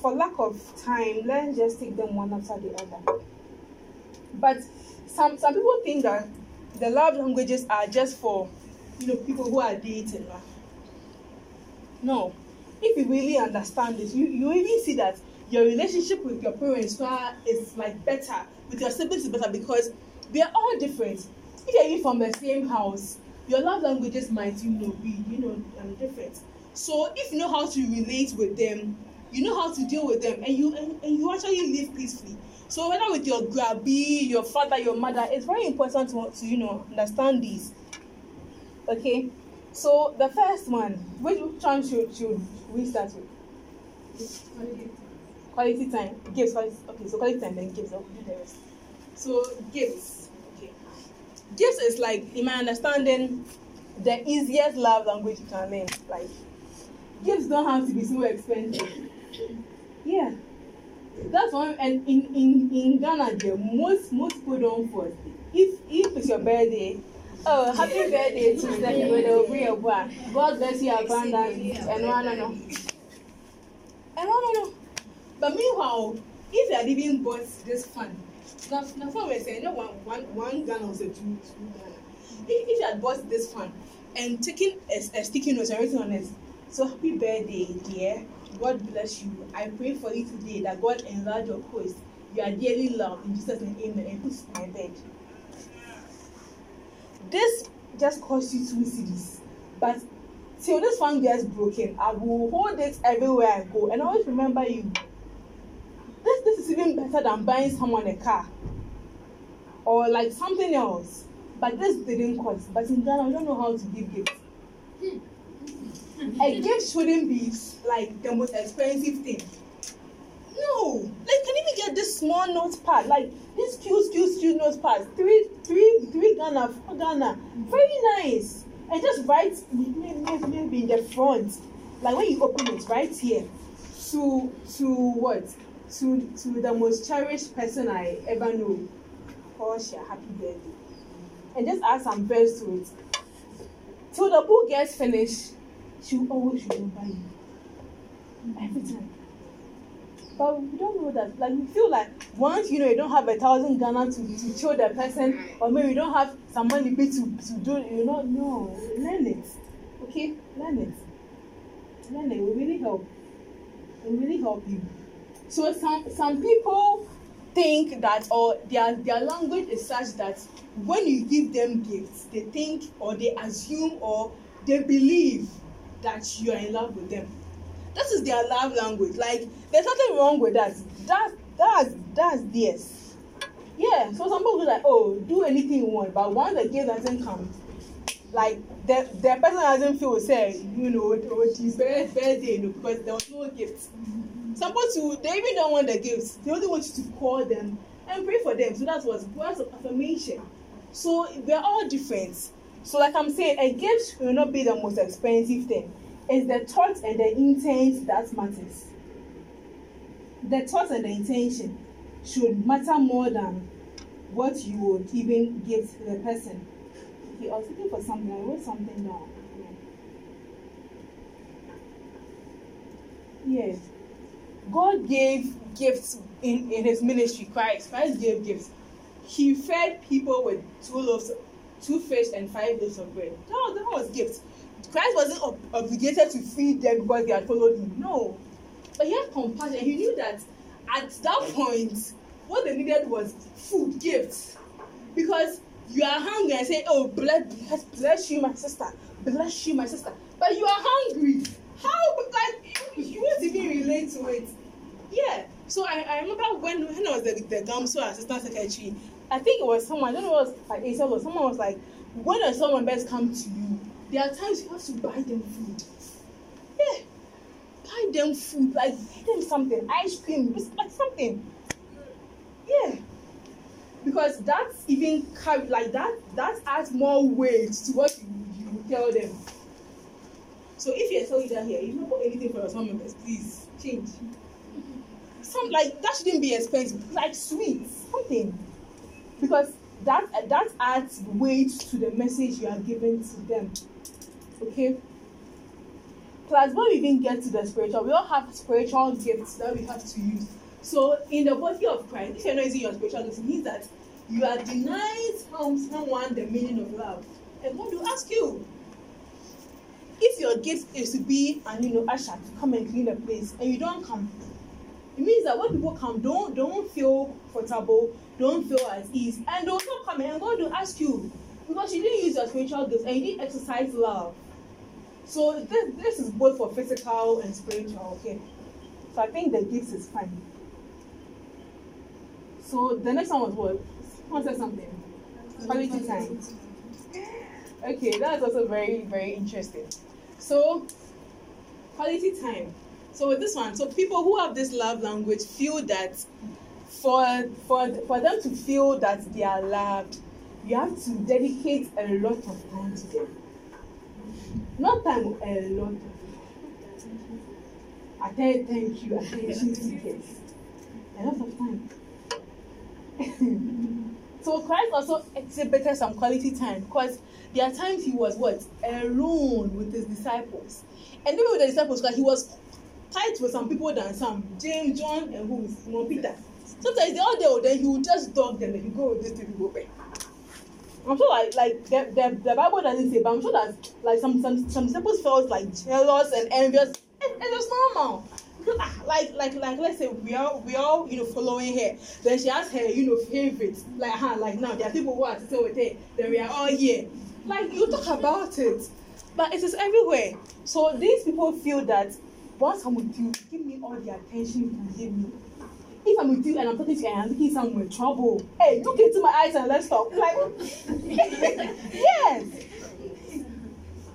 Speaker 2: For lack of time, let's just take them one after the other. But some some people think that the love languages are just for you know people who are dating. No. If you really understand this, you, you even see that your relationship with your parents is like better, with your siblings is better because they are all different. If you're even from the same house, your love languages might, you know, be, you know, um, different. So if you know how to relate with them, you know how to deal with them, and you and, and you actually live peacefully. So whether with your grabby, your father, your mother, it's very important to, to you know understand these. Okay, so the first one, which one should should we start with? Quality Quality time. Gifts. Quality, okay, so quality time then gifts. I'll do the rest. So gifts. Okay. Gifts is like, in my understanding, the easiest love language you can learn. Like, gifts don't have to be so expensive. Yeah. That's one, and in in in Ghana, the most most people don't force. If if it's your birthday, oh happy birthday to with the real one. God bless you abundantly, and one no no, and one no no. But meanwhile, if you had even bought this fund, now now for we say no one one one Ghana was a two two Ghana. If if you had bought this fund and taken a, a sticky note and written on it, so happy birthday, dear. God bless you. I pray for you today that God enlarge your coast. You are dearly loved in Jesus' name, amen. And it in my bed. This just cost you two cedis, but till this one gets broken, I will hold it everywhere I go and always remember you. This this is even better than buying someone a car or like something else. But this didn't cost. But in Ghana, we don't know how to give gifts. Hmm. A gift shouldn't be like the most expensive thing. No, like can even get this small notepad, like this cute, cute, cute notepad, three, three, three Ghana, four Ghana, very nice, and just write maybe, maybe in the front, like when you open it, right here, to to what, to to the most cherished person I ever knew, Portia, happy birthday, and just add some verse to it. Till the book gets finished, she will always remember you. Every time. But we don't know that. Like we feel like once you know you don't have a thousand Ghana to, to show the person, or maybe you don't have some money to, to do you know no. Learn it. Okay? Learn it. Learn it. It will really help. It will really help you. So some some people think that or their their language is such that when you give them gifts, they think or they assume or they believe that you are in love with them. That is their love language. Like there's nothing wrong with that. That that's that's theirs. Yeah. So some people like, oh, do anything you want, but once the gift doesn't come, like the the person doesn't feel say, you know, oh, it's his birthday, you know, because there was no gift. Some people they even don't want the gifts. They only want you to call them and pray for them. So that was words of affirmation. So we're all different. So like I'm saying, a gift will not be the most expensive thing. It's the thought and the intent that matters. The thought and the intention should matter more than what you would even give to the person. Okay, I was looking for something. I wrote something down. Yes. God gave gifts in, in his ministry. Christ. Christ gave gifts. He fed people with two loaves, two fish, and five loaves of bread. That was, that was gifts. Christ wasn't ob- obligated to feed them because they had followed him. No. But he had compassion. He knew that at that point, what they needed was food, gifts. Because you are hungry and say, Oh, bless, bless, you, my sister. Bless you, my sister. But you are hungry. How? Like, you, you won't even relate to it. Yeah. So I, I remember when, when I was the, the GAMSO assistant secretary, I think it was someone, I don't know it was like ASL or someone was like, when does someone best come to you? There are times you have to buy them food. Yeah. Buy them food, like buy them something, ice cream, like something. Yeah. Because that's even like that that adds more weight to what you, you tell them. So if you're a leader here, you don't bought anything for your small members, please change. Some like that shouldn't be expensive, like sweets, something. Because that that adds weight to the message you are giving to them. Okay. Plus, when we even get to the spiritual, we all have spiritual gifts that we have to use. So, in the body of Christ, if you're not using your spiritual gifts, it means that you are denying someone the meaning of love. And God will ask you. if your gift is to be and you know usher to come and clean the place and you don't come it means that when people come don't don't feel comfortable don't feel at ease. And they'll not come and god will ask you because you didn't use your spiritual gifts and you didn't exercise love. So this this is both for physical and spiritual okay? So i think the gifts is fine. So the next one was what? Someone said something. Quality time. Okay that's also very very interesting. So quality time. So with this one so people who have this love language feel that for for for them to feel that they are loved you have to dedicate a lot of time to them. Not time a lot. Of atten thank you. Attention seekers a lot of time. [laughs] So christ also exhibited some quality time because there are times he was what alone with his disciples. And even with the disciples because he was tight with some people than some james john and who? Is simon peter sometimes they all there then he would just dog them and he go with this people go back. I'm sure like like the, the the bible doesn't say but i'm sure that like some some some disciples felt like jealous and envious. It's normal. Ah, like like like let's say we all we all you know following her. Then she has her you know favorites like huh like now. There are people who are sitting with her. Then we are all here. Like you talk about it. But it is everywhere. So these people feel that once i'm with you give me all the attention you can give me if i'm with you and i'm talking to you and i'm looking somewhere in trouble hey look into my eyes and let's talk. Like [laughs] yes.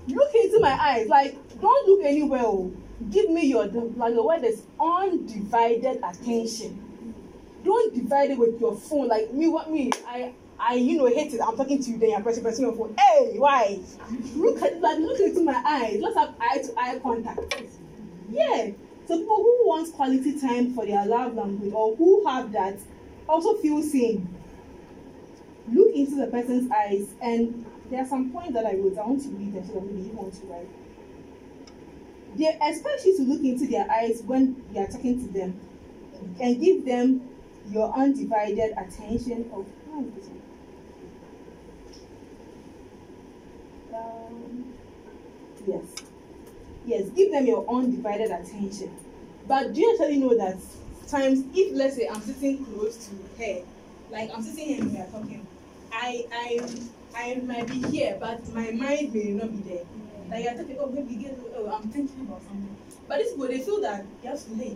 Speaker 2: Look into my eyes. Like don't look anywhere oh. Give me your like the word is undivided attention. Don't divide it with your phone. Like me what me i i you know hate it. I'm talking to you then you're pressing pressing your phone. Hey why? Look at like look into my eyes. Let's have eye to eye contact. Yeah so people who want quality time for their love language or who have that also feel seen look into the person's eyes and there are some points that i wrote i want to read them so that maybe you want to write. They expect you to look into their eyes when you are talking to them and give them your undivided attention of? Um, yes yes give them your undivided attention but do you actually know that times if let's say i'm sitting close to her like i'm sitting here and we are talking i i i might be here but my mind may not be there like you're talking oh maybe get oh i'm thinking about something but these people they feel that you have to lay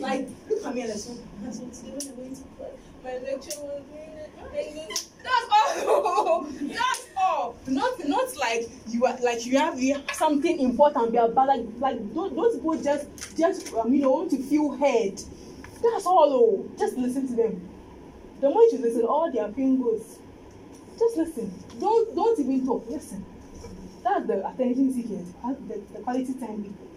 Speaker 2: like look at me and let's that's what today when i went to class that's all. [laughs] That's all. Not not like you are like you have you have something important be about like like those, those people just just um, you know want to feel heard. That's all oh. Just listen to them. The more you listen all their pain goes. Just listen. Don't don't even talk. Listen. That's the attention seekers the, the quality time. People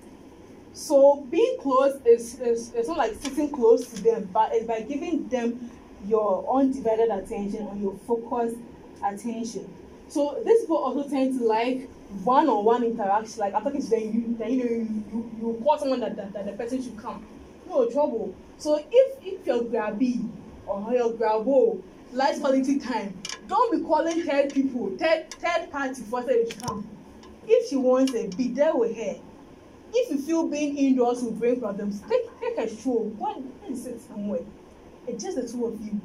Speaker 2: so being close is, is is not like sitting close to them but it's by giving them your undivided attention and your focused attention. So these people also tend to like one-on-one interaction. Like i'm talking to them you then you know you you, you call someone that, that that the person should come. No trouble. So if if your grabby or your grabo likes quality time don't be calling third people third third party for they should come. If she wants it be there with her. If you feel being indoors will bring problems take take a stroll. Go and sit somewhere it's just the two of you.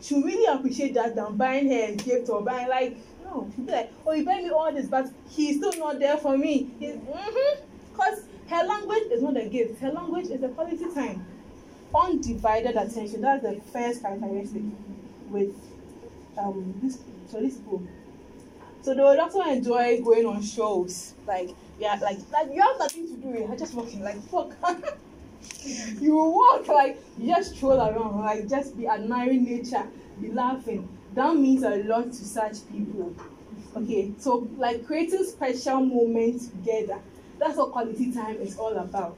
Speaker 2: She really appreciate that than buying her gift or buying like no she be like oh you buy me all this but he's still not there for me. He's mm-hmm. Cause her language is not a gift. Her language is a quality time. Undivided attention. That's the first characteristic with um this so this book so they would also enjoy going on shows. Like yeah like like you have nothing to do you're just walking like fuck [laughs] you walk like you just stroll around like just be admiring nature be laughing. That means a lot to such people. Okay so like creating special moments together that's what quality time is all about.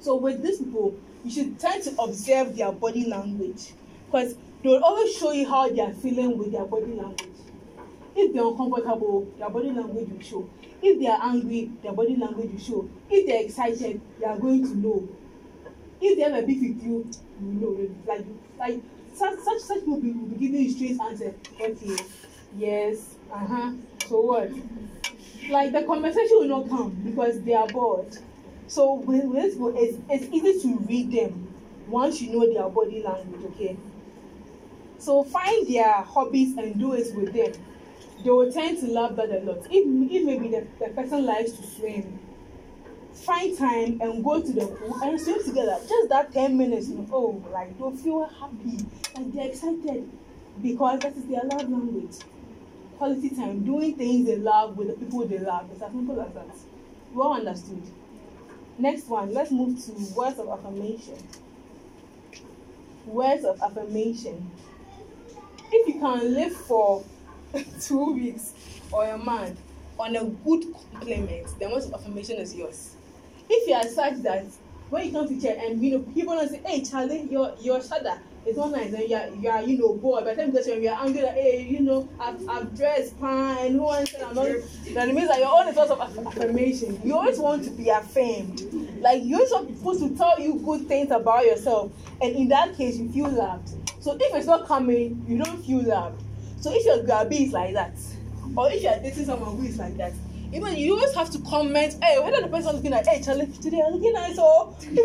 Speaker 2: So with these people you should tend to observe their body language because they will always show you how they are feeling with their body language. If they are uncomfortable their body language will show if they are angry their body language will show. If they are excited they are going to know. If they have a beef with you you know like like such such such people will be, giving you straight answer. Okay. Yes. Uh-huh. So what? Like the conversation will not come because they are bored. So with, with, it's, it's easy to read them once you know their body language, okay? So find their hobbies and do it with them. They will tend to love that a lot. If, if maybe the, the person likes to swim, find time and go to the pool and swim together. Just that 10 minutes, you know, oh, like they'll feel happy and they're excited because that is their love language. Quality time, doing things they love with the people they love. It's as simple as that. Well understood. Next one, let's move to words of affirmation. Words of affirmation. If you can live for [laughs] two weeks or a month on a good compliment, then words of affirmation is yours. If you are such that when you come to church and you know people don't say, "Hey Charlie, your your shadow is not nice," and you are you are you know bored. By the time you get to you are angry that hey you know I've I've dressed fine, who wants I'm not. Then it means that your own is also of affirmation. You always want to be affirmed. Like you're supposed to tell you good things about yourself, and in that case you feel loved. So if it's not coming, you don't feel loved. So if your grabby is like that, or if you are dating someone who is like that, know, you always have to comment, hey, whether the person is looking like, hey, Charlie, today I'm looking nice, oh. if,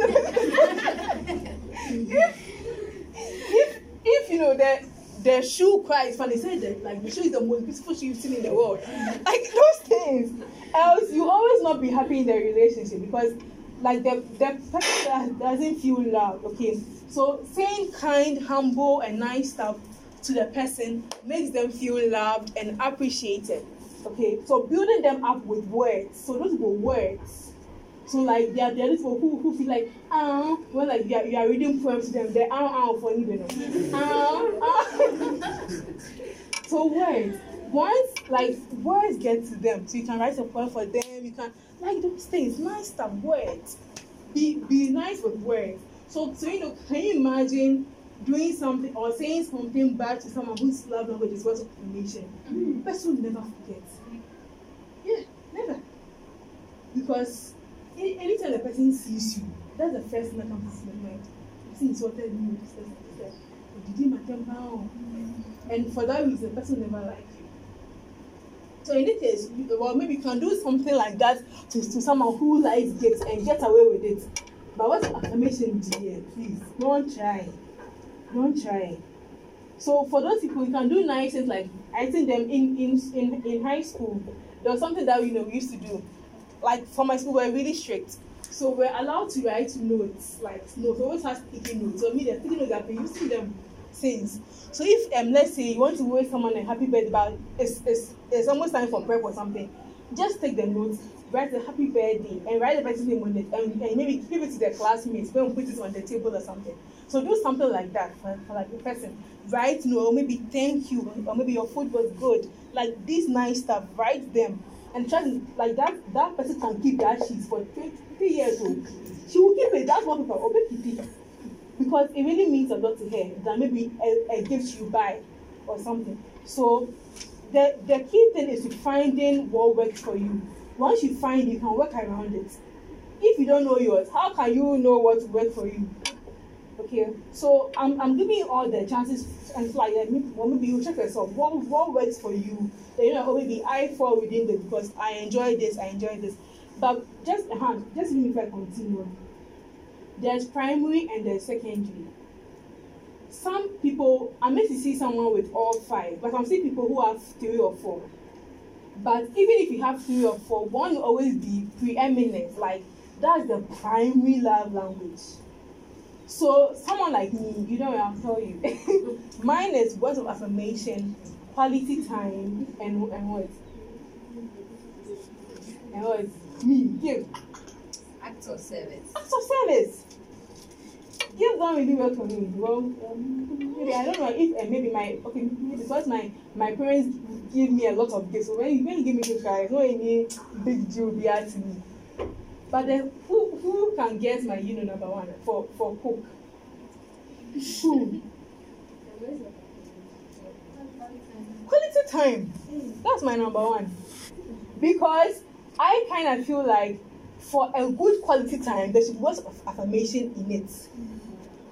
Speaker 2: if, if, you know, the, the shoe cries funny, say that, like, the shoe is the most beautiful shoe you've seen in the world. [laughs] Like, those things. Else, you always not be happy in the relationship because, like, the, the person that doesn't feel love, okay? So, saying kind, humble, and nice stuff to the person makes them feel loved and appreciated. Okay, so building them up with words. So those were words. So like they are there these who, who feel like ah when like you are, you are reading poems to them, they're ah ah for you know. Ah, ah. [laughs] so words. Once like words get to them, so you can write a poem for them, you can like those things, nice stuff, words. Be be nice with words. So so you know, can you imagine doing something or saying something bad to someone whose love language is words of affirmation, mm. person will never forget. Yeah, never. Because a- anytime the person sees you, that's the first thing that comes to their mind. The person insulted me, this person said, "Oh, did you my temper? oh?" And for that reason, the person never like you. So in this case, well, maybe you can do something like that to, to someone who likes gifts and get away with it. But what's affirmation, dear? Please, don't try don't try so for those people you can do nice things like i think them in in in, in high school. There was something that you know we used to do. Like for my school we're really strict. So we're allowed to write notes like notes. We always have sticky notes. So me the sticky notes i've been using them since. So if um let's say you want to wish someone a happy birthday but it's it's it's almost time for prep or something just take the notes write a happy birthday and write the person's name on it and, and maybe give it to their classmates go and put it on the table or something so do something like that for, for like the person. Write no or maybe thank you or maybe your food was good. Like this nice stuff write them. And try to like that that person can keep that sheet for 20 years old she will keep it. That's one people or keep it because it really means a lot to her than maybe a, a gift you buy or something. So the the key thing is to finding what works for you. Once you find you can work around it. If you don't know yours how can you know what to work for you okay so i'm i'm giving you all the chances and like maybe, you check yourself. What what works for you? Then you know maybe i fall within this because i enjoy this i enjoy this. But just uh, just give me if i continue. There's primary and there's secondary. Some people i meant to see someone with all five but i'm seeing people who have three or four. But even if you have three or four one will always be preeminent. Like that's the primary love language so someone like me you know i'll tell you. [laughs] Mine is words of affirmation quality time and and what and what me give.
Speaker 3: Acts of service.
Speaker 2: acts of service. Give don't really work for me well um, maybe i don't know if uh, maybe my okay because my my parents give me a lot of gifts. So when when you give me gift card it's not any big deal to me. But then who who can guess my know number one for for cook quality time that's my number one because i kind of feel like for a good quality time there should be words of affirmation in it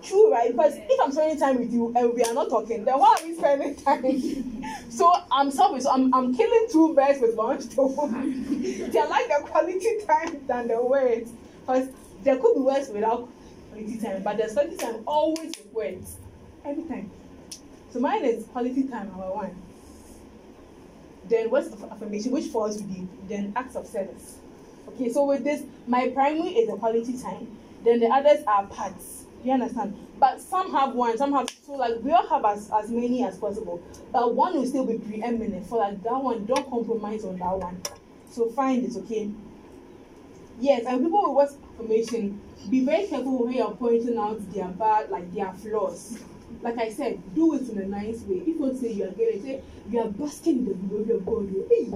Speaker 2: True, right? Because if I'm spending time with you and we are not talking, then why are we spending time? so I'm sorry, So I'm, I'm killing two birds with one stone. [laughs] they like the quality time than the words. Because there could be words without quality time, but there's quality time always with words. Every time. So mine is quality time number one. Then words of affirmation, which falls within. Then acts of service. Okay, so with this, my primary is the quality time. Then the others are parts. You understand? But some have one, some have two. like we all have as, as many as possible. But one will still be preeminent for like that one. Don't compromise on that one. So find it, okay? Yes, and people with of affirmation, be very careful when you're pointing out their bad, like their flaws. Like I said, do it in a nice way. If you to say you are getting, say you are basking in the glory of God. Hey.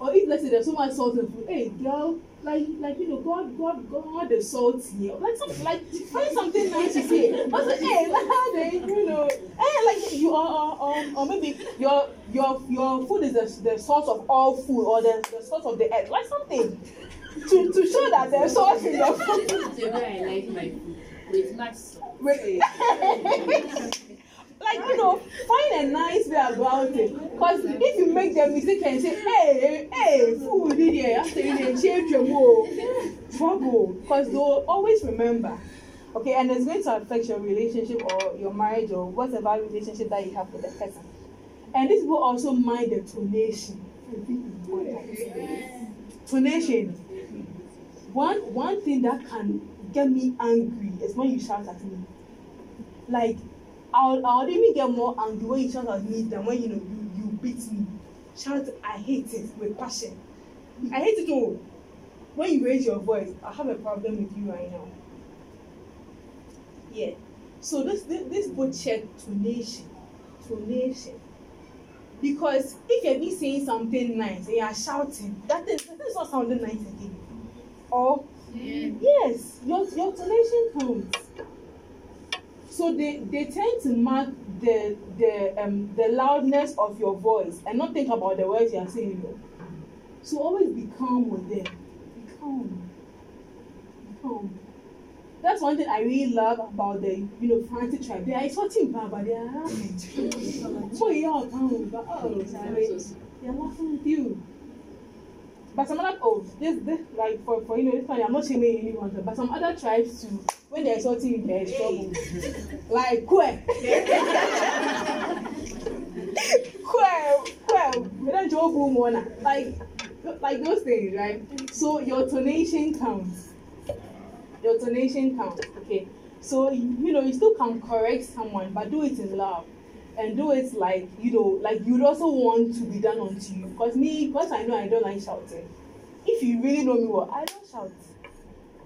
Speaker 2: Or if let's say there's so much salt in the food, hey girl, like like you know, God, God, God, the salt here. Like something like find something nice to say. But say, hey, [laughs] like you know, hey, like you are, or, or, or maybe your your your food is the, the source of all food, or the, the source of the earth, like something to to show that there's salt in your food.
Speaker 8: This is the way I like my food. With much salt.
Speaker 2: Like you know find a nice way about it cause if you make the mistake and say hey hey food in here after you dey change your mo trouble cause they will always remember okay and it's going to affect your relationship or your marriage or whatever relationship that you have with the person and this will also mind the tonation tonation one one thing that can get me angry is when you shout at me like I'll, I'll even get more angry when you shout at me than when you know you, you beat me. Shout, I hate it with passion. I hate it all. When you raise your voice, I have a problem with you right now. Yeah. So this this, this both check tonation. Tonation. Because if you're saying something nice and you're shouting, that is that is not sounding nice again. Or yes, your your tonation counts. So they, they tend to mark the the um the loudness of your voice and not think about the words you are saying. So always be calm with them. Be calm. Be calm. That's one thing I really love about the you know Fancy tribe. They are sorting but they are laughing. you all calm, but oh sorry. They are laughing with you. But some other oh this this like for for you know this one I'm not shaming anyone but some other tribes too when they're sorting is trouble. like kwe. kwe kwe we don't joke one like like those things right? So your tonation counts. Your tonation counts okay? So you know you still can correct someone but do it in love and do it like you know like you'd also want to be done unto you because me because i know i don't like shouting. If you really know me well i don't shout.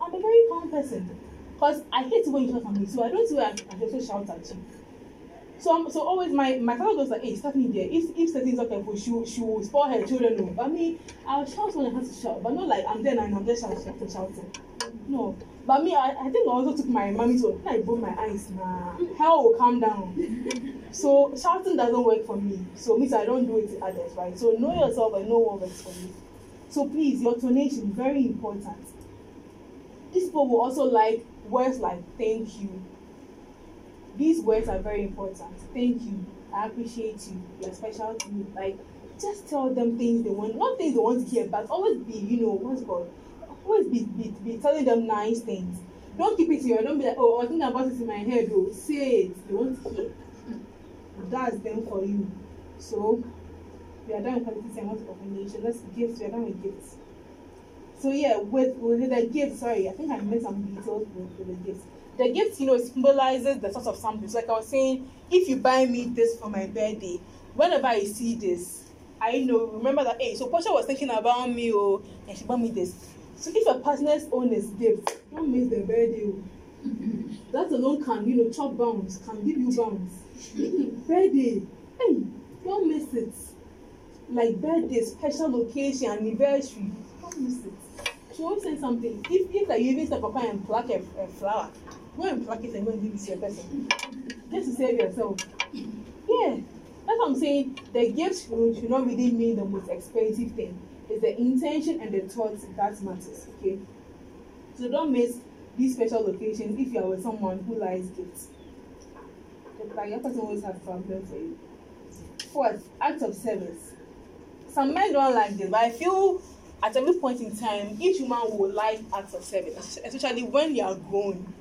Speaker 2: I'm a very calm person. Because i hate when you shout at me. So i don't see why i i also shout at you. So I'm, so always my my father goes like hey stop me there. If if certain is not she she will spoil her children. No but me i'll shout when i have to shout. But not like i'm there and i'm just shouting shouting shouting no. But me i i think i also took my mommy to when i broke my eyes nah. Hell will calm down [laughs] so shouting doesn't work for me. So me so i don't do it to others right? So know yourself and know what works for you. So please your tonation very important. These people will also like words like thank you. These words are very important. Thank you. I appreciate you. You're special to me. Like just tell them things they want not things they want to hear but always be you know what's called? Always be be be telling them nice things. Don't keep it to your don't be like oh i think about it in my head oh say it. They want to hear that's them for you. So we are done with quality time what's combination let's gifts. We are done with gifts. So yeah with with the gifts sorry i think i made some details with, with the gifts. The gift you know symbolizes the source of something. So like i was saying if you buy me this for my birthday whenever i see this i know remember that hey so portia was thinking about me oh and she bought me this. So if your partner's own is gift don't miss the birthday oh [laughs] that alone can you know chop bounce can give you bounce [laughs] birthday hey don't miss it. Like birthday special occasion anniversary. Don't miss it. She always say something. If if like you even step up and pluck a, a flower go and pluck it and go and give it to your person. Just to save yourself. Yeah. That's what i'm saying. The gift should, should not really mean the most expensive thing. It's the intention and the thought that matters okay? So don't miss these special occasions if you are with someone who likes gifts. Like that person always has problem for you. Fourth, acts of service. Some men don't like this, but I feel at every point in time, each woman will like acts of service, especially when you are grown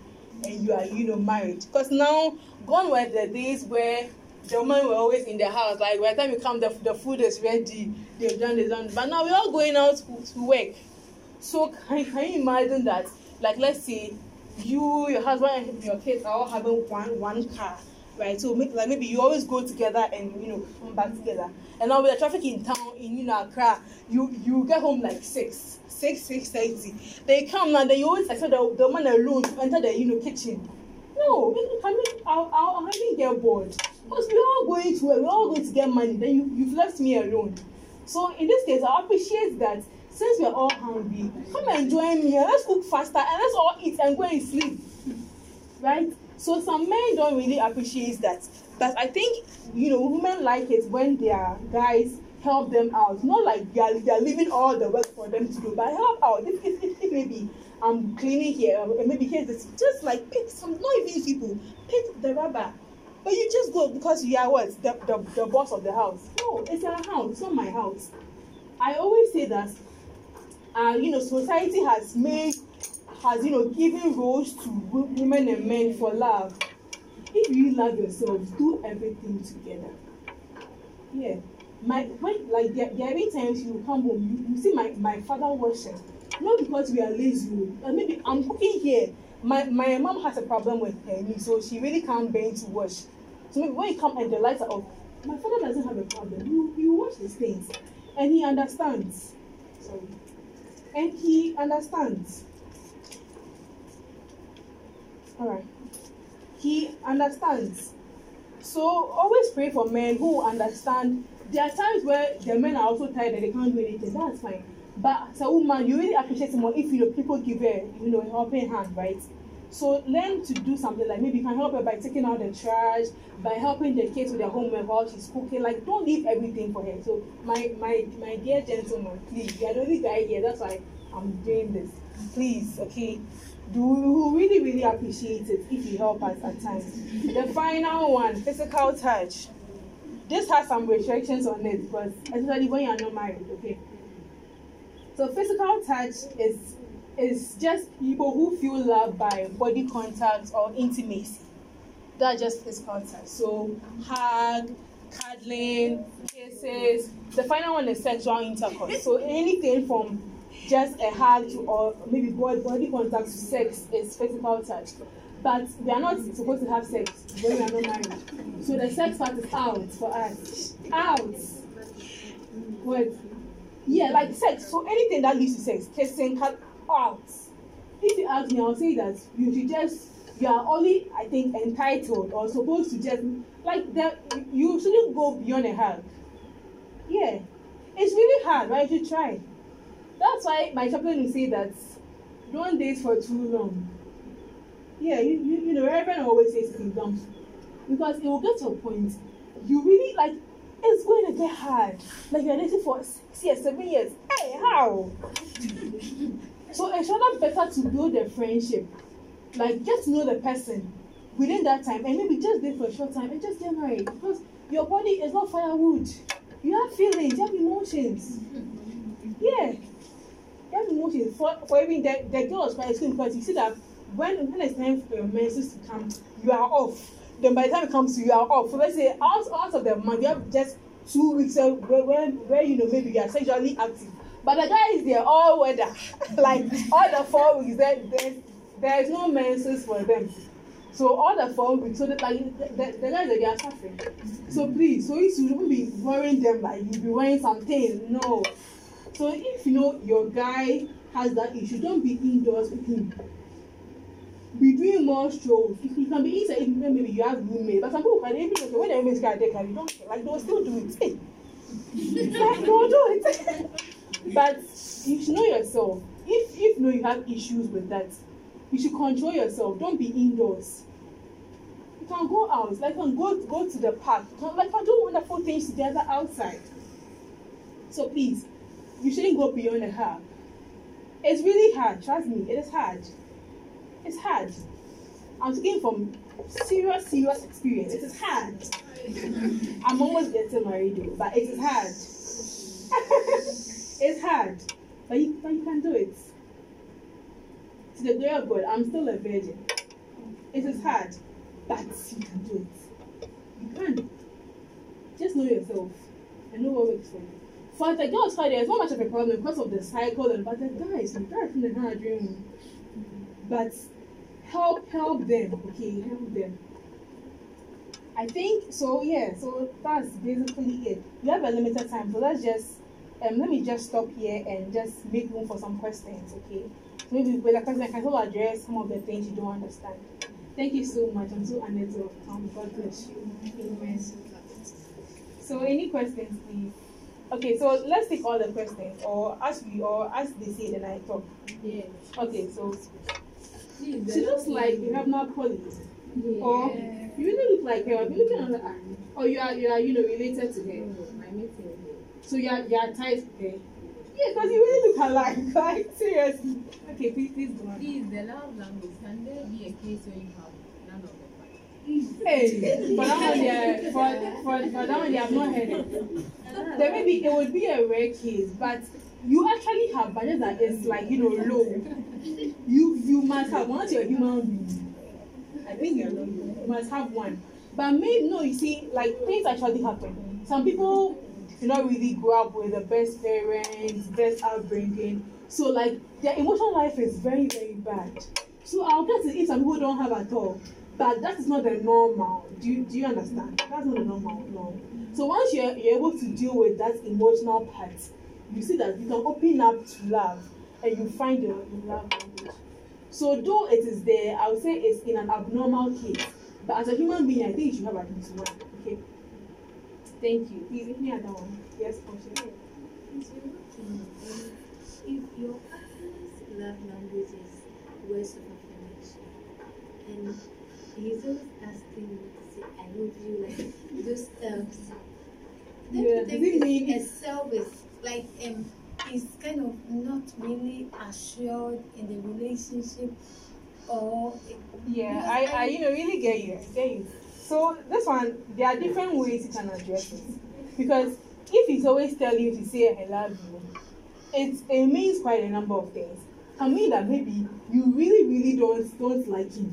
Speaker 2: and you are, you know, married. Because now, gone were the days where the women were always in the house. Like by the time you come, the, the food is ready, they've done this, done. But now we're all going out to, to work. So can, can you imagine that? Like let's say you, your husband, and your kids are all having one one car, right? So make, like maybe you always go together and you know come back mm-hmm. together. And now with the traffic in town in you know Accra, you you get home like six, six, six thirty. They come now, they always expect the, the man alone to enter the you know kitchen. No, I mean, I'll, I'll, I didn't get bored. Because we're all going to we're all going to get money, then you, you've left me alone. So in this case, I appreciate that since we're all hungry, come and join me. Let's cook faster and let's all eat and go and sleep. Right? So some men don't really appreciate that. But I think, you know, women like it when their guys help them out. Not like they are, they are leaving all the work for them to do, but help out. Maybe I'm cleaning here, or maybe here's this, just like pick some, not even people, pick the rubber. But you just go because you are what? The, the, the boss of the house. No, it's our house, it's not my house. I always say that, uh, you know, society has made, has, you know, given roles to women and men for love. If you love yourself, do everything together. Yeah. My when like there, there are times you come home, you, you see my, my father washing. Not because we are lazy, oh, maybe I'm cooking here. My my mom has a problem with her knee, so she really can't bear to wash. So maybe when you come and the lights are off, my father doesn't have a problem. You you wash these things, and he understands. Sorry, and he understands. All right, he understands. So always pray for men who understand. There are times where the men are also tired and they can't do anything. That's fine. But as a woman, you really appreciate someone if you know people give her, you know, a helping hand, right? So learn to do something like maybe you can help her by taking out the trash, by helping the kids with their homework while she's cooking. Like don't leave everything for her. So my my my dear gentleman, please, you're the only guy here. That's why I'm doing this. Please, okay. Do we really really appreciate it if you help us at times. The final one, physical touch. This has some restrictions on it because especially when you're not married, okay. So physical touch is is just people who feel loved by body contact or intimacy. That's just physical touch. So hug, cuddling, kisses. The final one is sexual intercourse. So anything from just a hug to or maybe body, body contact to sex is physical touch. But we are not supposed to have sex when we are not married. So the sex part is out for us. Out. What? Yeah, like sex. So anything that leads to sex, kissing, cut out. If you ask me, I'll say that you should just you are only, I think, entitled or supposed to just like that. You shouldn't go beyond a hug. Yeah, it's really hard, right? You try. That's why my chaplain will say that don't date for too long. Yeah, you you, you know, Reverend always says kingdom because it will get to a point you really like it's going to get hard. Like you're dating for six years, seven years. Hey, how? [laughs] so it's rather better to build a friendship, like get to know the person within that time, and maybe just date for a short time and just get married because your body is not firewood. You have feelings, you have emotions. Yeah, you have emotions. For for even the the girls by school because you see that when when it's time for your menses to come, you are off. Then by the time it comes you, you are off. So let's say out, out of the month, you have just two weeks where, where, where you know maybe you are sexually active. But the guy is there all weather, [laughs] like all the four weeks. There, there, there is no menses for them. So all the four weeks, so that like the, the, guys they are suffering. So please, so you shouldn't be worrying them like you be wearing something. No. So if you know your guy has that issue, don't be indoors with him. Be doing more strolls. If you can be inside, maybe you have roommates. But some people can even when the roommates can take care, you don't. Like they'll still do it. [laughs] Like they'll do it. [laughs] but you should know yourself. If if you know you have issues with that, you should control yourself. Don't be indoors. You can go out, like can go go to the park. Can, like can do wonderful things together outside. So please, you shouldn't go beyond a hug. It's really hard, trust me, it is hard. It's hard. I'm speaking from serious, serious experience. It is hard. [laughs] I'm almost getting married, but it is hard. [laughs] it's hard, but you, but you can do it. To the glory of God, I'm still a virgin. It is hard, but you can do it. You can. Just know yourself and know what works for you. For the girls, side, there's not much of a problem because of the cycle, and but the guys, the guys from the hard dream. But help, help them, okay, help them. I think so. Yeah. So that's basically it. We have a limited time, so let's just um let me just stop here and just make room for some questions, okay? So maybe with a question, I can still address some of the things you don't understand. Thank you so much. I'm so honored to have come. God bless you. Amen. So any questions, please? Okay, so let's take all the questions, or as we or as they say, then I talk.
Speaker 8: Yes.
Speaker 2: Okay, so she looks like you have not poly, or you really look like her. I've been looking at her, or you are you are you know related to her.
Speaker 8: My meeting here.
Speaker 2: So you are you are tied to her. Yeah, because you really look alike. [laughs] Like seriously. Okay, please please go on.
Speaker 8: Please, the love language, can there be a case where you have none of the five?
Speaker 2: Hey, [laughs] for that one, they for, for, for that one, they have not heard it. There may be, it would be a rare case, but you actually have budget that is like, you know, low. You you must have, once you're a human being, I think you're low, you must have one. But maybe, no, you see, like, things actually happen. Some people do not really grow up with the best parents, best upbringing. So, like, their emotional life is very, very bad. So, I'll get to if some people don't have at all. But that is not the normal. Do you, do you understand? That's not the normal. No. So once you're, you're able to deal with that emotional part, you see that you can open up to love and you find your, your love language. So though it is there, I would say it's in an abnormal case. But as a human being, I think you should have at least one. Thank you. Give me another one. Yes, Portia.
Speaker 9: if your partner's love language is words of affirmation and he's always asking you to say I love you like those don't
Speaker 2: Yeah, does it mean
Speaker 9: a service like um he's kind of not really assured in the relationship or
Speaker 2: Yeah, I, I you know really get you, I get you. So this one, there are different ways you can address it. Because if he's always telling you to say I love you, it it means quite a number of things. Can mean that maybe you really, really don't don't like him.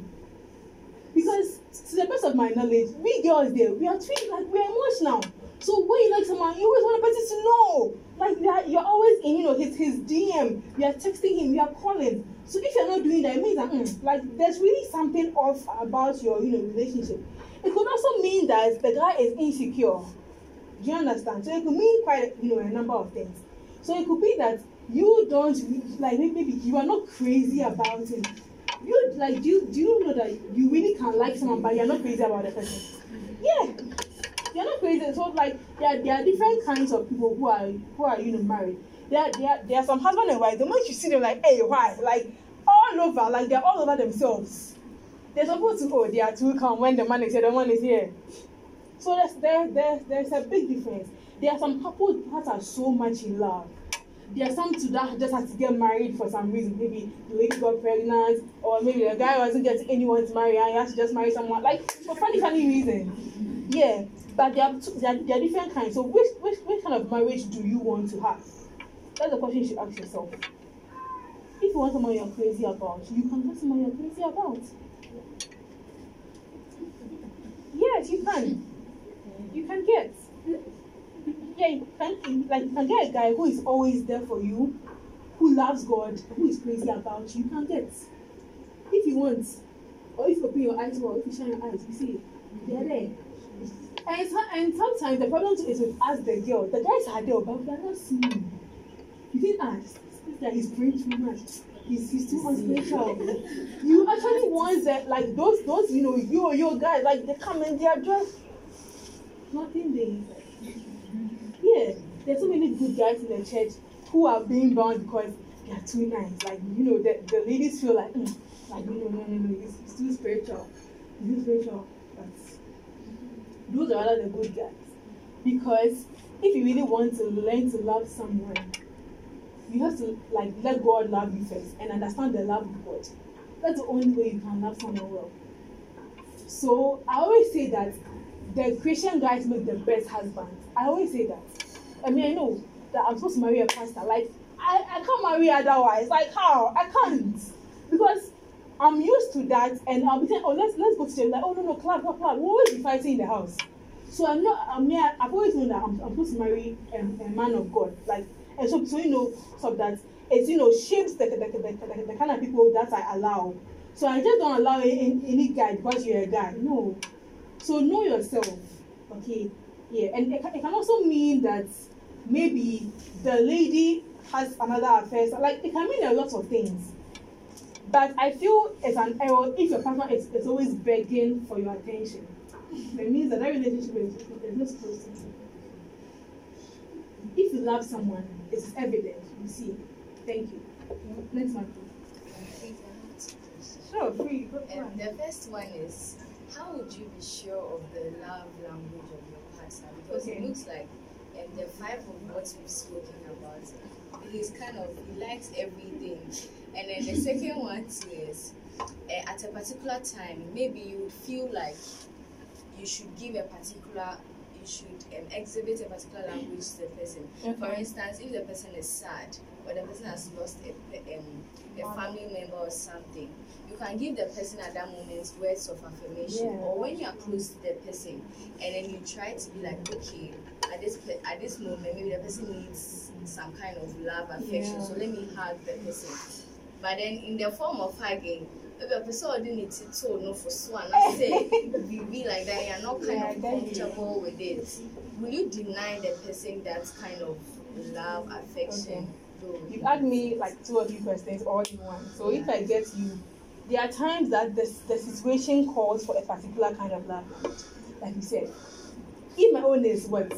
Speaker 2: Because to the best of my knowledge, we girls there, we are treated like we're emotional. So when you like someone, you always want a person to know. Like you're always in, you know, his his DM. You are texting him, you are calling. So if you're not doing that, it means that mm, like there's really something off about your, you know, relationship. It could also mean that the guy is insecure. Do you understand? So it could mean quite, you know, a number of things. So it could be that you don't like maybe you are not crazy about him. You like do you, do you know that you really can like someone but you're not crazy about the person? Yeah. You're not crazy. So like there, there are different kinds of people who are who are you know married. There, there, there are some husband and wife. The moment you see them like, hey, why? Like all over, like they're all over themselves. They're supposed to oh they are too when the man is here, the man is here. So there's there, there there's a big difference. There are some couples that are so much in love. There are some to that just had to get married for some reason. Maybe the lady got pregnant, or maybe the guy wasn't getting anyone to marry, and he has to just marry someone like for funny, funny reasons. Yeah, but there are, two, there, are, there are different kinds. So which, which which kind of marriage do you want to have? That's the question you should ask yourself. If you want someone you're crazy about, you can get someone you're crazy about. Yes, you can. You can get. Yeah, you can like you can get a guy who is always there for you, who loves God, who is crazy about you. You can get. If you want, or if you open your eyes well, if you shine your eyes, you see, they're there. And, and sometimes the problem is with us, the girl. The guys are there, but we are not seeing. You didn't ask. This guy praying too much. He's, he's too unspiritual. [laughs] you actually want that, like those, those, you know, you or your guys, like they come and they are just nothing there. Yeah, there's so many good guys in the church who are being bound because they are too nice. Like you know, the, the ladies feel like, mm, like no, no, no, no, no, he's, he's too spiritual. He's too spiritual. But those are rather the good guys. Because if you really want to learn to love someone, you have to like let God love you first and understand the love of God. that's the only way you can love someone well. So I always say that the Christian guys make the best husbands. I always say that. I mean, I know that I'm supposed to marry a pastor. Like, I, I can't marry otherwise. Like, how? I can't. Because I'm used to that, and I'll be saying, oh, let's let's go to church. Like, oh no, no, clap, clap, clap. We'll always be fighting in the house. So I'm not. I'm here. I've always known that I'm, I'm supposed to marry a, a man of God. Like, and so so you know, so that it you know shapes the the, the, the, kind of people that I allow. So I just don't allow any, any guy because you're a guy. No. So know yourself. Okay. Yeah, and it, can- it can also mean that maybe the lady has another affair. Like it can mean a lot of things. But I feel it's an error if your partner is, is always begging for your attention. It means that that relationship is, not supposed to. If you love someone, it's evident. You see. Thank you. Next one. please. Sure, free. Go
Speaker 3: Um, the first one is how would you be sure of the love language of your partner? Because
Speaker 2: Okay.
Speaker 3: it looks like um, the five of what we've spoken about, he's kind of he likes everything. And then the second one is uh, at a particular time, maybe you would feel like you should give a particular you should um, exhibit a particular language to the person. For instance, if the person is sad or the person has lost a, um, a family member or something, you can give the person at that moment words of affirmation.
Speaker 2: Yeah.
Speaker 3: Or when you are close to the person and then you try to be like, okay, at this at this moment, maybe the person needs some kind of love, affection.
Speaker 2: Yeah.
Speaker 3: So let me hug the person. But then in the form of hugging, a person already needs it so no for so and I say [laughs] be, be like that, you're not kind
Speaker 2: Yeah,
Speaker 3: of comfortable with it. Will you deny the person that kind of love, affection? though?
Speaker 2: You asked me like two or three questions all in one. So if I get you, there are times that the, the situation calls for a particular kind of love. Like you said, if my own is what?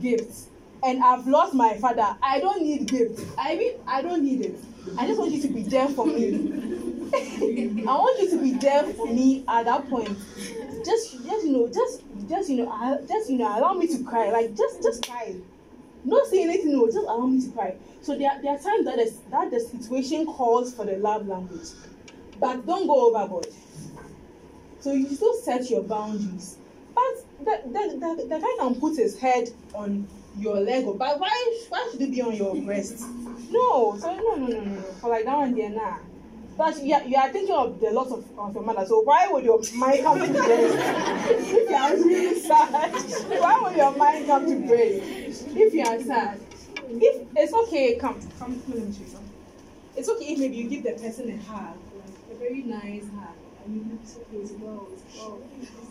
Speaker 2: Gifts. And I've lost my father. I don't need gifts. I mean, I don't need it. I just want you to be there for me. [laughs] I want you to be there for me at that point. Just, just you know, just, just you know, just you know, allow me to cry. Like just, just cry not saying anything, no, just allow me to cry. So there, there are times that, is, that the situation calls for the love language, but don't go overboard. So you still set your boundaries. But the, the, the, the guy can put his head on your leg, but why, why should it be on your breast? No, so no, no, no, no, no. For like that one there, nah. But you are, you are thinking of the loss of, of your mother, so why would your mind come to breast? [laughs] if you are really sad, why would your mind come to breast? If you are sad, if it's okay, come, come, let me show you. It's okay if maybe you give the person a hug, like a very nice hug. I mean, it's.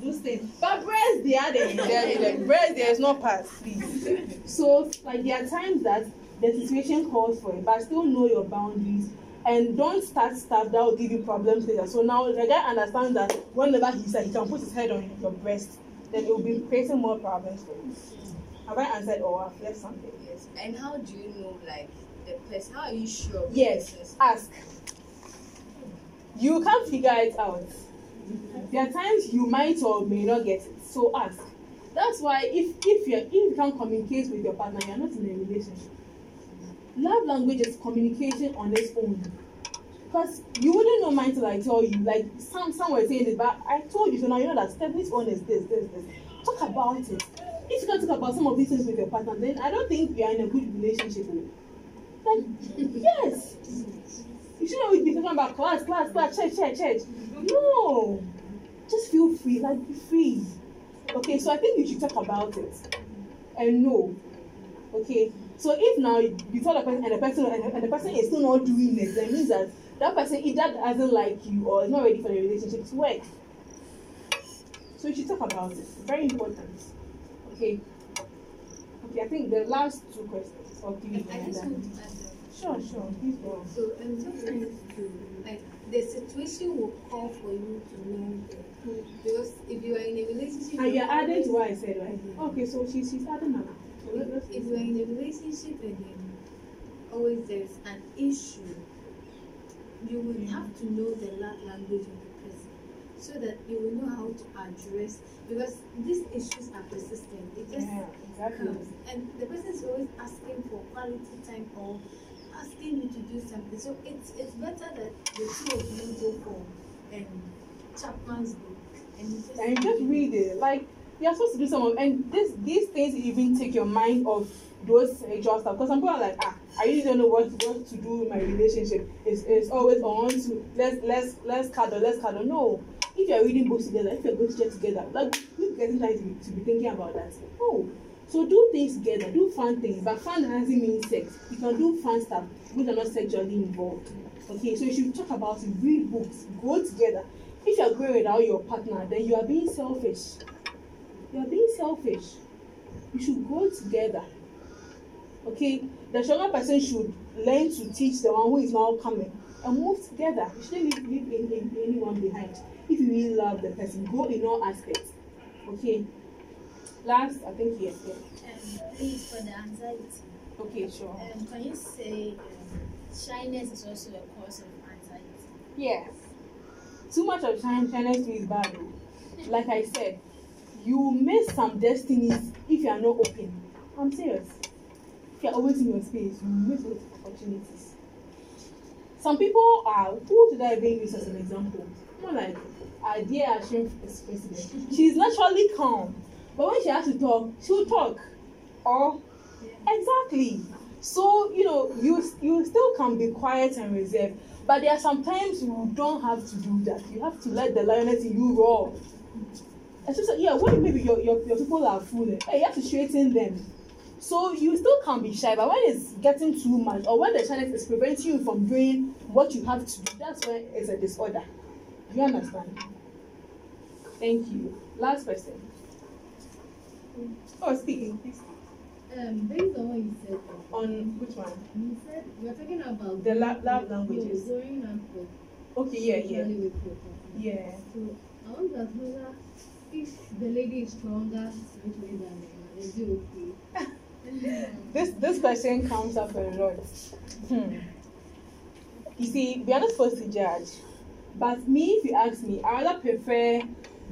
Speaker 2: Those things. But breast, the other, the, the breast, there is no part, please. So, like, there are times that the situation calls for it, but still know your boundaries and don't start stuff that will give you problems later. So now the guy understands that whenever he said he can put his head on your breast, then it will be creating more problems for you. Have I answered or I've left something?
Speaker 3: Yes. And how do you know like the person? How are you sure?
Speaker 2: Yes, ask. You can't figure it out. There are times you might or may not get it, so ask. That's why if if you if you can't communicate with your partner, you're not in a relationship. Love language is communication on its own. Because you wouldn't know mine till I tell you. Like some some were saying it, but I told you so now you know that Stephanie's one is this, this, this. Talk about it. If you can talk about some of these things with your partner, then I don't think you are in a good relationship. oh. Like yes. You shouldn't always be talking about class, class, class, church, church, church. No. Just feel free, like be free. Okay, so I think you should talk about it. And know. Okay. So if now you tell the person and the person and the, person is still not doing it, then means that that person either doesn't like you or is not ready for the relationship to work. So you should talk about it. Very important. Okay. Okay, I think the last two questions or three.
Speaker 9: I
Speaker 2: and
Speaker 9: just want to add.
Speaker 2: Sure, sure. Please go on.
Speaker 9: So, um, sometimes to like the situation will call for you to know the because if you are in a relationship,
Speaker 2: And you're adding to what I said, right? Okay, so she's she's adding now. So let, let's
Speaker 9: if you are in a relationship and then always there's an issue, you will have to know the love language of the person so that you will know how to address because these issues are persistent. It just
Speaker 2: Yeah, exactly.
Speaker 9: comes and the person is always asking for quality time or asking you to do something. So it's it's better that the two of you go for um, Chapman's book and you just,
Speaker 2: and you just read it like you're supposed to do some of and this these things even take your mind off those sexual stuff. Because some people are like ah i really don't know what what to do in my relationship. It's it's always on to let's let's let's cuddle let's cuddle. No. If you're reading books together if you're going to church together like who's getting time to be, to be thinking about that? Oh so do things together do fun things. But fun doesn't mean sex. You can do fun stuff which are not sexually involved. Okay so you should talk about read books go together. If you're going without your partner then you are being selfish you are being selfish. You should go together. Okay? The stronger person should learn to teach the one who is now coming and move together. You shouldn't leave, leave any, any, anyone behind if you really love the person. Go in all aspects. Okay? Last i think yes yes.
Speaker 9: Um, please for the anxiety.
Speaker 2: okay sure.
Speaker 9: Um, can you say um, shyness is also a cause of anxiety?
Speaker 2: yes. Too much of shyness is bad like i said you miss some destinies if you are not open. I'm serious. If you are always in your space you miss those opportunities. Some people are who did i even use as an example? More like adia ashim is president. She is naturally calm. But when she has to talk she will talk. Or exactly. So you know you you still can be quiet and reserved. But there are some times you don't have to do that. You have to let the lioness in you roar especially yeah when maybe your your your people are full eh? Hey, you have to straighten them. So you still can be shy but when it's getting too much or when the shyness is preventing you from doing what you have to do that's when it's a disorder. Do you understand? Thank you. Last person oh speaking please.
Speaker 8: Um, based on what you said,
Speaker 2: on which one?
Speaker 8: You said are talking about
Speaker 2: The la- love
Speaker 8: no,
Speaker 2: languages.
Speaker 8: going out for
Speaker 2: okay yeah yeah.
Speaker 8: With
Speaker 2: yeah.
Speaker 8: So I want to ask if the lady is stronger than man, is it okay?
Speaker 2: this this question comes up a lot. Hmm. You see, we are not supposed to judge, but me, if you ask me, I rather prefer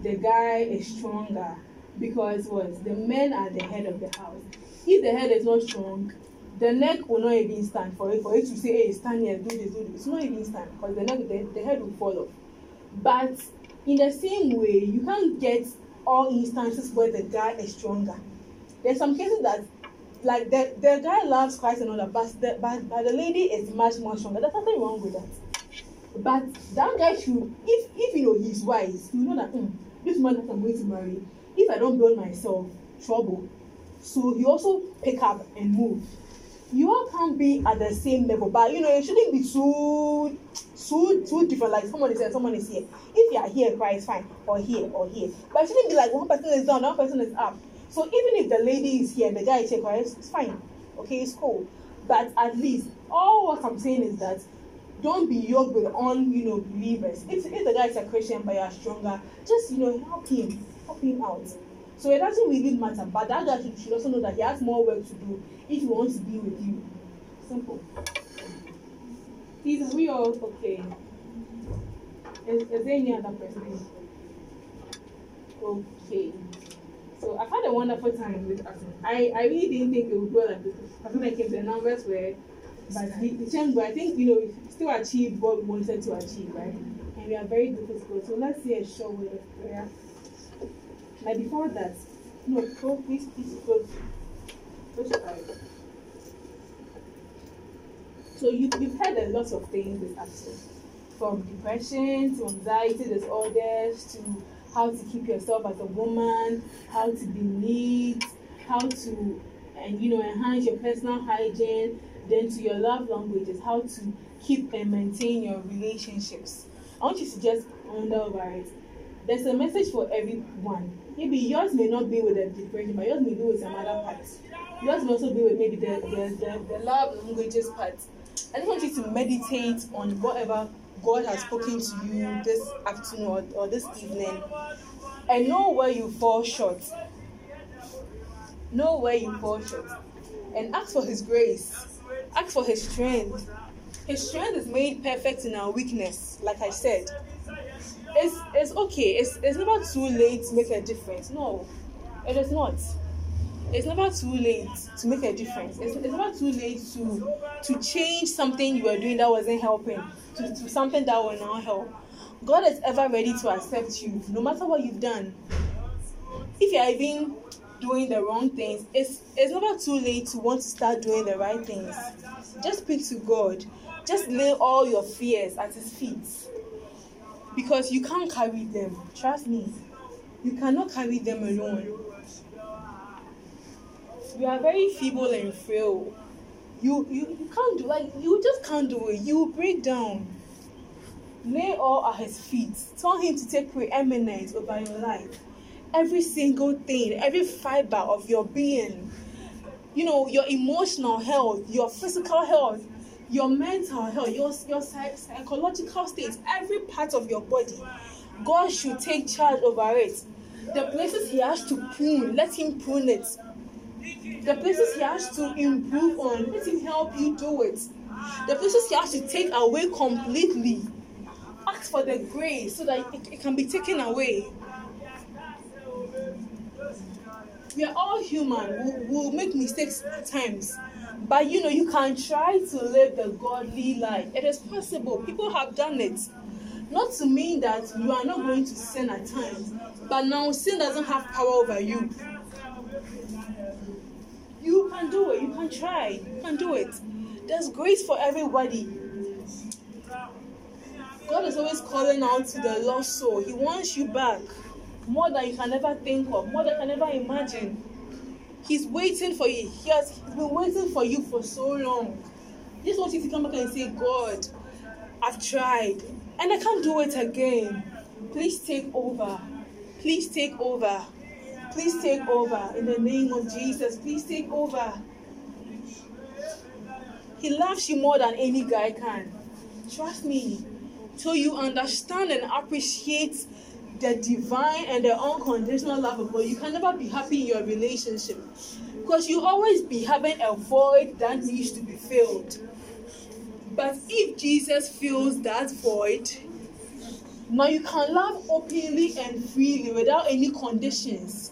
Speaker 2: the guy is stronger because what the men are the head of the house. If the head is not strong, the neck will not even stand for it for it to say, "Hey, stand here, do this, do this." It's not even stand because the neck, the, the head will fall off. But in the same way, you can't get all instances where the guy is stronger. There's some cases that like the the guy loves Christ and all that, but the but, but the lady is much more stronger. There's nothing wrong with that. But that guy should, if if you know he's wise, you know that mm, this man that I'm going to marry, if I don't build myself, trouble. So he also pick up and move. You all can't be at the same level, but you know it shouldn't be too too too different. Like someone is here, someone is here. If you are here, Christ, fine, or here or here. But it shouldn't be like one person is down, one person is up. So even if the lady is here, the guy is here, Christ, it's fine. Okay, it's cool. But at least all what I'm saying is that don't be yoked with un you know believers. If if the guy is a Christian but you are stronger, just you know help him, help him out. So it doesn't really matter. But that guy should, should also know that he has more work to do if he wants to be with you. Simple. Please, we all okay? Is, is there any other person? Okay. So I've had a wonderful time with Arsenal. I, I really didn't think it would go like this. As when I came to the numbers were but the, the but I think you know we still achieved what we wanted to achieve, right? And we are very difficult. So let's say a short word of prayer. But before that, no, go please, please close. So you you've heard a lot of things with Axel. From depression to anxiety disorders to how to keep yourself as a woman, how to be neat, how to and you know enhance your personal hygiene, then to your love languages, how to keep and maintain your relationships. I want you to just ponder over it. There's a message for everyone. Maybe yours may not be with the depression, but yours may be with some other parts. Yours may also be with maybe the the, the, the love languages part. I just want you to meditate on whatever God has spoken to you this afternoon or, or this evening and know where you fall short. Know where you fall short. And ask for His grace. Ask for His strength. His strength is made perfect in our weakness, like I said. It's, it's okay. It's, it's never too late to make a difference. No, it is not. it's never too late to make a difference. It's, it's never too late to to change something you were doing that wasn't helping to, to something that will now help. God is ever ready to accept you, no matter what you've done. If you're even doing the wrong things, it's it's never too late to want to start doing the right things. Just speak to God. Just lay all your fears at His feet. Because you can't carry them. Trust me. You cannot carry them alone. You are very feeble and frail. You, you, you can't do like you just can't do it. You break down. Lay all at his feet. Tell him to take preeminence over your life. Every single thing, every fiber of your being. You know, your emotional health, your physical health, your mental health, your, your psychological state, every part of your body. God should take charge over it. The places He has to prune, let Him prune it. The places He has to improve on, let Him help you do it. The places He has to take away completely, ask for the grace so that it, it can be taken away. We are all human. We'll, we'll make mistakes at times. But you know, you can try to live the godly life. It is possible. People have done it. Not to mean that you are not going to sin at times, but now sin doesn't have power over you. You can do it. You can try. You can do it. There's grace for everybody. God is always calling out to the lost soul. He wants you back more than you can ever think of, more than you can ever imagine. He's waiting for you. He has he's been waiting for you for so long. He just wants you to come back and say, God, I've tried and I can't do it again. Please take over. Please take over. Please take over in the name of Jesus. Please take over. He loves you more than any guy can. Trust me. So you understand and appreciate the divine and the unconditional love of God, you can never be happy in your relationship. Because you always be having a void that needs to be filled. But if Jesus fills that void, now you can love openly and freely without any conditions.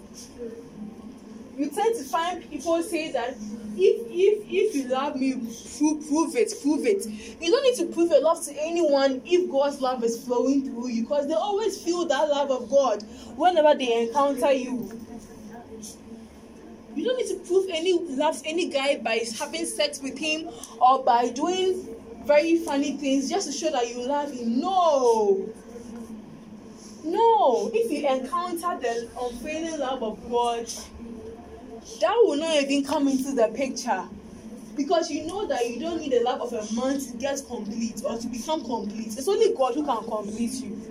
Speaker 2: You tend to find people say that if if if you love me, prove, prove it, prove it. You don't need to prove your love to anyone if God's love is flowing through you, because they always feel that love of God whenever they encounter you. You don't need to prove any love to any guy by having sex with him or by doing very funny things just to show that you love him. No. No. If you encounter the unfailing love of God, that will not even come into the picture. Because you know that you don't need the love of a man to get complete or to become complete. It's only God who can complete you.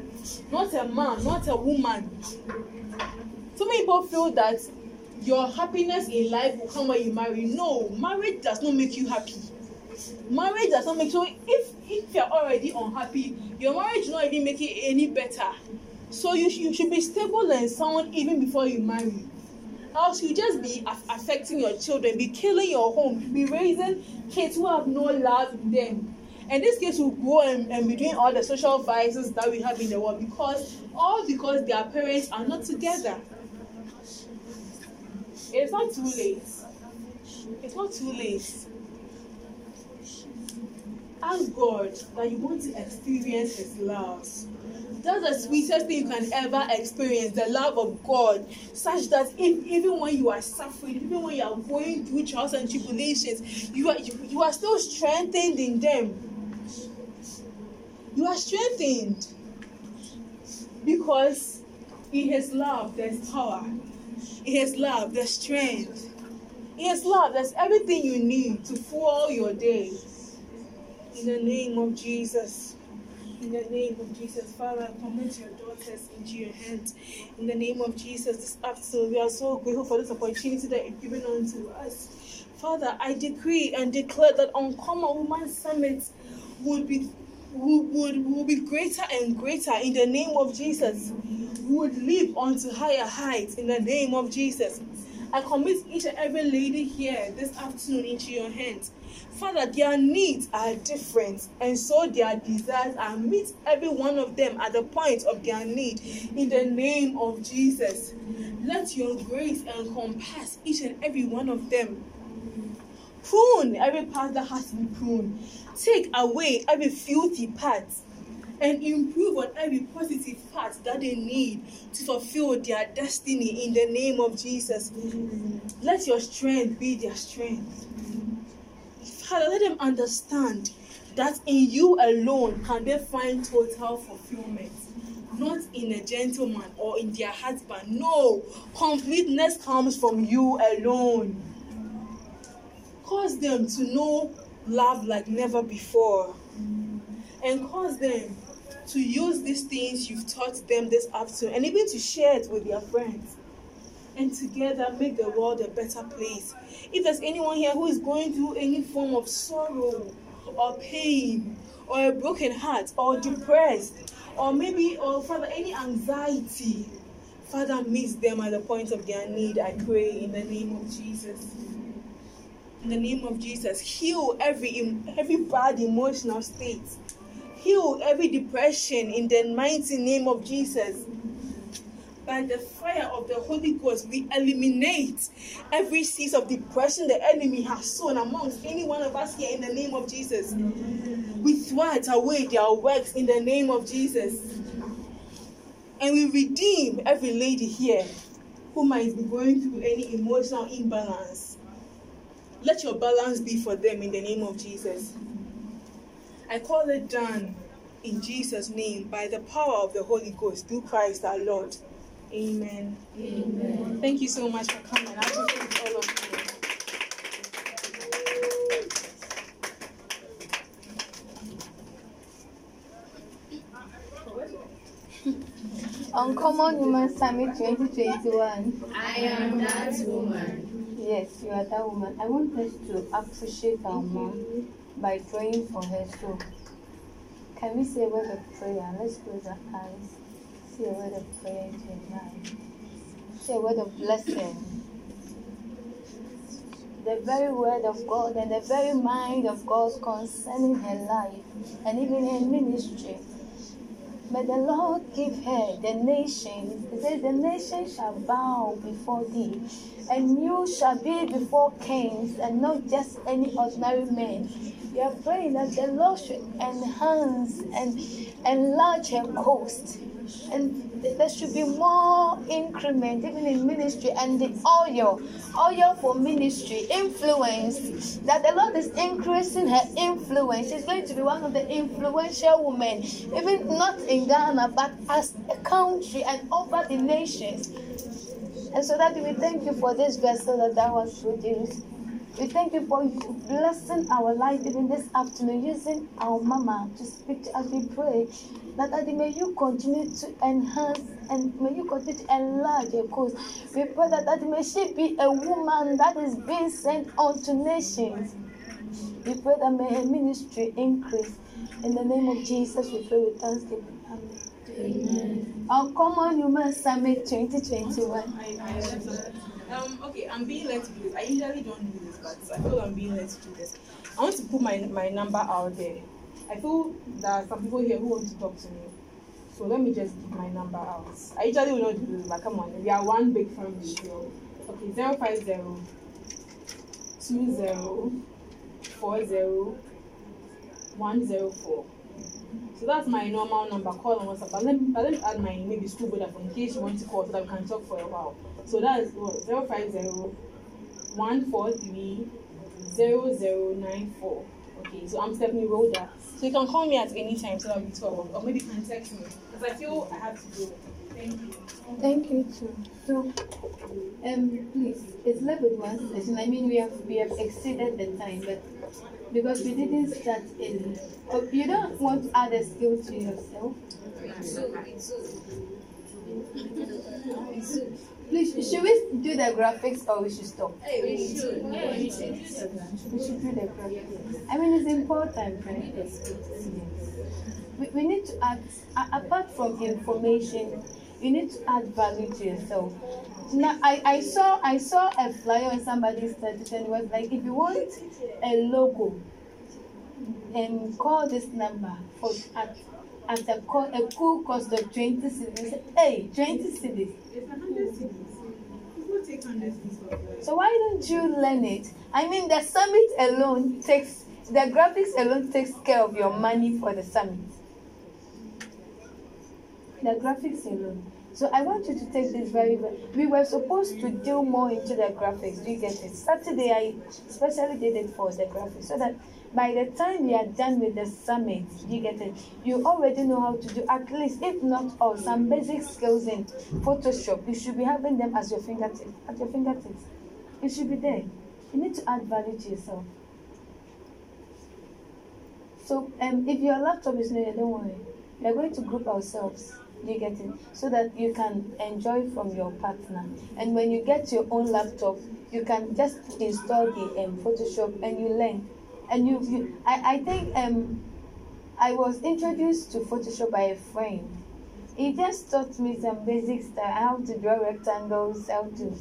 Speaker 2: Not a man, not a woman. So many people feel that your happiness in life will come when you marry. No, marriage does not make you happy. Marriage does not make so if if you're already unhappy, your marriage will not even make it any better. So you, you should be stable and sound even before you marry. Else you just be aff- affecting your children, be killing your home, be raising kids who have no love in them. And these kids will go and, and be doing all the social vices that we have in the world because all because their parents are not together. It's not too late. It's not too late. Ask God that you want to experience His love. That's the sweetest thing you can ever experience the love of God, such that if, even when you are suffering, even when you are going through trials and tribulations, you are, you, you are still strengthened in them. You are strengthened because in His love there's power, in His love there's strength, in His love there's everything you need to fuel your day. In the name of Jesus. In the name of Jesus, Father, I commit your daughters into your hands. In the name of Jesus, this afternoon, we are so grateful for this opportunity that you've given unto us. Father, I decree and declare that Uncommon Woman Summit would be would, would, would be greater and greater in the name of Jesus. We Would live onto higher heights in the name of Jesus. I commit each and every lady here this afternoon into your hands. Father, their needs are different, and so their desires are meet every one of them at the point of their need. In the name of Jesus, let your grace encompass each and every one of them. Prune every part that has to be pruned. Take away every filthy part and improve on every positive part that they need to fulfill their destiny in the name of Jesus. Let your strength be their strength. Father, let them understand that in you alone can they find total fulfillment. Not in a gentleman or in their husband. No, completeness comes from you alone. Cause them to know love like never before. And cause them to use these things you've taught them this afternoon and even to share it with their friends. And together make the world a better place. If there's anyone here who is going through any form of sorrow or pain or a broken heart or depressed or maybe or Father any anxiety, Father meet them at the point of their need. I pray in the name of Jesus. In the name of Jesus, heal every every bad emotional state heal every depression in the mighty name of Jesus. By the fire of the Holy Ghost, we eliminate every seed of depression the enemy has sown amongst any one of us here in the name of Jesus. We thwart away their works in the name of Jesus. And we redeem every lady here who might be going through any emotional imbalance. Let your balance be for them in the name of Jesus. I call it done in Jesus' name by the power of the Holy Ghost through Christ our Lord. Amen. Amen. Thank you so much for coming. I appreciate all of you.
Speaker 1: Uncommon Women Summit 2021.
Speaker 3: I am that woman.
Speaker 1: Yes, you are that woman. I want us to appreciate our mom by praying for her. So, can we say a word of prayer? Let's close our eyes. Say a word of prayer into her life. Say a word of blessing. The very word of God and the very mind of God concerning her life and even her ministry. May the Lord give her the nation. It says, The nation shall bow before thee, and you shall be before kings, and not just any ordinary men. We are praying that the Lord should enhance and enlarge her coast. And there should be more increment even in ministry and the oil, oil for ministry, influence. That the Lord is increasing her influence. She's going to be one of the influential women, even not in Ghana, but as a country and over the nations. And so that we thank you for this vessel that thou hast produced. We thank you for blessing our life even this afternoon, using our mama to speak to us. We pray that Daddy, may you continue to enhance and may you continue to enlarge your cause. We pray that Daddy, may she be a woman that is being sent unto nations. We pray that may her ministry increase. In the name of Jesus, we pray with thanksgiving. Amen. Amen. Uncommon Women Summit 2021.
Speaker 2: Um, okay, I'm being led to do this. I usually don't do this, but I feel I'm being led to do this. I want to put my, my number out there. I feel there are some people here who want to talk to me. So let me just give my number out. I usually will not do this, but come on, we are one big family. So, okay, 050 20 40 104. So that's my normal number. Call on WhatsApp. But let me, but let me add my maybe school Vodafone in case you want to call so that we can talk for a while. So that is what 050 143 0094. Okay, so I'm Stephanie Rhoda. So you can call me at any time so that we talk, or maybe you can text me because I feel I have to go. Thank you.
Speaker 1: Thank you too. So, um, please, it's left with one session. I mean, we have we have exceeded the time, but because we didn't start in, oh, you don't want to add a skill to yourself. Please, should we do the graphics or we should stop?
Speaker 3: Hey, we should.
Speaker 1: We should do the graphics. I mean, it's important, right? We, we need to add, a- apart from information, You need to add value to yourself. Now, I, I saw I saw a flyer on somebody's status and it was like, if you want a logo, and call this number for at at a, co- a cool cost of 20 cedis. I said, Hey, 20 cedis. So why don't you learn it? I mean, the summit alone takes the graphics alone takes care of your money for the summit. The graphics alone. So I want you to take this very well. We were supposed to deal more into the graphics. Do you get it? Saturday I specially did it for the graphics so that by the time we are done with the summit, you get it. You already know how to do at least, if not all, some basic skills in Photoshop. You should be having them as your fingertips. At your fingertips. It should be there. You need to add value to yourself. So um, if your laptop is not don't worry. We are going to group ourselves. You get it? So that you can enjoy from your partner. And when you get your own laptop, you can just install the um, Photoshop and you learn. And you, you I, I think um, I was introduced to Photoshop by a friend. He just taught me some basic stuff, how to draw rectangles, how to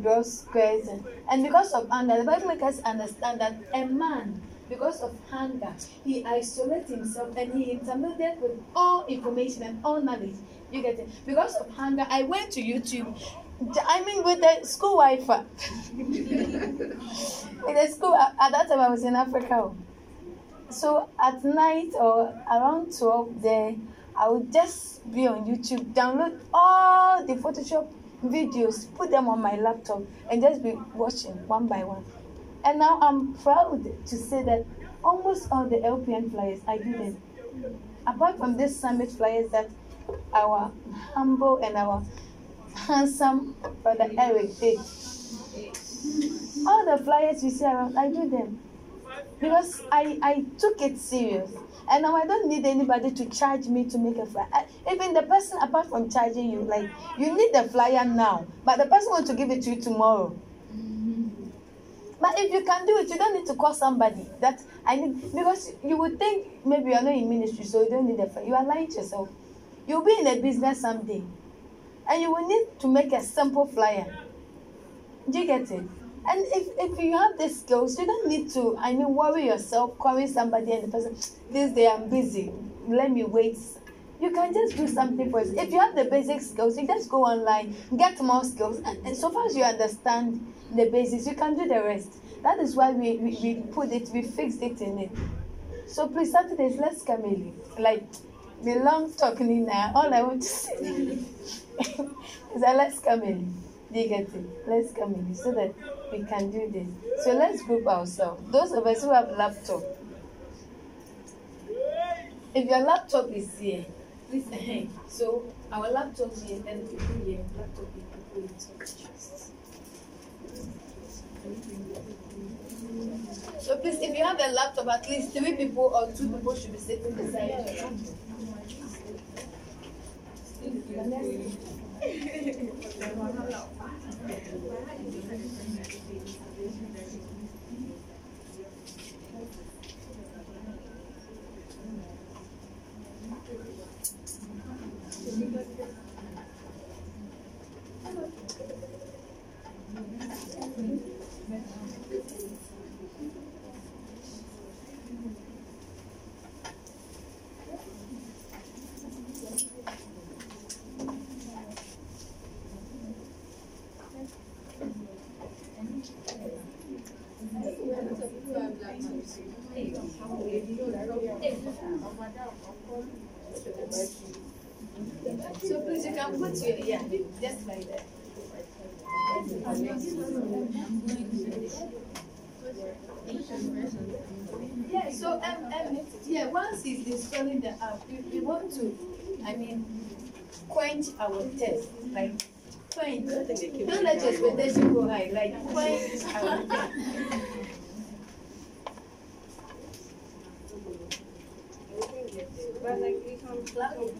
Speaker 1: draw squares. And, and because of anger, the Bible makes us understand that a man, because of hunger, he isolates himself and he intermediate with all information and all knowledge. You get it? Because of hunger, I went to YouTube. I mean, with the school Wi-Fi. [laughs] in the school, at at that time I was in Africa. So at night or around 12 there, I would just be on YouTube, download all the Photoshop videos, put them on my laptop, and just be watching one by one. And now I'm proud to say that almost all the LPN flyers, I did. Apart from this summit flyers that our humble and our handsome brother Eric did. All the flyers you see around, I do them because I, I took it serious. And now I don't need anybody to charge me to make a flyer. Even the person, apart from charging you, like you need the flyer now, but the person wants to give it to you tomorrow. But if you can do it, you don't need to call somebody that I need because you would think maybe you are not in ministry, so you don't need a flyer. You are lying to yourself. You'll be in a business someday, and you will need to make a simple flyer. Do you get it? And if, if you have the skills, you don't need to, I mean, worry yourself, calling somebody and the person, this day I'm busy, let me wait. You can just do something for it. If you have the basic skills, you just go online, get more skills, and, and so far as you understand the basics, you can do the rest. That is why we, we, we put it, we fixed it in it. So please, Saturdays, let's come in. Like, the long talking now, all I want to [laughs] say is that let's come in. It? Let's come in so that we can do this. So let's group ourselves. Those of us who have laptop. If your laptop is here, please eh, so our laptop here and people here, laptop here, people here, so So please, if you have a laptop, at least three people or two people should be sitting beside you. เดี๋ยววันนั้นเราไปให้ดีที่สุด quench our thirst, like quench. Don't let your expectation go high, like quench our thirst.
Speaker 6: But like we can plug it.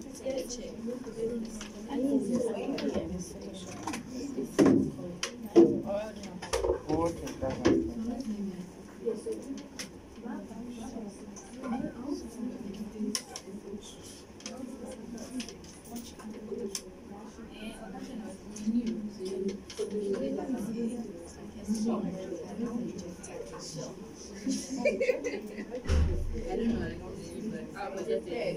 Speaker 8: I don't know. But I was just there.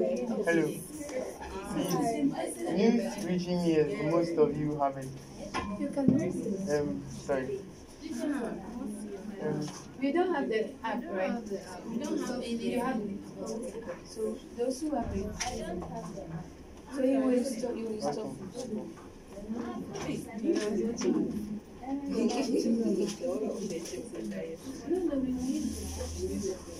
Speaker 10: Hello. News reaching here, but most of you haven't. Um, sorry. Um,
Speaker 1: We don't have the app, right?
Speaker 8: We don't have any.
Speaker 1: You have it. So those who have it. So you will stop, you will stop.
Speaker 10: it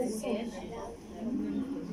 Speaker 1: Okay.
Speaker 10: Um,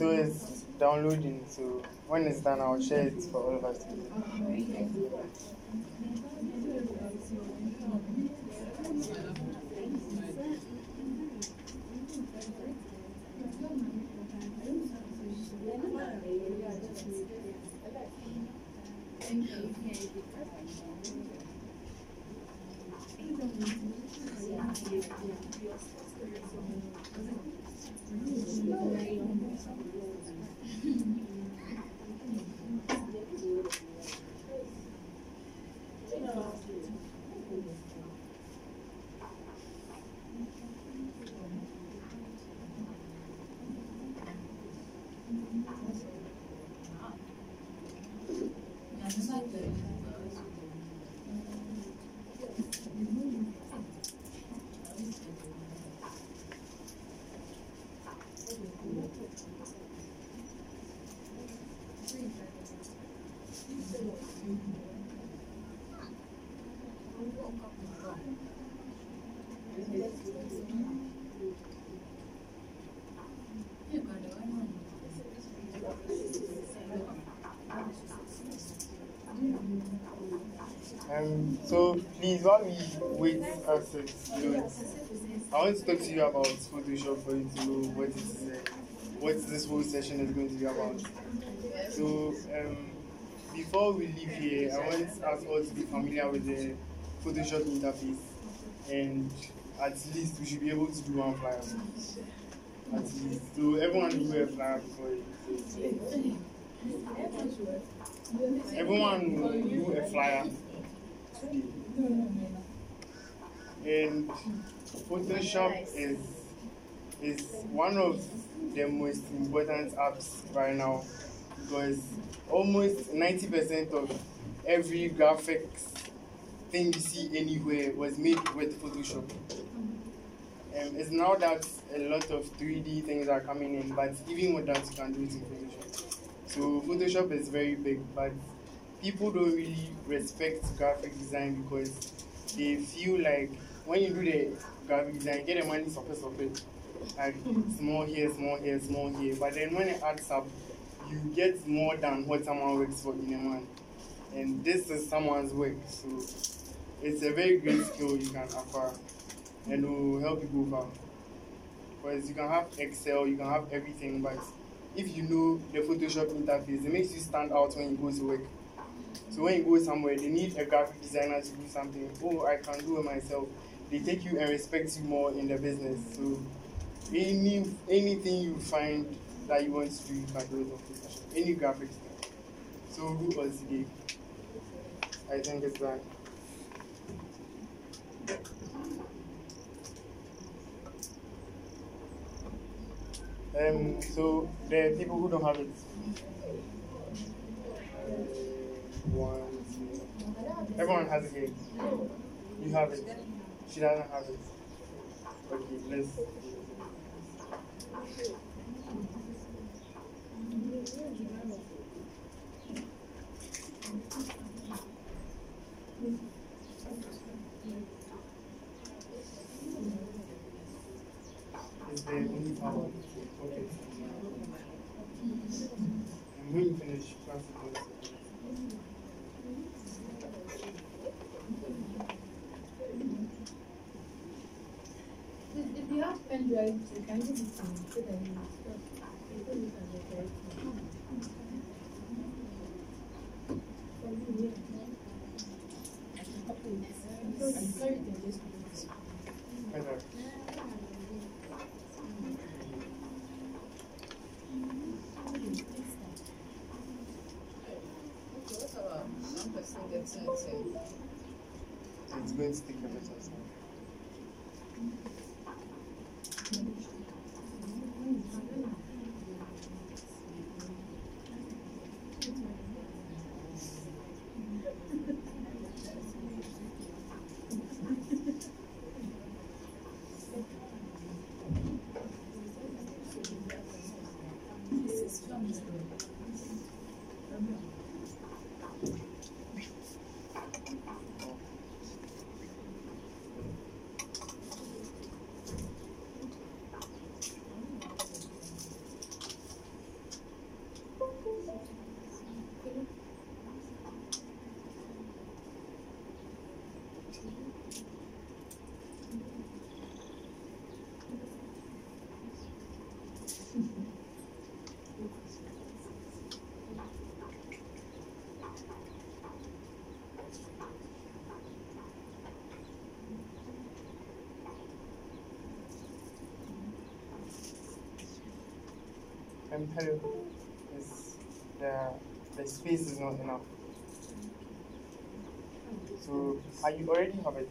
Speaker 10: So it's downloading. So when it's done, I'll share it for all of us. Um, so please, while we wait it loads, I want to talk to you about Photoshop for you to know what is uh, what this whole session is going to be about. So um, before we leave here, I want us all to be familiar with the Photoshop interface, and at least we should be able to do one flyer. At least, so everyone do a flyer before. Everyone do a flyer and Photoshop is is one of the most important apps right now because almost 90% of every graphics thing you see anywhere was made with Photoshop. Um, it's now that a lot of 3D things are coming in, but even with that, you can do it in Photoshop. So Photoshop is very big, but people don't really respect graphic design because they feel like when you do the graphic design, you get the money surface of it. Like [laughs] small here, small here, small here. But then when it adds up, you get more than what someone works for in a month. And this is someone's work. So it's a very great skill you can acquire and it will help you go far. Because you can have Excel, you can have everything, but if you know the Photoshop interface, it makes you stand out when you go to work. So when you go somewhere, they need a graphic designer to do something. Oh, I can do it myself. They take you and respect you more in the business. So any anything you find that you want to do, you can do. Any graphics thing. So else today? I think it's done. Um, so the people who don't have it. One. Everyone has a here. You have it. She doesn't have it. Okay, let's. Is there any problem? Okay. You finish, pass it on.
Speaker 8: If you have pen drive, you can give it to me so that you you put it on the drive. I'm sorry, you
Speaker 3: getting it in?
Speaker 10: It's going to take a bit time. Um, the the space is not enough. So, are you already have it?